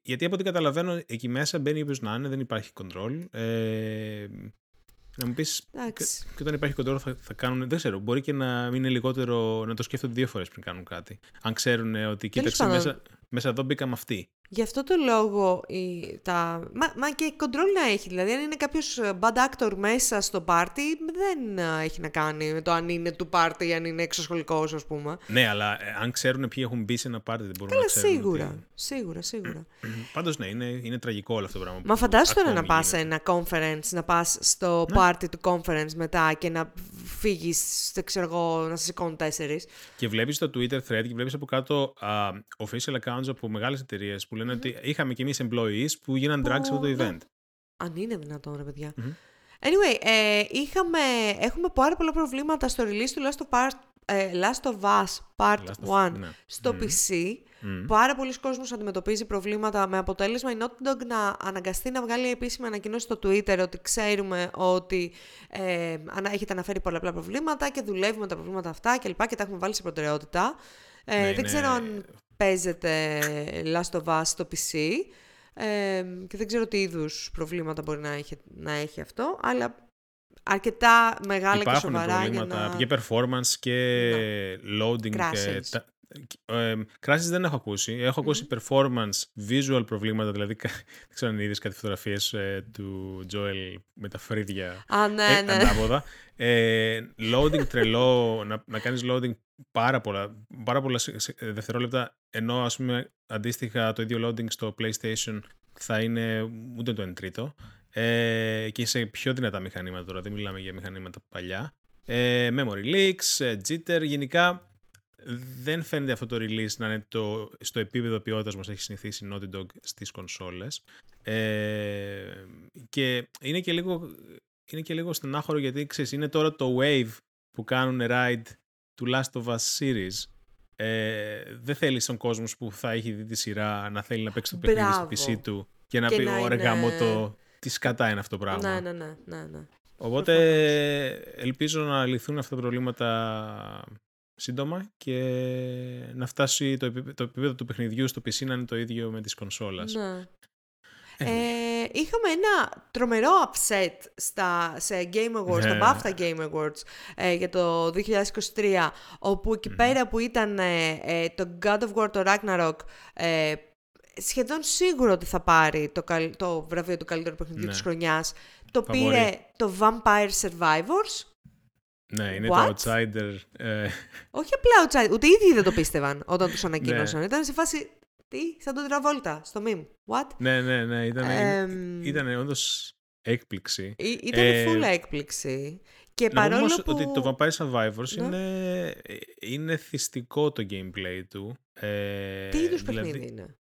γιατί από ό,τι καταλαβαίνω, εκεί μέσα μπαίνει όποιος να είναι, δεν υπάρχει control. Ε, να μου πεις. Και όταν υπάρχει control θα, θα κάνουν. Δεν ξέρω. Μπορεί και να είναι λιγότερο. να το σκέφτονται δύο φορές πριν κάνουν κάτι. Αν ξέρουν ότι κοίταξε μέσα, μέσα εδώ μπήκαμε αυτοί. Γι' αυτό το λόγο η, τα... Μα, μα και control να έχει. Δηλαδή, αν είναι κάποιος ε, bad actor μέσα στο πάρτι, δεν ε, έχει να κάνει με το αν είναι του πάρτι ή αν είναι εξωσχολικός, ας πούμε. Ναι, αλλά ε, αν ξέρουν ποιοι έχουν μπει σε ένα πάρτι, δεν μπορούν να ξέρουν. Σίγουρα. Ότι... Σίγουρα, σίγουρα. Πάντως, ναι, είναι, είναι τραγικό όλο αυτό το πράγμα. Μα φαντάζομαι τώρα να πας σε ένα conference, να πας στο ναι. πάρτι του conference μετά και να φύγεις, δεν ξέρω εγώ, να σε σηκώνουν τέσσερις. Και βλέπεις το Twitter thread και βλέπεις από κάτω uh, official accounts από μεγάλες εταιρείες που λένε ότι είχαμε κι εμείς employees που γίναν drag σε αυτό το event. Αν είναι δυνατόν, ρε παιδιά. Anyway, ε, είχαμε, έχουμε πάρα πολλά προβλήματα στο release του Last of, Us, ε, Last of Us Part 1 ναι. στο PC. Mm. Πάρα πολλοί κόσμος αντιμετωπίζει προβλήματα με αποτέλεσμα η Naughty Dog να αναγκαστεί να βγάλει επίσημη ανακοίνωση στο Twitter ότι ξέρουμε ότι ε, έχετε αναφέρει πολλαπλά προβλήματα και δουλεύουμε τα προβλήματα αυτά και λοιπά και τα έχουμε βάλει σε προτεραιότητα. Ε, ναι, δεν ξέρω αν παίζεται Last of Us στο PC ε, και δεν ξέρω τι είδους προβλήματα μπορεί να έχει, να έχει αυτό, αλλά αρκετά μεγάλα και σοβαρά προβλήματα για να... και performance και ναι. loading και ε, κράσεις δεν έχω ακούσει. Έχω ακούσει performance, visual προβλήματα, δηλαδή δεν ξέρω αν είδες κάτι φωτογραφίες ε, του Joel με τα φρύδια Α, ναι, ε, ναι. ανάποδα. Ε, loading τρελό, να, να κάνεις loading πάρα πολλά, πάρα πολλά δευτερόλεπτα, ενώ ας πούμε αντίστοιχα το ίδιο loading στο PlayStation θα είναι ούτε το 1 τρίτο ε, και σε πιο δυνατά μηχανήματα τώρα, δεν μιλάμε για μηχανήματα παλιά. Ε, memory leaks, ε, jitter, γενικά δεν φαίνεται αυτό το release να είναι το, στο επίπεδο ποιότητας μας έχει συνηθίσει η Naughty Dog στις κονσόλες. Ε, και είναι και λίγο, είναι και λίγο στενάχωρο γιατί ξέρεις, είναι τώρα το wave που κάνουν ride του Last of Us series. Ε, δεν θέλεις στον κόσμος που θα έχει δει τη σειρά να θέλει να παίξει το παιχνίδι στο PC του και να πει: Ωραία, γάμο το. Τι σκατά είναι αυτό το πράγμα. Ναι, ναι, ναι. ναι, ναι. Οπότε ελπίζω να λυθούν αυτά τα προβλήματα σύντομα και να φτάσει το επίπεδο, το επίπεδο του παιχνιδιού στο PC να είναι το ίδιο με τις κονσόλας. Ναι. Ε, είχαμε ένα τρομερό upset στα, σε Game Awards, ναι. στα BAFTA Game Awards ε, για το 2023, όπου εκεί πέρα που ήταν ε, ε, το God of War, το Ragnarok, ε, σχεδόν σίγουρο ότι θα πάρει το, το βραβείο του καλύτερου παιχνιδιού ναι. της χρονιάς, το πήρε το Vampire Survivors, ναι, είναι το outsider. Ε... Όχι απλά outsider, ούτε οι ίδιοι δεν το πίστευαν όταν τους ανακοίνωσαν. ναι. Ήταν σε φάση. Τι, σαν τον Τραβόλτα στο meme. What? Ναι, ναι, ναι. Ήταν, ε, ήταν όντως έκπληξη. Ήταν ε, full έκπληξη. Και να παρόλο που... ότι το Vampire Survivors ναι. είναι, είναι εθιστικό το gameplay του. Ε, Τι είδους δηλαδή... παιχνίδι είναι;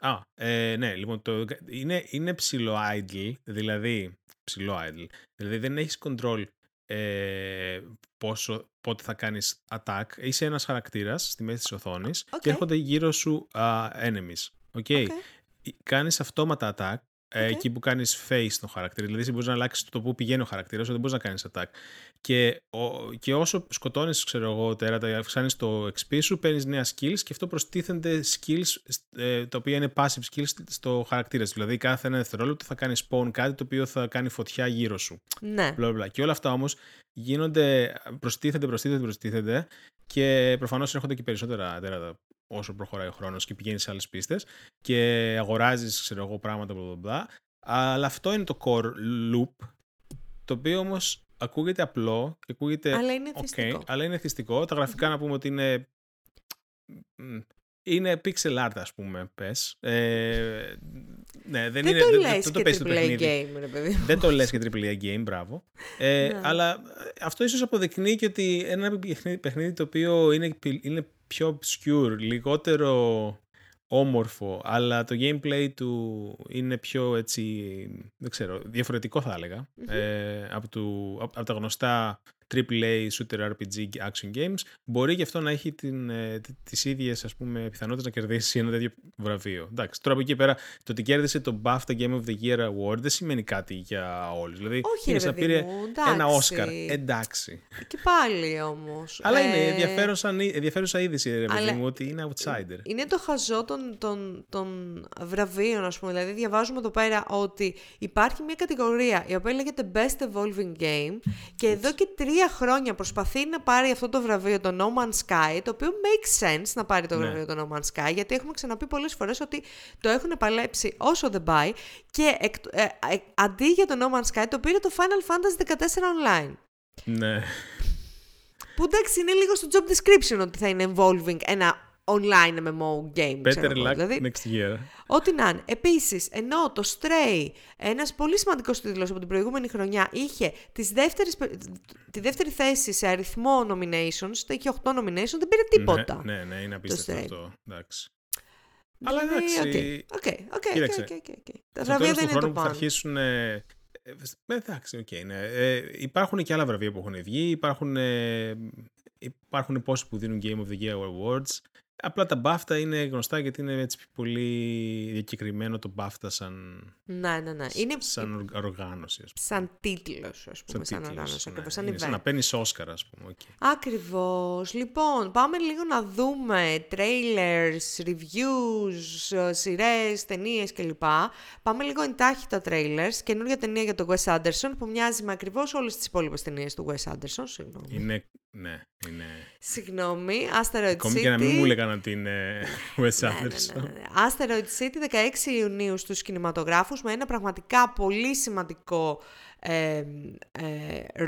Α, ε, ναι, λοιπόν, το, είναι, είναι ψιλο idle, δηλαδή, ψιλο idle, δηλαδή δεν έχεις control ε, πόσο, πότε θα κάνεις attack. Είσαι ένας χαρακτήρας στη μέση της οθόνης Okay. και έρχονται γύρω σου α, enemies. Okay. Οκ. Κάνεις αυτόματα attack ε, Οκ. εκεί που κάνεις face τον χαρακτήρα. Δηλαδή εσύ μπορείς να αλλάξεις το που πηγαίνει ο χαρακτήρας, δεν μπορείς να κάνεις attack. Και, ο, και όσο σκοτώνεις, ξέρω εγώ, τέρατα, αυξάνεις το XP σου, παίρνεις νέα skills και αυτό προστίθενται skills ε, τα οποία είναι passive skills στο χαρακτήρας σου. Δηλαδή κάθε ένα δευτερόλεπτο θα κάνεις spawn κάτι το οποίο θα κάνει φωτιά γύρω σου. Ναι. Μπλα, μπλα. Και όλα αυτά όμως γίνονται, προστίθενται, προστίθενται, προστίθενται και προφανώς έρχονται και περισσότερα τέρατα όσο προχωράει ο χρόνος και πηγαίνεις σε άλλες πίστες και αγοράζεις, ξέρω εγώ, πράγματα, μπλα, μπλα, μπλα. Αλλά αυτό είναι το core loop, το οποίο όμως ακούγεται απλό και ακούγεται Αλλά είναι οκ, εθιστικό. αλλά είναι εθιστικό. Τα γραφικά να πούμε ότι είναι μ, είναι pixel art, ας πούμε, πες. Ε, ναι, δεν, Δεν είναι, το δεν, λες δεν το και παίζει το AAA παιχνίδι. game, ρε παιδί. Δεν το λες και AAA game, μπράβο. Ε, Ναι. Αλλά ε, αυτό ίσως αποδεικνύει και ότι ένα παιχνίδι, παιχνίδι το οποίο είναι, πι- είναι πιο obscure, λιγότερο όμορφο, αλλά το gameplay του είναι πιο έτσι, δεν ξέρω, διαφορετικό θα έλεγα, ε, από, του, από, από τα γνωστά AAA shooter RPG action games, μπορεί και αυτό να έχει την, ε, τ- τις ίδιες ας πούμε, πιθανότητες να κερδίσει ένα τέτοιο βραβείο. Εντάξει, τώρα από εκεί πέρα το ότι κέρδισε το BAFTA Game of the Year Award δεν σημαίνει κάτι για όλους. Δηλαδή, Όχι, είναι ρε σαν παιδί πήρε μου, ένα εντάξει. Όσκαρ. Εντάξει. Και πάλι όμως. Αλλά Ε, είναι ενδιαφέρουσα, ενδιαφέρουσα είδηση, ρε παιδί αλλά- μου, ότι είναι outsider. Είναι το χαζό των, των, των βραβείων, ας πούμε. Δηλαδή, διαβάζουμε εδώ πέρα ότι υπάρχει μια κατηγορία η οποία λέγεται Best Evolving Game και εδώ και τρία χρόνια προσπαθεί να πάρει αυτό το βραβείο, το No Man's Sky, το οποίο makes sense να πάρει το Ναι. βραβείο το No Man's Sky, γιατί έχουμε ξαναπεί πολλές φορές ότι το έχουν παλέψει όσο δεν πάει και εκ- ε, ε, αντί για το No Man's Sky το πήρε το Final Fantasy 14 Online. Ναι. Που εντάξει είναι λίγο στο job description ότι θα είναι evolving ένα online MMO game. ξέρω Better εγώ. luck Δηλαδή, next year. Ό,τι να είναι. Επίσης, ενώ το Stray, ένας πολύ σημαντικός τίτλος από την προηγούμενη χρονιά, είχε τις δεύτερες, τη δεύτερη θέση σε αριθμό nominations, το είχε 8 nominations, δεν πήρε τίποτα. Ναι, ναι, ναι, είναι απίστευτο Stray. αυτό. Εντάξει. Αλλά Δηλαδή, εντάξει. οκ, οκ, οκ, Κοίταξε. οκ, οκ, οκ. Τα Στο βραβεία τέλος δεν του είναι το χρόνου που θα πάνω. αρχίσουν. Ε, ε, εντάξει, οκ, ναι. Ε, υπάρχουν και άλλα βραβεία που έχουν βγει. Υπάρχουν, ε, υπάρχουν πόσοι που δίνουν Game of the Year Awards. Απλά τα BAFTA είναι γνωστά γιατί είναι έτσι πολύ διακεκριμένο το BAFTA σαν, Ναι, ναι, ναι. Είναι σαν οργ- οργάνωση. Ας πούμε. σαν τίτλος, ας πούμε, σαν, τίτλος, οργάνωση. ναι. Ακριβώς, σαν Είναι σαν event. να παίρνεις Όσκαρ, ας πούμε. οκ. Ακριβώς. Λοιπόν, πάμε λίγο να δούμε trailers, reviews, ε, σειρές, ταινίες κλπ. Πάμε λίγο εντάχει τα trailers. Καινούργια ταινία για τον Wes Anderson που μοιάζει με ακριβώς όλες τις υπόλοιπες ταινίες του Wes Anderson. Συγγνώμη. Είναι. Ναι, είναι. Συγγνώμη. Asteroid Ακόμη City. και να μην μου έλεγαν ότι είναι Wes Ναι, Anderson. ναι, ναι, ναι. Asteroid City 16 Ιουνίου στους κινηματογράφους με ένα πραγματικά πολύ σημαντικό ε, ε,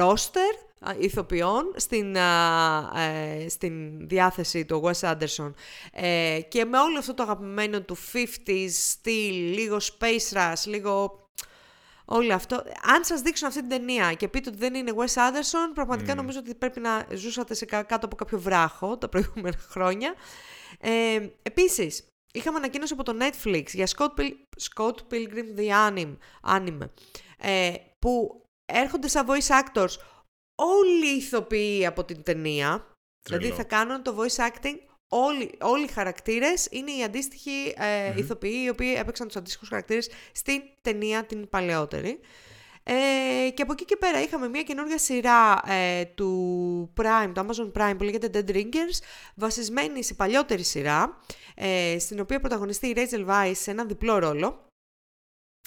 roster α, ηθοποιών στην, α, ε, στην διάθεση του Wes Anderson ε, και με όλο αυτό το αγαπημένο του 50s στυλ, λίγο space rush, λίγο όλο αυτό. Αν σας δείξουν αυτή την ταινία και πείτε ότι δεν είναι Wes Anderson, πραγματικά νομίζω ότι πρέπει να ζούσατε σε κα- κάτω από κάποιο βράχο τα προηγούμενα χρόνια. Ε, επίσης, είχαμε ανακοίνωση από το Netflix για Scott, Pil- Scott Pilgrim The Anime, anime ε, που έρχονται σαν voice actors όλοι οι ηθοποιοί από την ταινία. Δηλαδή Τρελό. θα κάνουν το voice acting όλοι, όλοι οι χαρακτήρες είναι οι αντίστοιχοι ε, ηθοποιοί οι οποίοι έπαιξαν τους αντίστοιχους χαρακτήρες στην ταινία την παλαιότερη. Ε, και από εκεί και πέρα είχαμε μια καινούργια σειρά ε, του Prime, του Amazon Prime που λέγεται Dead Ringers, βασισμένη σε παλιότερη σειρά, ε, στην οποία πρωταγωνιστεί η Rachel Weisz σε έναν διπλό ρόλο.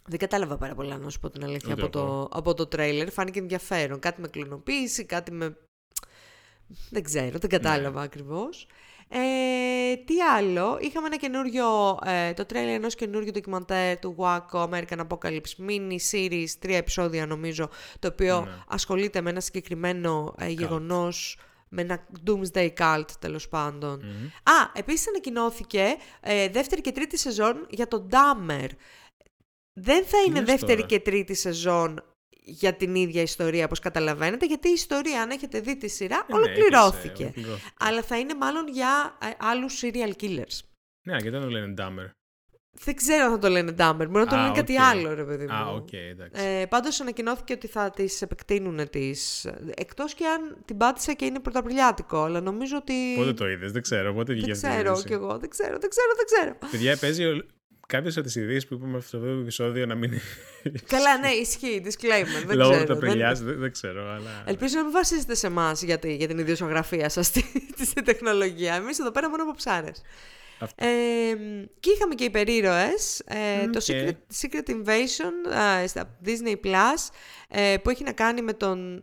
Δεν κατάλαβα πάρα πολλά, να σου πω την αλήθεια, Ούτε από το, εγώ. από το τρέιλερ. Φάνηκε ενδιαφέρον. Κάτι με κλωνοποίηση, κάτι με... Δεν ξέρω, δεν κατάλαβα ακριβώς. Ε, τι άλλο, είχαμε ένα καινούριο, ε, το τρέλερ ενός καινούριου ντοκιμαντέρ του Waco American Apocalypse mini series, τρία επεισόδια νομίζω, το οποίο Ναι. ασχολείται με ένα συγκεκριμένο ε, γεγονός, με ένα doomsday cult τέλος πάντων. Μμμ. Α, επίσης ανακοινώθηκε ε, δεύτερη και τρίτη σεζόν για τον Dahmer. Δεν θα είναι λες δεύτερη τώρα; και τρίτη σεζόν για την ίδια ιστορία, όπως καταλαβαίνετε, γιατί η ιστορία, αν έχετε δει τη σειρά, Ε, ναι, ολοκληρώθηκε. έκλεισε, ολοκληρώθηκε. Αλλά θα είναι μάλλον για ε, άλλους serial killers. Ναι, γιατί δεν το λένε Dahmer. Δεν ξέρω αν θα το λένε Dahmer. Μπορεί να το Α, λένε κάτι οκ. άλλο, ρε παιδί μου. Α, οκ, εντάξει. Ε, Πάντως ανακοινώθηκε ότι θα τις επεκτείνουν τις. Εκτός και αν την πάτησα και είναι πρωταπριλιάτικο. Αλλά νομίζω ότι. Πότε το είδες, δεν ξέρω. Πότε βγήκε Δεν αυτή η ξέρω είδηση. κι εγώ. Δεν ξέρω, δεν ξέρω, δεν ξέρω. Παιδιά, παίζει κάποιες από τις ειδήσεις που είπαμε αυτό το επεισόδιο να μην είναι. Καλά, ναι, ισχύει. Disclaimer. Δεν Λόγω ξέρω. του δεν- απριλιά, δεν, δεν ξέρω. Αλλά... Ελπίζω να μην βασίζετε σε εμάς για, τη- για την ιδιοσιογραφία σας στη τεχνολογία. Εμείς εδώ πέρα μόνο από ψάρε. Αυτό. Ε, και είχαμε και υπερήρωες, ε, Μμ, το και- Secret, Secret Invasion ε, στα Disney Plus ε, που έχει να κάνει με τον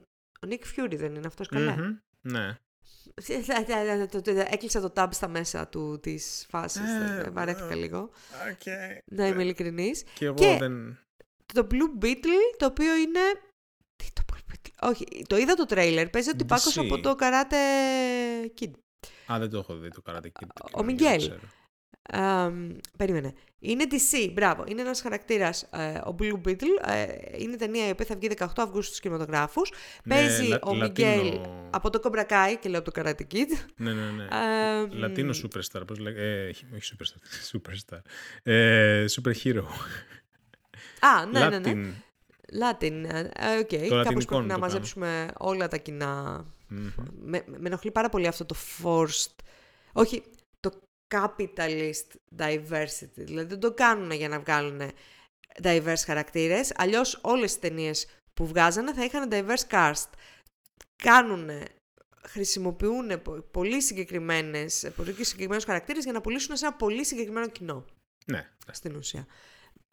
ο Nick Fury δεν είναι αυτός καλά. Μμμ, Ναι. Έκλεισα το tab στα μέσα του της φάσης, Ε, ε, βαρέθηκα ε, λίγο, Οκ. να είμαι ειλικρινής. Και εγώ Και- δεν. Το Blue Beetle, το οποίο είναι... Τι το Blue Beetle? Όχι, το είδα το τρέιλερ, παίζει ο τυπάκος DC. από το Karate Kid. Α, δεν το έχω δει το Karate Kid. το Ο καινούργιο, Μιγκέλ. Δεν ξέρω. Αμ, περίμενε. Είναι DC, μπράβο. Είναι ένας χαρακτήρας, ε, ο Blue Beetle. Ε, είναι ταινία η οποία θα βγει 18 Αυγούστου στους κινηματογράφους. Ναι, Παίζει λα- ο Λατίνο- Μιγκέλ από το Cobra Kai και λέω από το Karate Kid. Ναι, ναι, ναι. Ε, Λατίνο superstar, πώς λέγεται. Ε, όχι superstar, superstar. Ε, super hero. Α, ναι, ναι, ναι. Latin. Latin. ε, ε, οκ. Κάπως λατινικό πρέπει είναι να το μαζέψουμε όλα τα κοινά. Μμμ. Με, με ενοχλεί πάρα πολύ αυτό το forced. Όχι, το capitalist diversity. Δηλαδή δεν το κάνουν για να βγάλουν diverse χαρακτήρες. Αλλιώς όλες τις ταινίες που βγάζανε θα είχαν diverse cast. Κάνουν, χρησιμοποιούν πο- πολύ συγκεκριμένες, πολύ συγκεκριμένους χαρακτήρες για να πουλήσουν σε ένα πολύ συγκεκριμένο κοινό, Ναι, στην ουσία.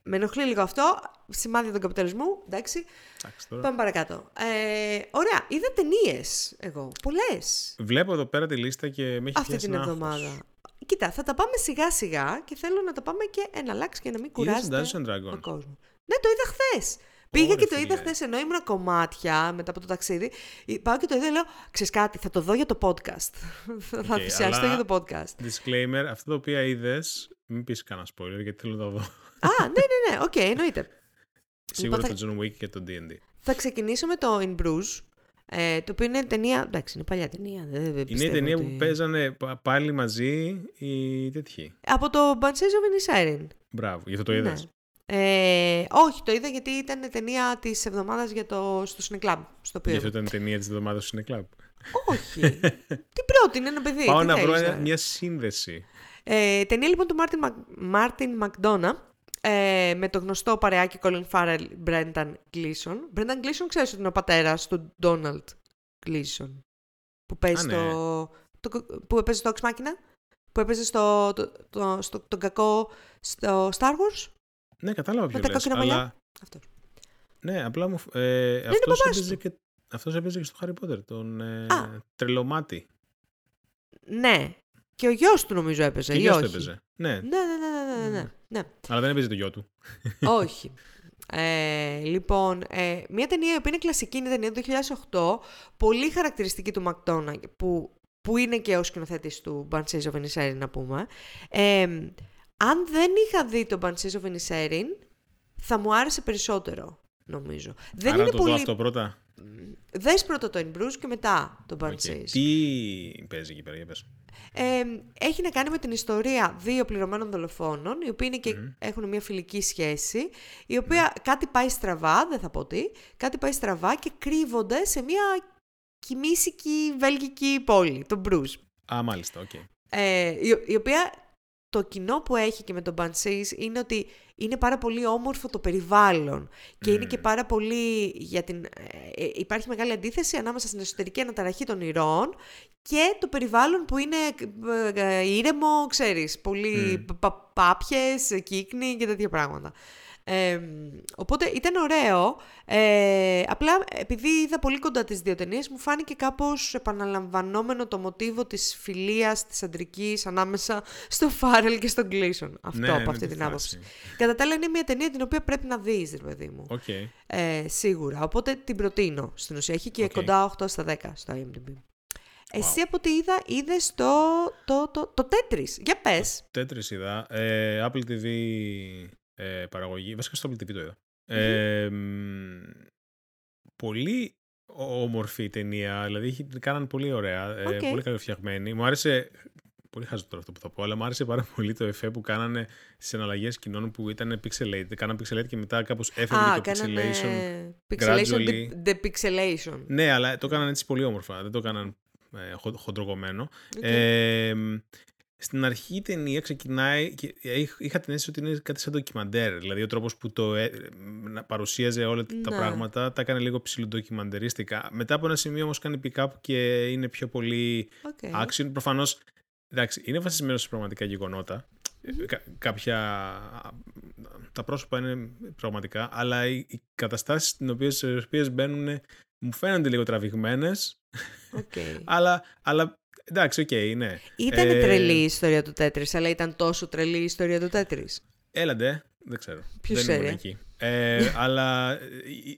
Με ενοχλεί λίγο αυτό, σημάδια του καπιταλισμού, εντάξει. εντάξει τώρα. Πάμε παρακάτω. Ε, ωραία, είδα ταινίες εγώ. Πολλές. Βλέπω εδώ πέρα τη λίστα και με έχει Αυτή πιάσει την ένα άγχος. εβδομάδα. Κοίτα, θα τα πάμε σιγά σιγά και θέλω να τα πάμε και εναλλάξει και να μην Είδες κουράζεται Dungeons and ο Dragon. κόσμος. Ναι, το είδα χθες. Πήγα Ωρε και το είδα φίλε. χθες ενώ ήμουν κομμάτια μετά από το ταξίδι. Ε, Πάω και το είδα, λέω: Ξέρεις κάτι, θα το δω για το podcast. θα Οκ, θυσιαστώ αλλά- για το podcast. Disclaimer, αυτό το οποίο είδες, μην πεις κανένα spoiler γιατί θέλω να το δω. Α, ναι, ναι, ναι, οκ, εννοείται. Σίγουρα θα- το John Wick και το D&D. Θα ξεκινήσω με το In Bruges. Ε, το οποίο είναι ταινία. Εντάξει, είναι παλιά ταινία. Δεν, δεν Είναι η πιστεύω ταινία ότι- που παίζανε πα- πάλι μαζί οι τέτοιοι. Από το Banshees of Inisherin. Μπράβο, γι' αυτό το είδες. Ναι. Ε, όχι, το είδα γιατί ήταν ταινία της εβδομάδας για το, στο Cine Club. Στο οποίο... Γι' αυτό ήταν η ταινία της εβδομάδας του Cineclub. Όχι. Την πρότεινε ένα παιδί. Πάω τι να βρω θέλεις, ένα- ε; μια σύνδεση. Ε, ταινία λοιπόν του Μάρτιν, Μακ... Μάρτιν Μακδόνα ε, με το γνωστό παρεάκι Colin Farrell, Brendan Gleeson. Brendan Gleeson ξέρεις ότι είναι ο πατέρας του Domhnall Gleeson. Που παίζει Α, ναι. στο, το, που έπαιζε στο Ex Machina. Που έπαιζε στο, το, το, στο, τον κακό στο Star Wars. Ναι, κατάλαβα ποιο Με τα λες, κόκκινα μαλλιά. αλλά... Αυτός. Ναι, απλά μου... φ- Ε, ο αυτός, μπαμπάς έπαιζε του. και, αυτός έπαιζε και στο Harry Potter, τον ε, Α. τρελομάτι. Ναι. Και ο γιος του νομίζω έπαιζε. Και ή γιος του όχι; έπαιζε. Ναι, Ναι, ναι, ναι, ναι, ναι, ναι, ναι. αλλά δεν έπαιζε το γιο του. Όχι. Ε, λοιπόν, ε, μια ταινία η οποία είναι κλασική, είναι ταινία του 2008, πολύ χαρακτηριστική του McDonagh, που, που είναι και ο σκηνοθέτης του Banshees of Inisherin, να πούμε. Ε, αν δεν είχα δει το Banshees of Inisherin, θα μου άρεσε περισσότερο, νομίζω. Δεν Άρα είναι το δω πολύ... αυτό πρώτα. Δες πρώτα το In Bruges και μετά το Οκ. Banshees. Τι παίζει εκεί πέρα, για πες. Ε, έχει να κάνει με την ιστορία δύο πληρωμένων δολοφόνων, οι οποίοι είναι και έχουν μια φιλική σχέση, η οποία κάτι πάει στραβά, δεν θα πω τι, κάτι πάει στραβά και κρύβονται σε μια κοιμήσικη βέλγικη πόλη, το Bruges. Α, μάλιστα, οκ. Ε, η, η οποία το κοινό που έχει και με τον Banshees είναι ότι είναι πάρα πολύ όμορφο το περιβάλλον και είναι και πάρα πολύ για την... ε, ε, υπάρχει μεγάλη αντίθεση ανάμεσα στην εσωτερική αναταραχή των ηρώων και το περιβάλλον που είναι ε, ε, ήρεμο, ξέρεις, πολύ Μμ. πα- πάπιες, κύκνοι και τέτοια πράγματα. Ε, οπότε ήταν ωραίο. Ε, απλά επειδή είδα πολύ κοντά τις δύο ταινίες, μου φάνηκε κάπως επαναλαμβανόμενο το μοτίβο της φιλίας της αντρικής ανάμεσα στο Φάρελ και στον Γκλίσον. Αυτό Ναι, από είναι αυτή τη την άποψη. φάση. Κατά τα άλλα είναι μια ταινία την οποία πρέπει να δεις, ρε παιδί μου. Οκ. Ε, σίγουρα. Οπότε την προτείνω στην ουσία. Έχει και Οκ. κοντά 8 στα 10 στο IMDb. Εσύ από ό,τι είδα, είδες το, το, το, το Tetris. Για πες. Τέτρις είδα. Ε, Apple TV ε, παραγωγή. Βασικά στο Apple TV το είδα. Ε, μ, πολύ όμορφη η ταινία. Δηλαδή είχε- την κάναν πολύ ωραία. ε, Οκ. πολύ καλοφτιαγμένη. Μου άρεσε πολύ χαζό τώρα αυτό που θα πω, αλλά μου άρεσε πάρα πολύ το εφέ που κάνανε στις εναλλαγές σκηνών που ήταν pixelated. Κάναν pixelated και μετά κάπως έφευγε Α, το κάνανε pixelation. pixelation, gradually. de- depixelation. Ναι, αλλά το έκαναν έτσι πολύ όμορφα. Δεν το έκαναν ε, χο- χοντροκομμένο. Οκ. Ε, στην αρχή η ταινία ξεκινάει και είχ- είχα την αίσθηση ότι είναι κάτι σαν ντοκιμαντέρ. Δηλαδή ο τρόπος που το ε, να παρουσίαζε όλα τα Ναι. πράγματα τα έκανε λίγο ψιλοντοκιμαντερίστικα. Μετά από ένα σημείο όμως κάνει pick-up και είναι πιο πολύ Οκ. action. Προφανώς, εντάξει, είναι βασισμένος σε πραγματικά γεγονότα. Ε, κα- κάποια... Τα πρόσωπα είναι πραγματικά, αλλά οι, οι καταστάσεις στις οποίες, στις οποίες μπαίνουν μου φαίνονται λίγο τραβηγμένες, Οκ. αλλά, αλλά εντάξει, οκ, ναι. Ήταν Ε, τρελή η ιστορία του Τέτρις, αλλά ήταν τόσο τρελή η ιστορία του Τέτρις. Έλα ντε, δεν ξέρω. Ποιος δεν ήμουν ξέρει; εκεί. Ε, αλλά ε,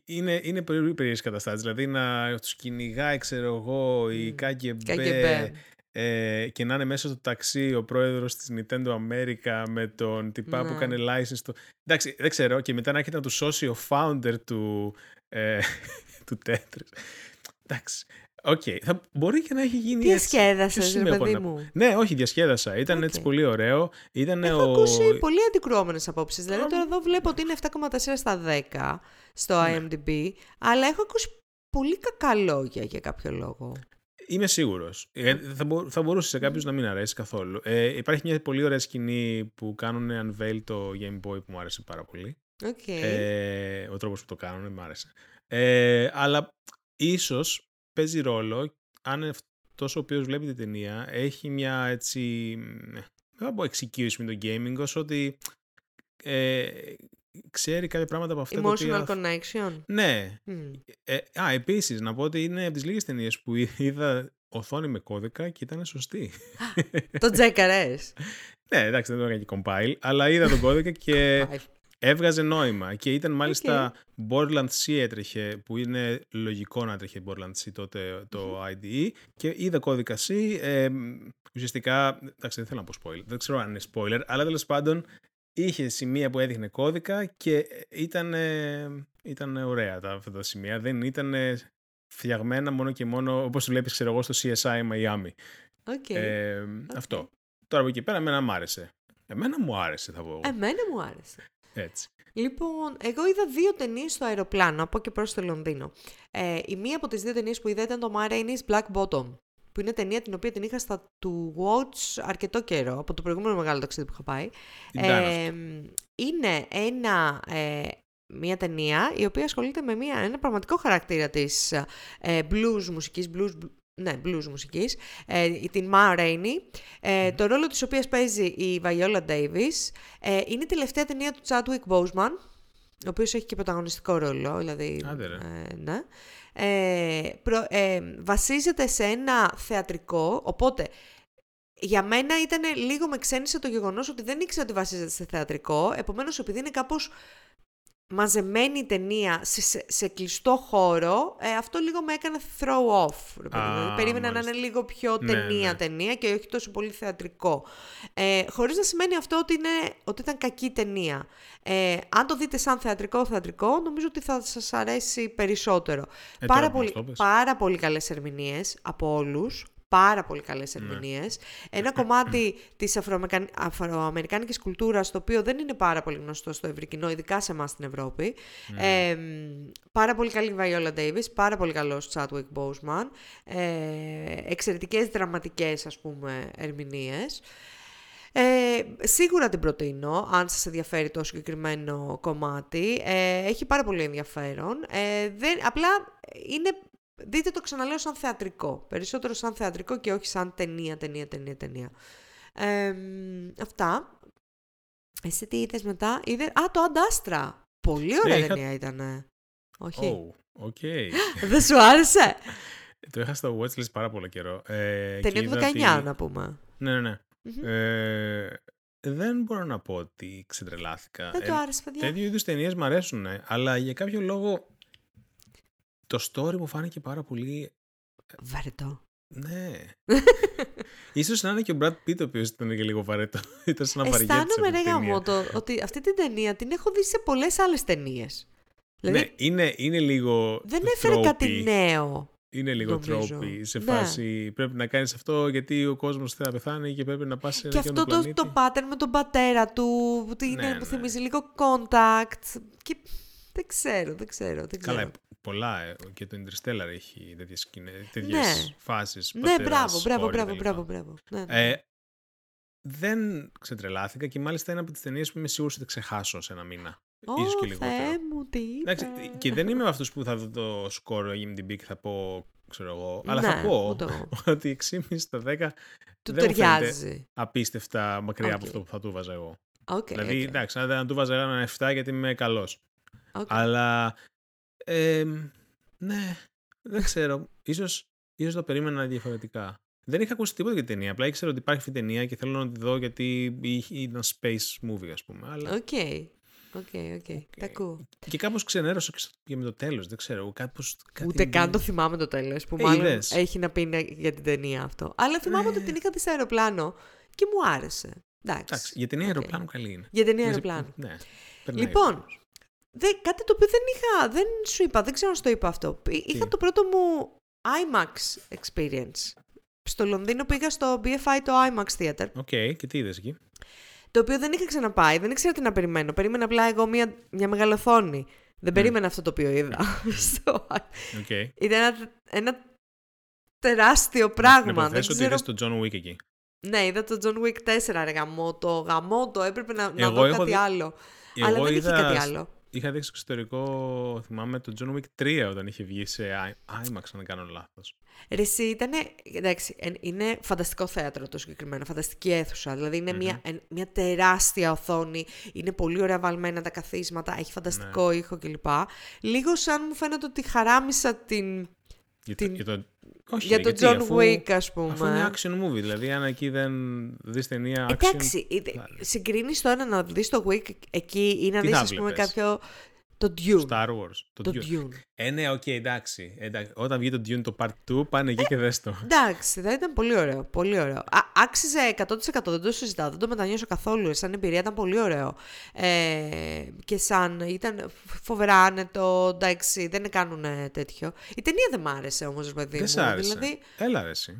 είναι, είναι πολύ περίεργες καταστάσεις. Δηλαδή να τους κυνηγάει, ξέρω εγώ, η Μμ. KGB, KGB. ε, και να είναι μέσα στο ταξί ο πρόεδρος της Nintendo America με τον τυπά που Ναι. κάνει license του. Εντάξει, δεν ξέρω. Και μετά να έρχεται να τους σώσει ο founder του, ε, του Tetris. Εντάξει. Οκ. Θα μπορεί και να έχει γίνει έτσι. Διασκέδασες, Ποιος ρε είμαι εγώ παιδί να- μου. Ναι, όχι, διασκέδασα. Ήταν Οκ. έτσι πολύ ωραίο. Ήταν Έχω ο... ακούσει πολύ αντικρουόμενες απόψεις. Δηλαδή Α, τώρα εδώ βλέπω ότι είναι 7,4 στα 10 στο Ναι. IMDb, αλλά έχω ακούσει πολύ κακά λόγια για κάποιο λόγο. Είμαι σίγουρος. θα, μπο- θα μπορούσε σε κάποιους να μην αρέσει καθόλου. Ε, υπάρχει μια πολύ ωραία σκηνή που κάνουν unveil το Game Boy που μου άρεσε πάρα πολύ. Οκ. Ε, ο τρόπος που το κάνουν μου άρεσε. Ε, αλλά ίσως παίζει ρόλο αν αυτός ο οποίος βλέπει την ταινία έχει μια έτσι. μ, Δεν θα πω εξοικείωση με το gaming, όσο ότι ε, ξέρει κάποια πράγματα από αυτά τα Emotional οποία... connection. Ναι, Μμ. ε, α, επίσης, να πω ότι είναι από τις λίγες ταινίες που είδα οθόνη με κώδικα και ήταν σωστή. Το τσέκαρες. ναι, εντάξει, δεν το έκανα και compile, αλλά είδα τον κώδικα και έβγαζε νόημα. Και ήταν μάλιστα Borderlands C έτρεχε, που είναι λογικό να έτρεχε Borderlands C τότε το IDE. Και είδα κώδικα C. Ε, ουσιαστικά, εντάξει, δεν θέλω να πω spoiler, δεν ξέρω αν είναι spoiler, αλλά τέλος πάντων είχε σημεία που έδειχνε κώδικα και ήταν, ε, ήταν ωραία τα, αυτά τα σημεία. Δεν ήταν φτιαγμένα μόνο και μόνο όπως βλέπεις ξέρω εγώ στο CSI Miami. Οκ. Ε, Αυτό. Τώρα από εκεί πέρα εμένα μου άρεσε. Εμένα μου άρεσε θα πω εγώ. Εμένα μου άρεσε. Έτσι. Λοιπόν, εγώ είδα δύο ταινίες στο αεροπλάνο από και προς το Λονδίνο. Ε, η μία από τις δύο ταινίες που είδα ήταν το Ma Rainey's Black Bottom. Που είναι ταινία την οποία την είχα στα to watch αρκετό καιρό, από το προηγούμενο μεγάλο ταξίδι που είχα πάει. Τι ήταν αυτό; Ε, είναι ένα, ε, μια ταινία η οποία ασχολείται με μια, ένα πραγματικό χαρακτήρα της ε, blues μουσικής, blues, ναι, blues μουσικής, ε, την Ma Rainey, ε, το ρόλο της οποίας παίζει η Viola Davis. Ε, είναι η τελευταία ταινία του Chadwick Boseman, ο οποίος έχει και πρωταγωνιστικό ρόλο, δηλαδή... Άντε ρε. ε, ναι. Ε, προ- ε, βασίζεται σε ένα θεατρικό, οπότε για μένα ήταν λίγο με ξένησε το γεγονός ότι δεν ήξερα ότι βασίζεται σε θεατρικό, επομένως επειδή είναι κάπως μαζεμένη η ταινία σε, σε, σε κλειστό χώρο, ε, αυτό λίγο με έκανε throw off. ρε παιδί μου. Α, Δηλαδή, Περίμενα να μάλιστα. είναι λίγο πιο Ναι, ταινία ναι. ταινία και όχι τόσο πολύ θεατρικό. Ε, χωρίς να σημαίνει αυτό ότι, είναι, ότι ήταν κακή ταινία. Ε, αν το δείτε σαν θεατρικό θεατρικό, νομίζω ότι θα σας αρέσει περισσότερο. Ε, τώρα πάρα, που μας πολύ, το πες. πάρα πολύ καλές ερμηνείες από όλους. Πάρα πολύ καλές Ναι. ερμηνείες. Ένα κομμάτι της αφροαμερικα- αφροαμερικάνικης κουλτούρας, το οποίο δεν είναι πάρα πολύ γνωστό στο ευρύ κοινό, ειδικά σε εμάς στην Ευρώπη. Ναι. Ε, πάρα πολύ καλή Viola Davis, πάρα πολύ καλός Chadwick Boseman. Ε, εξαιρετικές δραματικές, ας πούμε, ερμηνείες. Ε, σίγουρα την προτείνω, αν σας ενδιαφέρει το συγκεκριμένο κομμάτι. Ε, έχει πάρα πολύ ενδιαφέρον. Ε, δεν, απλά είναι, δείτε το ξαναλέω σαν θεατρικό. Περισσότερο σαν θεατρικό και όχι σαν ταινία, ταινία, ταινία, ταινία. Ε, αυτά. Εσύ τι είδες μετά; Είδε... Α, το Ad Astra. Πολύ ωραία είχα- ταινία ήταν. Όχι. Oh, οκ. Δεν σου άρεσε; το είχα στο watchlist πάρα πολύ καιρό. Ε, και Ταινία του είδα 19, ότι- να πούμε. Ναι, ναι, ναι. Μμμ. Ε, δεν μπορώ να πω ότι ξετρελάθηκα. Δεν του Ε, άρεσε, παιδιά. Τέτοιου είδους ταινίες μου αρέσουν, αλλά για κάποιο λόγο το story μου φάνηκε πάρα πολύ. Βαρετό. Ναι. Ίσως να είναι και ο Brad Pitt ο οποίος ήταν και λίγο βαρετό. Ήταν σαν να βαριέτησε Αισθάνομαι, αυτή ρε την ταινία. γαμώτο, ότι αυτή την ταινία την έχω δει σε πολλές άλλες ταινίες. Δηλαδή, Ναι, είναι, είναι λίγο δεν έφερε κάτι tropey. νέο. είναι λίγο Νομίζω. τρόποι σε Ναι. φάση πρέπει να κάνεις αυτό γιατί ο κόσμος θέλει να πεθάνει και πρέπει να πας σε ένα Και και αυτό το, το pattern με τον πατέρα του, που είναι, Ναι, που ναι. θυμίζει λίγο contact. Και δεν ξέρω, δεν ξέρω. Δεν ξέρω. Καλά, πολλά. ε, Και το Interstellar έχει τέτοιες, σκηνές, τέτοιες Ναι. φάσεις. ναι, πατέρας, μπράβο, μπράβο, κόρη μπράβο, κτλ. μπράβο, μπράβο. Ναι, ναι. Ε, δεν ξετρελάθηκα και μάλιστα είναι από τις ταινίες που είμαι σίγουρος ότι θα ξεχάσω σε ένα μήνα. ίσως και Ω, λιγότερο. Θεέ μου, τι Εντάξει, είπες. και δεν είμαι από αυτούς που θα δω το σκορ IMDb και θα πω, ξέρω εγώ, αλλά Ναι, θα πω ούτε εγώ. ότι 6,5 στα 10 Του δεν μου φαίνεται ταιριάζει. απίστευτα μακριά από Οκ. αυτό που θα του βάζα εγώ. Οκ, δηλαδή, οκ, εντάξει, αν δεν του βάζα ένα 7 γιατί είμαι καλός. οκ. Αλλά, ε, ναι, δεν ξέρω. Ίσως, ίσως το περίμενα διαφορετικά. Δεν είχα ακούσει τίποτα για την ταινία. Απλά ήξερα ότι υπάρχει αυτή η ταινία και θέλω να τη δω γιατί είχε- ήταν space movie, ας πούμε. Αλλά... Οκ, οκ, οκ. Τα ακούω. Και κάπως ξενέρωσα και στο- και με το τέλος. Δεν ξέρω. Κάπως, κάτι Ούτε δεν- καν το θυμάμαι το τέλος. Που Ε, μάλλον είδες. έχει να πει ναι για την ταινία αυτό. Αλλά θυμάμαι ότι Ε. την είχα δει στο αεροπλάνο και μου άρεσε. Εντάξει. Εντάξει, για ταινία Οκ. αεροπλάνου καλή είναι. Για ταινία Δηλαδή, αεροπλάνου. Ναι. περνάει Λοιπόν, ο δε, κάτι το οποίο δεν είχα, δεν σου είπα, δεν ξέρω αν σου το είπα αυτό. Π- Είχα το πρώτο μου IMAX experience. Στο Λονδίνο πήγα στο BFI το IMAX Theater, Οκ, και τι είδες εκεί; το οποίο δεν είχα ξαναπάει, δεν ήξερα τι να περιμένω. Περίμενα απλά εγώ μια, μια μεγάλη οθόνη. Δεν περίμενα αυτό το οποίο είδα. στο... Οκ. Ήταν ένα, ένα τεράστιο Να πράγμα. Δεν υποθέσω ότι ξέρω... είδες τον John Wick εκεί. Ναι, είδα το John Wick 4, ρε γαμότο, γαμότο, έπρεπε να, να Εγώ δω έχω κάτι δει- άλλο. Εγώ Αλλά δεν είδα είχε κάτι άλλο. Είχα δει στο εξωτερικό, θυμάμαι, το John Wick 3 όταν είχε βγει σε I- IMAX, αν δεν κάνω λάθος. Ρε εσύ ήτανε, εντάξει, εν- είναι φανταστικό θέατρο το συγκεκριμένο, φανταστική αίθουσα. Δηλαδή είναι μια, εν- μια τεράστια οθόνη, είναι πολύ ωραία βαλμένα τα καθίσματα, έχει φανταστικό Ναι. ήχο κλπ. Λίγο σαν μου φαίνεται ότι χαράμισα την, Για, Την- το, για, το, όχι, για ρε, τον γιατί, John αφού, Wick ας πούμε. Αφού είναι action movie, δηλαδή αν εκεί δεν δεις ταινία action... Εντάξει, συγκρίνεις τώρα να δεις το Wick εκεί ή να Τι δεις θα ας πούμε βλέπεις; κάποιο... Το Dune. Star Wars. Το, Το Dune. Dune. Ε, ναι, οκ, εντάξει. εντάξει. Όταν βγει το Dune το Part 2, πάνε εκεί και δες το. Εντάξει, θα ήταν πολύ ωραίο. Πολύ ωραίο. Α, άξιζε 100% δεν το συζητάω, δεν το μετανιώσω καθόλου. Σαν εμπειρία ήταν πολύ ωραίο. Ε, και σαν ήταν φοβερά άνετο, εντάξει, δεν κάνουν τέτοιο. Η ταινία δεν μ' άρεσε όμως, ρε παιδί δεν μου. σ' άρεσε. Δηλαδή, Έλα ρε εσύ.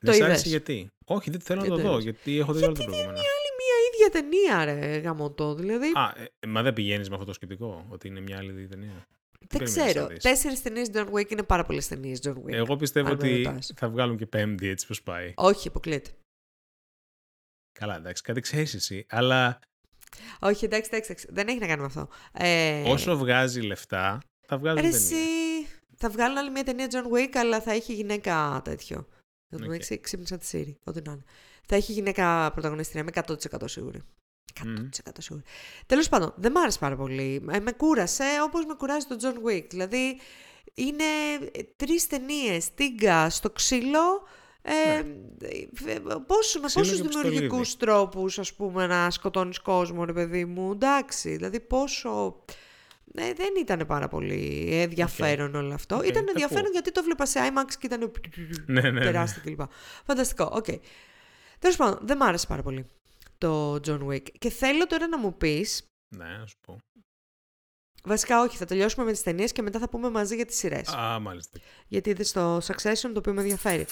Το δεν σ' είδες; άρεσε γιατί. Όχι, δεν θέλω να Δεν το το δω, είδες. γιατί έχω δει όλα τα προηγούμενα. Άλλη μία ίδια ταινία, ρε γαμωτό. Δηλαδή, Α, ε, μα δεν πηγαίνεις με αυτό το σκεπτικό, ότι είναι μια άλλη ταινία. δεν περιμένεις να ξέρω. δεις; Τέσσερις ταινίες John Wick είναι πάρα πολλές ταινίες John Wick. Εγώ πιστεύω αν με ότι ρωτάς. θα βγάλουν και πέμπτη έτσι πως πάει. Όχι, αποκλείεται. Καλά, εντάξει, κάτι ξέρεις εσύ. Αλλά Όχι, εντάξει, εντάξει, εντάξει. Δεν έχει να κάνει με αυτό. Ε, όσο βγάζει λεφτά, θα βγάζουν Ρε, ταινίες. εσύ, θα βγάλουν άλλη μια ταινία John Wick, αλλά θα έχει γυναίκα τέτοιο. Θα τον Οκ. έχει ξύπνησα τη Σύρη, ό,τι να είναι. Θα έχει γυναίκα πρωταγωνιστρία, είμαι 100% σίγουρη. 100% Μμμ. σίγουρη. Τέλος πάντων, δεν μ' άρεσε πάρα πολύ. Ε, με κούρασε όπως με κουράζει το John Wick. Δηλαδή, είναι τρεις ταινίες, τίγκα στο ξύλο. Ε, ε, πώς, με Ναι. Ξύλο πόσους και δημιουργικούς πιστολίδι. τρόπους ας πούμε να σκοτώνεις κόσμο ρε παιδί μου εντάξει δηλαδή πόσο ναι, δεν ήταν πάρα πολύ ενδιαφέρον όλο αυτό. Οκ, ήταν τα ενδιαφέρον ακούω. γιατί το βλέπα σε IMAX και ήταν Ναι, ναι, ναι. τεράστιο κλπ. Φανταστικό, οκ. Τέλος πάντων, δεν μ' άρεσε πάρα πολύ το John Wick. Και θέλω τώρα να μου πεις, Ναι, να σου πω. βασικά όχι, θα τελειώσουμε με τις ταινίες και μετά θα πούμε μαζί για τις σειρές. Α, μάλιστα. Γιατί είδες το Succession το οποίο με ενδιαφέρει.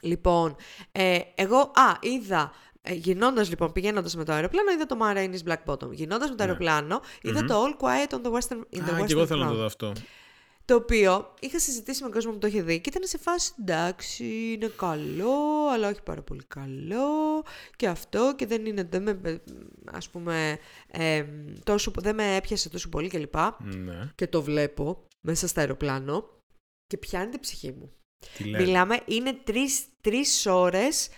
Λοιπόν, ε, εγώ, α, είδα, ε, γυρνώντας λοιπόν, πηγαίνοντας με το αεροπλάνο, είδα το Ma Rainey's Black Bottom. Γυρνώντας με το Ναι. αεροπλάνο, είδα Μμμ. το All Quiet on the Western, in the Α, Western και εγώ θέλω να Front. το δω αυτό. Το οποίο είχα συζητήσει με κόσμο που το είχε δει και ήταν σε φάση εντάξει, είναι καλό, αλλά όχι πάρα πολύ καλό και αυτό και δεν είναι, δεν με, ας πούμε, ε, τόσο, δεν με έπιασε τόσο πολύ κλπ. Ναι. Και το βλέπω μέσα στο αεροπλάνο και πιάνει την ψυχή μου. Τι λέει. Μιλάμε, είναι τρεις, τρεις ώρες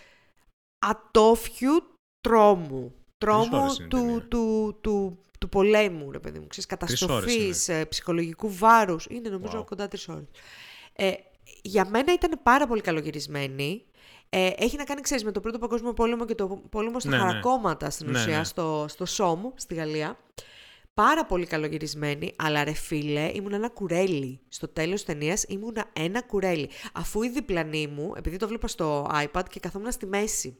ατόφιου τρόμου. Τρόμου ώρες είναι η του, ταινία. του, του, του πολέμου, ρε παιδί μου. Ξέρεις, ώρες καταστροφής, ε, ψυχολογικού βάρους. Είναι νομίζω Wow. κοντά τρεις ώρες. Ε, για μένα ήταν πάρα πολύ καλογυρισμένη. Ε, έχει να κάνει, ξέρεις, με το Πρώτο Παγκόσμιο Πόλεμο και το πόλεμο στα Ναι, ναι. χαρακόμματα στην Ναι, ουσία, ναι. στο, στο Σόμου, στη Γαλλία. Πάρα πολύ καλογυρισμένη, αλλά ρε φίλε, ήμουν ένα κουρέλι. Στο τέλος της ταινίας ήμουν ένα κουρέλι. Αφού η διπλανή μου, επειδή το βλέπα στο iPad και καθόμουν στη μέση.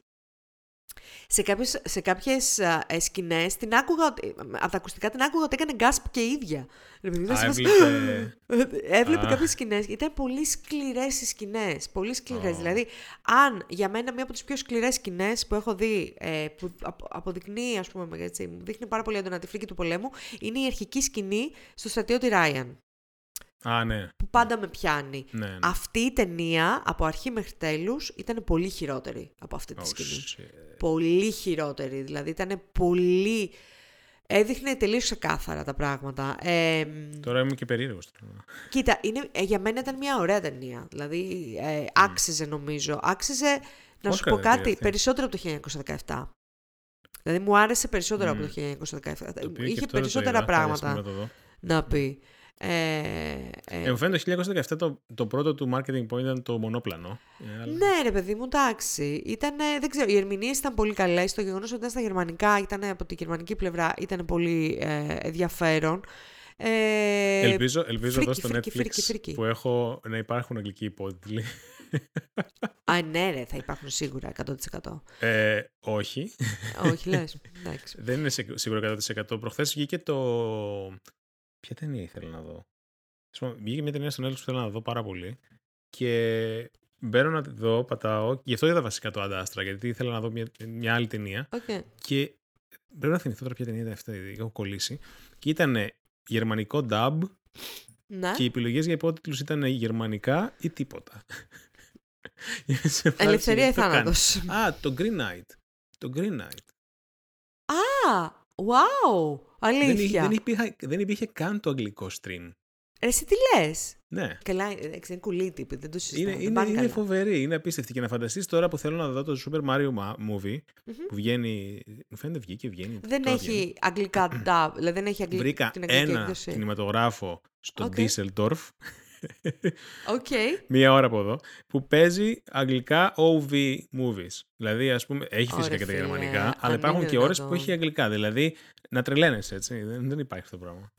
Σε κάποιες, σε κάποιες ε, σκηνές την άκουγα, ότι- από τα ακουστικά την άκουγα ότι έκανε gasp και η ίδια. Δηλαδή, ήταν Α, σε φάση- έβλεπε... Έβλεπε Α. κάποιες σκηνές. Ήταν πολύ σκληρές οι σκηνές. Πολύ σκληρές. Ω. Δηλαδή, αν για μένα μία από τις πιο σκληρές σκηνές που έχω δει, ε, που απο- αποδεικνύει, ας πούμε, έτσι, μου δείχνει πάρα πολύ έντονα τη φρίκη του πολέμου, είναι η αρχική σκηνή στο στρατιώτη Ράιαν, Α, ναι. που πάντα με πιάνει. ναι, ναι. Αυτή η ταινία, από αρχή μέχρι τέλους, ήταν πολύ χειρότερη από αυτή τη Oh, σκηνή. shit. Πολύ χειρότερη. Δηλαδή, ήταν πολύ... Έδειχνε τελείως ξεκάθαρα τα πράγματα. Ε, Τώρα είμαι και περίεργος. Κοίτα, είναι, ε, για μένα ήταν μια ωραία ταινία. Δηλαδή, ε, άξιζε νομίζω. Άξιζε, να σου Όσκαρ πω δεν πήρε κάτι, αυτή; περισσότερο από το 1917. Δηλαδή, μου άρεσε περισσότερο Μμ. από το 1917. Το οποίο και Είχε τώρα το περισσότερα είδα, χρειάστηκε πράγματα να το δω. να πει. Ε, ε, Ε, μου φαίνεται το 1917 το, το πρώτο του marketing point ήταν το μονόπλανο. Ε, αλλά- ναι, ρε παιδί μου, εντάξει. Ήτανε, δεν ξέρω, οι ερμηνείες ήταν πολύ καλές. Το γεγονός ότι ήταν στα γερμανικά, ήταν από τη γερμανική πλευρά, ήταν πολύ ε, ενδιαφέρον. Ε, Ελπίζω, ελπίζω εδώ freaky, στο freaky, Netflix freaky, freaky. που έχω να υπάρχουν αγγλικοί υπότιτλοι. Α, ναι, ρε, θα υπάρχουν σίγουρα 100%. Ε, όχι. Όχι, λες. Εντάξει. Δεν είναι σίγου- σίγουρο 100%. Προχθές βγήκε το... Ποια ταινία ήθελα να δω. Ας πούμε, Βγήκε μια ταινία στον Netflix που θέλω να δω πάρα πολύ. Και μπαίνω να τη δω, πατάω. Γι' αυτό είδα βασικά το Αντάστρα, γιατί ήθελα να δω μια, μια άλλη ταινία. Okay. Και πρέπει να θυμηθώ τώρα ποια ταινία ήταν αυτή, έχω κολλήσει. Και ήταν γερμανικό dub Ναι. και οι επιλογές για υπότιτλους ήταν γερμανικά ή τίποτα. Σε φάση, Ελευθερία ή γιατί το κάνει. θάνατος. Α, το Green Knight. Το Green Knight. Α, wow, Δεν, είχε- αλήθεια. δεν, υπήρχε, δεν υπήρχε καν το αγγλικό stream. Ρε, εσύ τι λες; Ναι. Καλά, εντάξει, είναι κουλή τύπη, δεν το συζητάω. Είναι, δεν είναι, πάνε είναι καλά. φοβερή, είναι απίστευτη. Και να φανταστείς τώρα που θέλω να δω το Super Mario Ma- Movie Μμμ. που βγαίνει. Μου φαίνεται βγήκε, βγαίνει. Δεν τώρα βγαίνει. έχει αγγλικά dub, δηλαδή δεν έχει αγγλικά Βρήκα την αγγλική ένα έκδοση. κινηματογράφο στο Οκ. Düsseldorf, Οκ. μία ώρα από εδώ, που παίζει αγγλικά OV movies. Δηλαδή, ας πούμε, έχει Ωραία, φυσικά και τα φίλε, γερμανικά, αν αλλά υπάρχουν είναι και ώρες που δυνατόν. έχει αγγλικά. Δηλαδή, να τρελαίνεσαι, έτσι. Δεν, δεν υπάρχει αυτό το πράγμα.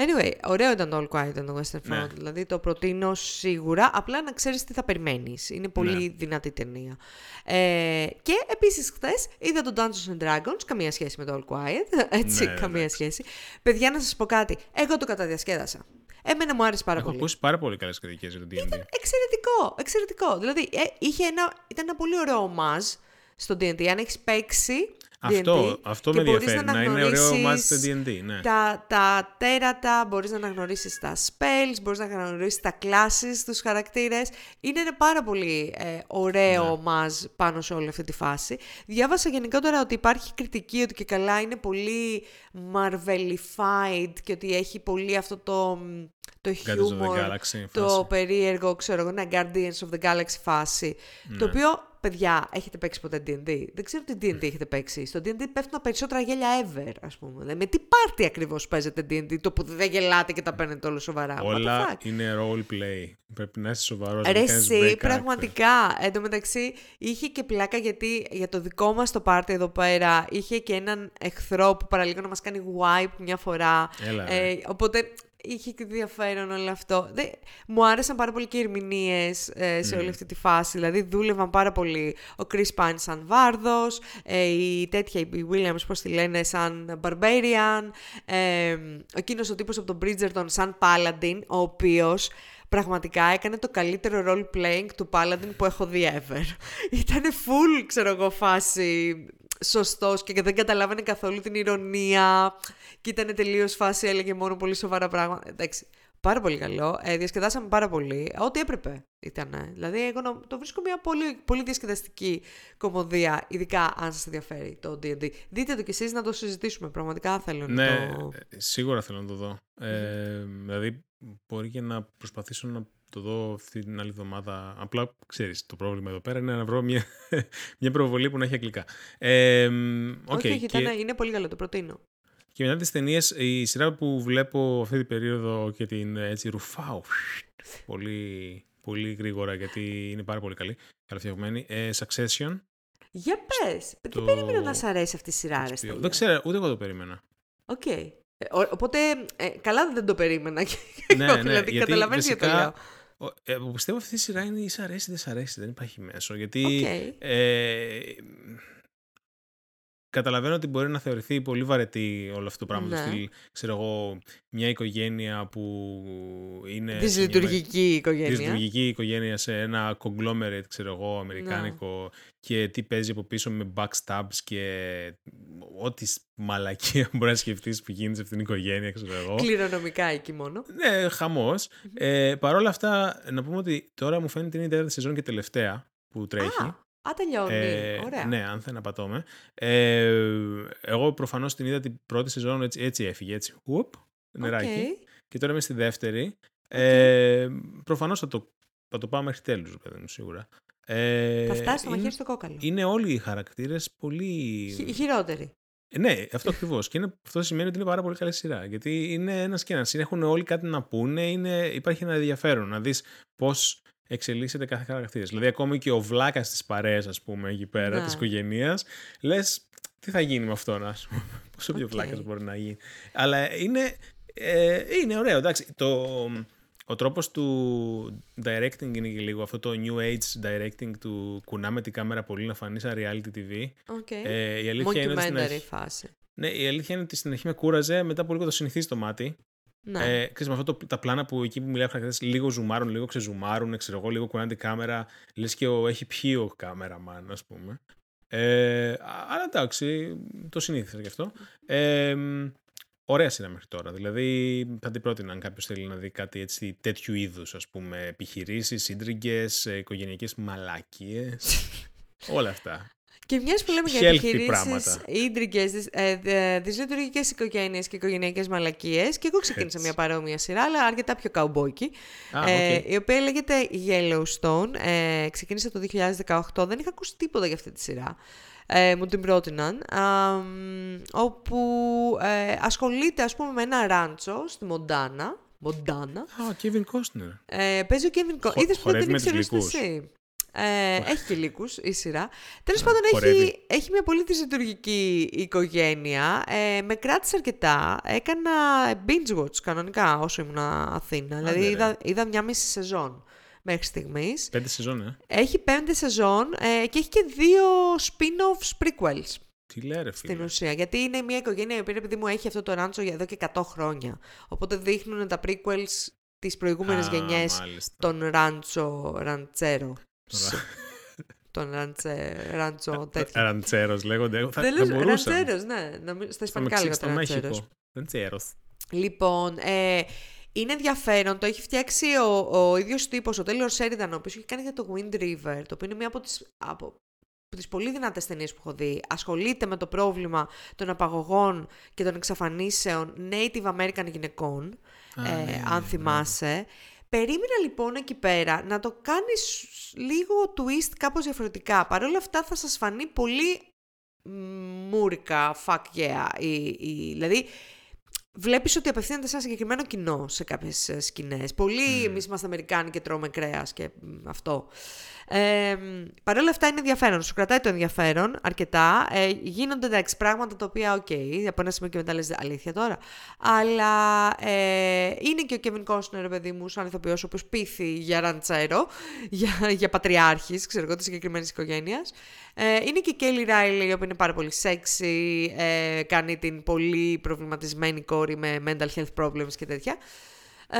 Anyway, ωραίο ήταν το All Quiet on the Western Front. Ναι. Δηλαδή το προτείνω σίγουρα. Απλά να ξέρεις τι θα περιμένεις. Είναι πολύ Ναι. δυνατή ταινία. Ε, και επίσης χθες είδα το Dungeons and Dragons. Καμία σχέση με το All Quiet. Έτσι, Ναι, καμία εντάξει. σχέση. Παιδιά, να σας πω κάτι. Εγώ το καταδιασκέδασα. Εμένα μου άρεσε πάρα Έχω πολύ. ακούσει πάρα πολύ καλές κριτικές για το D&D. Εξαιρετικό, εξαιρετικό. Δηλαδή ε, είχε ένα, ήταν ένα πολύ ωραίο ομάζ στο D&D. Αν έχεις παίξει Αυτό, D&D αυτό και με μπορείς ενδιαφέρει. Να, είναι ωραίο αναγνωρίσεις μάτι στο D&D, ναι. τα, τα τέρατα, μπορείς να αναγνωρίσεις τα spells, μπορείς να αναγνωρίσεις τα classes, τους χαρακτήρες. Είναι ένα πάρα πολύ ε, ωραίο Ναι. ομάζ πάνω σε όλη αυτή τη φάση. Διάβασα γενικότερα ότι υπάρχει κριτική ότι και καλά είναι πολύ marvelified και ότι έχει πολύ αυτό το, μ, το Guardians of the humor, Galaxy το φάση. περίεργο, ξέρω εγώ, ναι, Guardians of the Galaxy φάση. Το Ναι. οποίο, παιδιά, έχετε παίξει ποτέ D&D. Δεν ξέρω τι D&D έχετε παίξει. Στο D&D πέφτουν τα περισσότερα γέλια ever, ας πούμε. Δηλαδή, με τι πάρτι ακριβώς παίζετε D&D, το που δεν γελάτε και τα παίρνετε όλο σοβαρά; What the Όλα fuck? είναι role play. Πρέπει να είσαι σοβαρός. Ρε να κάνεις εσύ, break character. πραγματικά. Εν τω μεταξύ, είχε και πλάκα γιατί για το δικό μας το πάρτι εδώ πέρα είχε και έναν εχθρό που παραλίγο να μας κάνει wipe μια φορά. Έλα, ρε. ε, οπότε είχε και ενδιαφέρον όλο αυτό. Δεν, μου άρεσαν πάρα πολύ και οι ερμηνείες σε όλη αυτή τη φάση. Δηλαδή δούλευαν πάρα πολύ. Ο Chris Pine σαν Βάρδος, ε, η τέτοια, η Williams πώς τη λένε, σαν Barbarian, ε, ο εκείνος ο τύπος από τον Bridgerton σαν Paladin, ο οποίος πραγματικά έκανε το καλύτερο role playing του Paladin που έχω δει ever. Ήταν full, ξέρω εγώ, φάση σωστός και δεν καταλάβαινε καθόλου την ηρωνία και ήταν τελείως φάση, έλεγε μόνο πολύ σοβαρά πράγματα. Εντάξει, πάρα πολύ καλό. Ε, διασκεδάσαμε πάρα πολύ. Ό,τι έπρεπε ήταν. Δηλαδή, εγώ νο- το βρίσκω μια πολύ, πολύ διασκεδαστική κομμωδία, ειδικά αν σας ενδιαφέρει το D&D. Δείτε το κι εσείς να το συζητήσουμε. Πραγματικά θέλω να Ναι, το... ε, σίγουρα θέλω να το δω. Ε, δηλαδή, μπορεί και να προσπαθήσω να το δω αυτή την άλλη εβδομάδα. Απλά, ξέρεις, το πρόβλημα εδώ πέρα είναι να βρω μια, μια προβολή που να έχει αγγλικά. Ε, μ, οκ, όχι, όχι, και, ήταν, είναι πολύ καλό, το προτείνω. και μετά τις ταινίες, η σειρά που βλέπω αυτή την περίοδο και την έτσι ρουφάω πολύ, πολύ γρήγορα γιατί είναι πάρα πολύ καλή, καλοφτιαγμένη. Ε, Succession. Για πες, τι Το- περίμενα να σ' αρέσει αυτή η σειρά, ρε HBO. Στέλιο. Δεν ξέρω, ούτε εγώ το περίμενα. Οκ. Ε, ο- οπότε, ε, καλά δεν το περίμενα. ναι, Εγώ, ναι, δηλαδή, γιατί καταλαβαίνεις γιατί το λέω. Βασικά, ο- ε, εγώ πιστεύω αυτή η σειρά είναι ή σ' αρέσει ή δεν σ' αρέσει, δεν υπάρχει μέσο. Γιατί Οκ. ε, καταλαβαίνω ότι μπορεί να θεωρηθεί πολύ βαρετή όλο αυτό το πράγμα. Ναι. Το στυλ, ξέρω εγώ, μια οικογένεια που είναι... Δυσλειτουργική οικογένεια. Δυσλειτουργική οικογένεια σε ένα conglomerate, ξέρω εγώ, αμερικάνικο και τι παίζει από πίσω με backstabs και ό,τι μαλακία μπορεί να σκεφτείς που γίνεται σε αυτήν την οικογένεια, ξέρω εγώ. Κληρονομικά εκεί μόνο. Ναι, χαμός. ε, Παρ' όλα αυτά, να πούμε ότι τώρα μου φαίνεται είναι η τέταρτη σεζόν και τελευταία που τρέχει. Α, α τελειώνει. Ε, Ωραία. Ναι, αν δεν απατώμαι. Ε, εγώ προφανώς την είδα την πρώτη σεζόν έτσι, έτσι έφυγε, έτσι. Ουπ, νεράκι. Οκ. Και τώρα είμαι στη δεύτερη. Ε, προφανώς θα το, θα το πάω μέχρι τέλους, παιδί μου, σίγουρα. Ε, Θα φτάσει το είναι, μαχαίρι στο κόκαλο. είναι όλοι οι χαρακτήρες πολύ... Χει- Χειρότερη. Ε, Ναι, αυτό ακριβώς. Και είναι, αυτό σημαίνει ότι είναι πάρα πολύ καλή σειρά. Γιατί είναι ένας και ένας. Έχουν όλοι κάτι να πούνε, είναι, υπάρχει ένα ενδιαφέρον να δεις πώς εξελίσσεται κάθε χαρακτήρας. Δηλαδή, ακόμη και ο βλάκας της παρέας, ας πούμε, εκεί πέρα, Ναι. της οικογένειας, λες, τι θα γίνει με αυτόν, ας πούμε. Πόσο πιο Οκ. βλάκας μπορεί να γίνει. Αλλά είναι, ε, είναι ωραίο, εντάξει. Το, ο τρόπος του directing είναι και λίγο αυτό το new age directing του κουνάμε την κάμερα πολύ να φανείς σαν reality TV. Οκ. Ε, η αλήθεια είναι ότι στην Mockumentary αρχή, φάση. ναι, η αλήθεια είναι ότι στην αρχή με κούραζε, μετά από λίγο το συνηθίζει το μάτι. Ναι. Ε, ξέρεις, με αυτό το, τα πλάνα που εκεί που μιλάει ο χαρακτήρας λίγο ζουμάρουν, λίγο ξεζουμάρουν, ξέρω εγώ, λίγο κουνάνε την κάμερα, λες και ο, έχει πιει ο κάμεραμαν, ας πούμε. Ε, α- αλλά εντάξει, το συνήθισα γι' αυτό. Ε, μ, ωραία σειρά μέχρι τώρα. Δηλαδή, θα την πρότεινα αν κάποιος θέλει να δει κάτι έτσι τέτοιου είδους, ας πούμε, επιχειρήσεις, ίντριγκες, οικογενειακές μαλάκίε. όλα αυτά. Και μιας που λέμε για Healthy επιχειρήσεις, πράγματα. ίντριγκες, δυσλειτουργικές οικογένειες και οικογενειακές μαλακίες. Και εγώ ξεκίνησα Έτσι. μια παρόμοια σειρά, αλλά αρκετά πιο καουμπόικη. Α, ε, οκ. η οποία λέγεται Yellowstone. Ε, ξεκίνησε το 2018. Δεν είχα ακούσει τίποτα για αυτή τη σειρά. Ε, μου την πρότειναν. Α, μ, όπου ε, ασχολείται, ας πούμε, με ένα ράντσο στη Μοντάνα. Μοντάνα. Α, ο Kevin Costner. Ε, παίζει ο Kevin Costner. Χο- Είδες που δεν χορεύει την με τους ήξερες γλυκούς. εσύ. Ε, έχει και λύκους η σειρά. Τέλος Α, πάντων χορεύει. έχει, έχει μια πολύ δυσλειτουργική οικογένεια. Ε, με κράτησε αρκετά. Έκανα binge watch κανονικά όσο ήμουν Αθήνα. δηλαδή ρε. είδα, είδα μια μισή σεζόν μέχρι στιγμής. Πέντε σεζόν, ε. Έχει πέντε σεζόν ε, και έχει και δύο spin-offs prequels Τι λέει, ρε φίλε. στην ουσία. Γιατί είναι μια οικογένεια η οποία επειδή μου έχει αυτό το ράντσο για εδώ και 100 χρόνια. Οπότε δείχνουν τα prequels τις προηγούμενες Α, γενιές μάλιστα. τον ράντσο, ραντσέρο. Τώρα. τον ραντσε, ράντσο τέτοιο. Ραντσέρο λέγονται. Θα, θα Τέλος, μπορούσαν. ραντσέρος, ναι. νομι- Στα Στο, ισπανικά Μεξι... λέγεται στο ραντσέρος. Μέχικο. Ραντσέρο. Λοιπόν, ε, είναι ενδιαφέρον. Το έχει φτιάξει ο, ο ίδιος τύπος, ο Τέλορ Σέριταν, ο οποίος έχει κάνει για το Wind River, το οποίο είναι μία από τις, από, από τις πολύ δυνατές ταινίες που έχω δει. Ασχολείται με το πρόβλημα των απαγωγών και των εξαφανίσεων Native American γυναικών, Α, ε, ναι, αν ναι, θυμάσαι. Περίμενα λοιπόν εκεί πέρα να το κάνεις λίγο twist κάπως διαφορετικά. Παρ' όλα αυτά θα σας φανεί πολύ 'Murica, fuck yeah. Η, η, δηλαδή, βλέπεις ότι απευθύνεται σε ένα συγκεκριμένο κοινό σε κάποιες ε, σκηνές. Πολλοί εμείς είμαστε Αμερικάνοι και τρώμε κρέας και μ, αυτό. Ε, Παρ' όλα αυτά είναι ενδιαφέρον. Σου κρατάει το ενδιαφέρον αρκετά. Ε, γίνονται εντάξει πράγματα τα οποία, οκ, από ένα σημείο και μετά λες αλήθεια τώρα. Αλλά ε, είναι και ο Kevin Costner, ρε παιδί μου, σαν ηθοποιός, ο οποίος πείθει για ραντσέρο, για, για πατριάρχης, ξέρω εγώ, της συγκεκριμένης οικογένειας. Ε, είναι και η Kelly Reilly, η οποία είναι πάρα πολύ sexy, ε, κάνει την πολύ προβληματισμένη κόρη με mental health problems και τέτοια. Ε,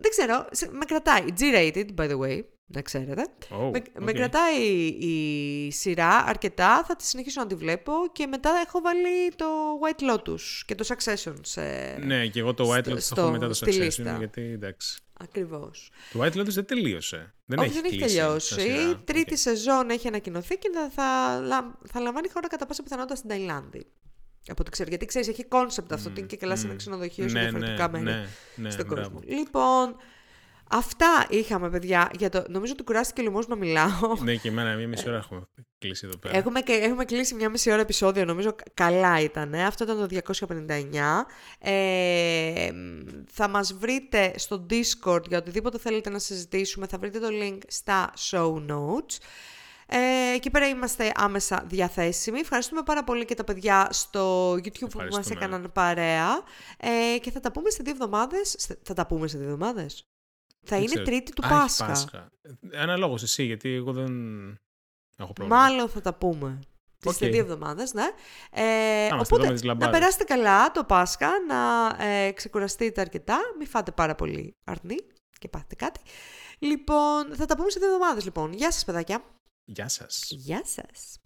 δεν ξέρω, σε- με κρατάει. G-rated, by the way, να ξέρετε. Oh, με, με οκ. κρατάει η σειρά αρκετά, θα τη συνεχίσω να τη βλέπω και μετά έχω βάλει το White Lotus και το Succession σε... Ναι, και εγώ το White στο- Lotus το στο- έχω μετά το στη Succession, λίστα. γιατί εντάξει. Ακριβώς. Το White Lotus δεν τελείωσε. Δεν Όχι, έχει δεν έχει κλείσει τελειώσει. σαν σειρά. Η τρίτη Οκ. σεζόν έχει ανακοινωθεί και θα, θα, λα- θα λαμβάνει χώρα κατά πάσα πιθανότητα στην Ταϊλάνδη. Από ό,τι ξέρω. Γιατί ξέρεις, έχει κόνσεπτ αυτό. ότι είναι και καλά σε ένα μμ. ξενοδοχείο σε Ναι, διαφορετικά ναι, μέρη ναι, ναι, στον μπράβο. κόσμο. Λοιπόν, αυτά είχαμε, παιδιά. Για το... Νομίζω ότι κουράστηκε ο λαιμός να μιλάω. Ναι, και εμένα μία μισή ώρα έχουμε κλείσει εδώ πέρα. Έχουμε, έχουμε κλείσει μια μισή ώρα επεισόδιο, νομίζω κα- καλά ήταν. Αυτό ήταν το 259. Ε, θα μας βρείτε στο Discord για οτιδήποτε θέλετε να συζητήσουμε. Θα βρείτε το link στα show notes. Ε, εκεί πέρα είμαστε άμεσα διαθέσιμοι. Ευχαριστούμε πάρα πολύ και τα παιδιά στο YouTube που μας Ευχαριστούμε. έκαναν παρέα. Ε, και θα τα πούμε σε δύο εβδομάδες. Σε- Θα τα πούμε σε δύο εβδομάδες. Θα Δεν είναι ξέρω. τρίτη του Α, έχει Πάσχα. Πάσχα. Αναλόγως εσύ, γιατί εγώ δεν έχω πρόβλημα. Μάλλον θα τα πούμε. Τις Οκ. δύο εβδομάδες, ναι. Ε, είμαστε εδώ οπότε, με τις να λαμπάδες. περάσετε καλά το Πάσχα, να ε, ξεκουραστείτε αρκετά, μην φάτε πάρα πολύ αρνί και πάθετε κάτι. Λοιπόν, θα τα πούμε σε δύο εβδομάδες λοιπόν. Γεια σας παιδάκια. Γεια σας. Γεια σας.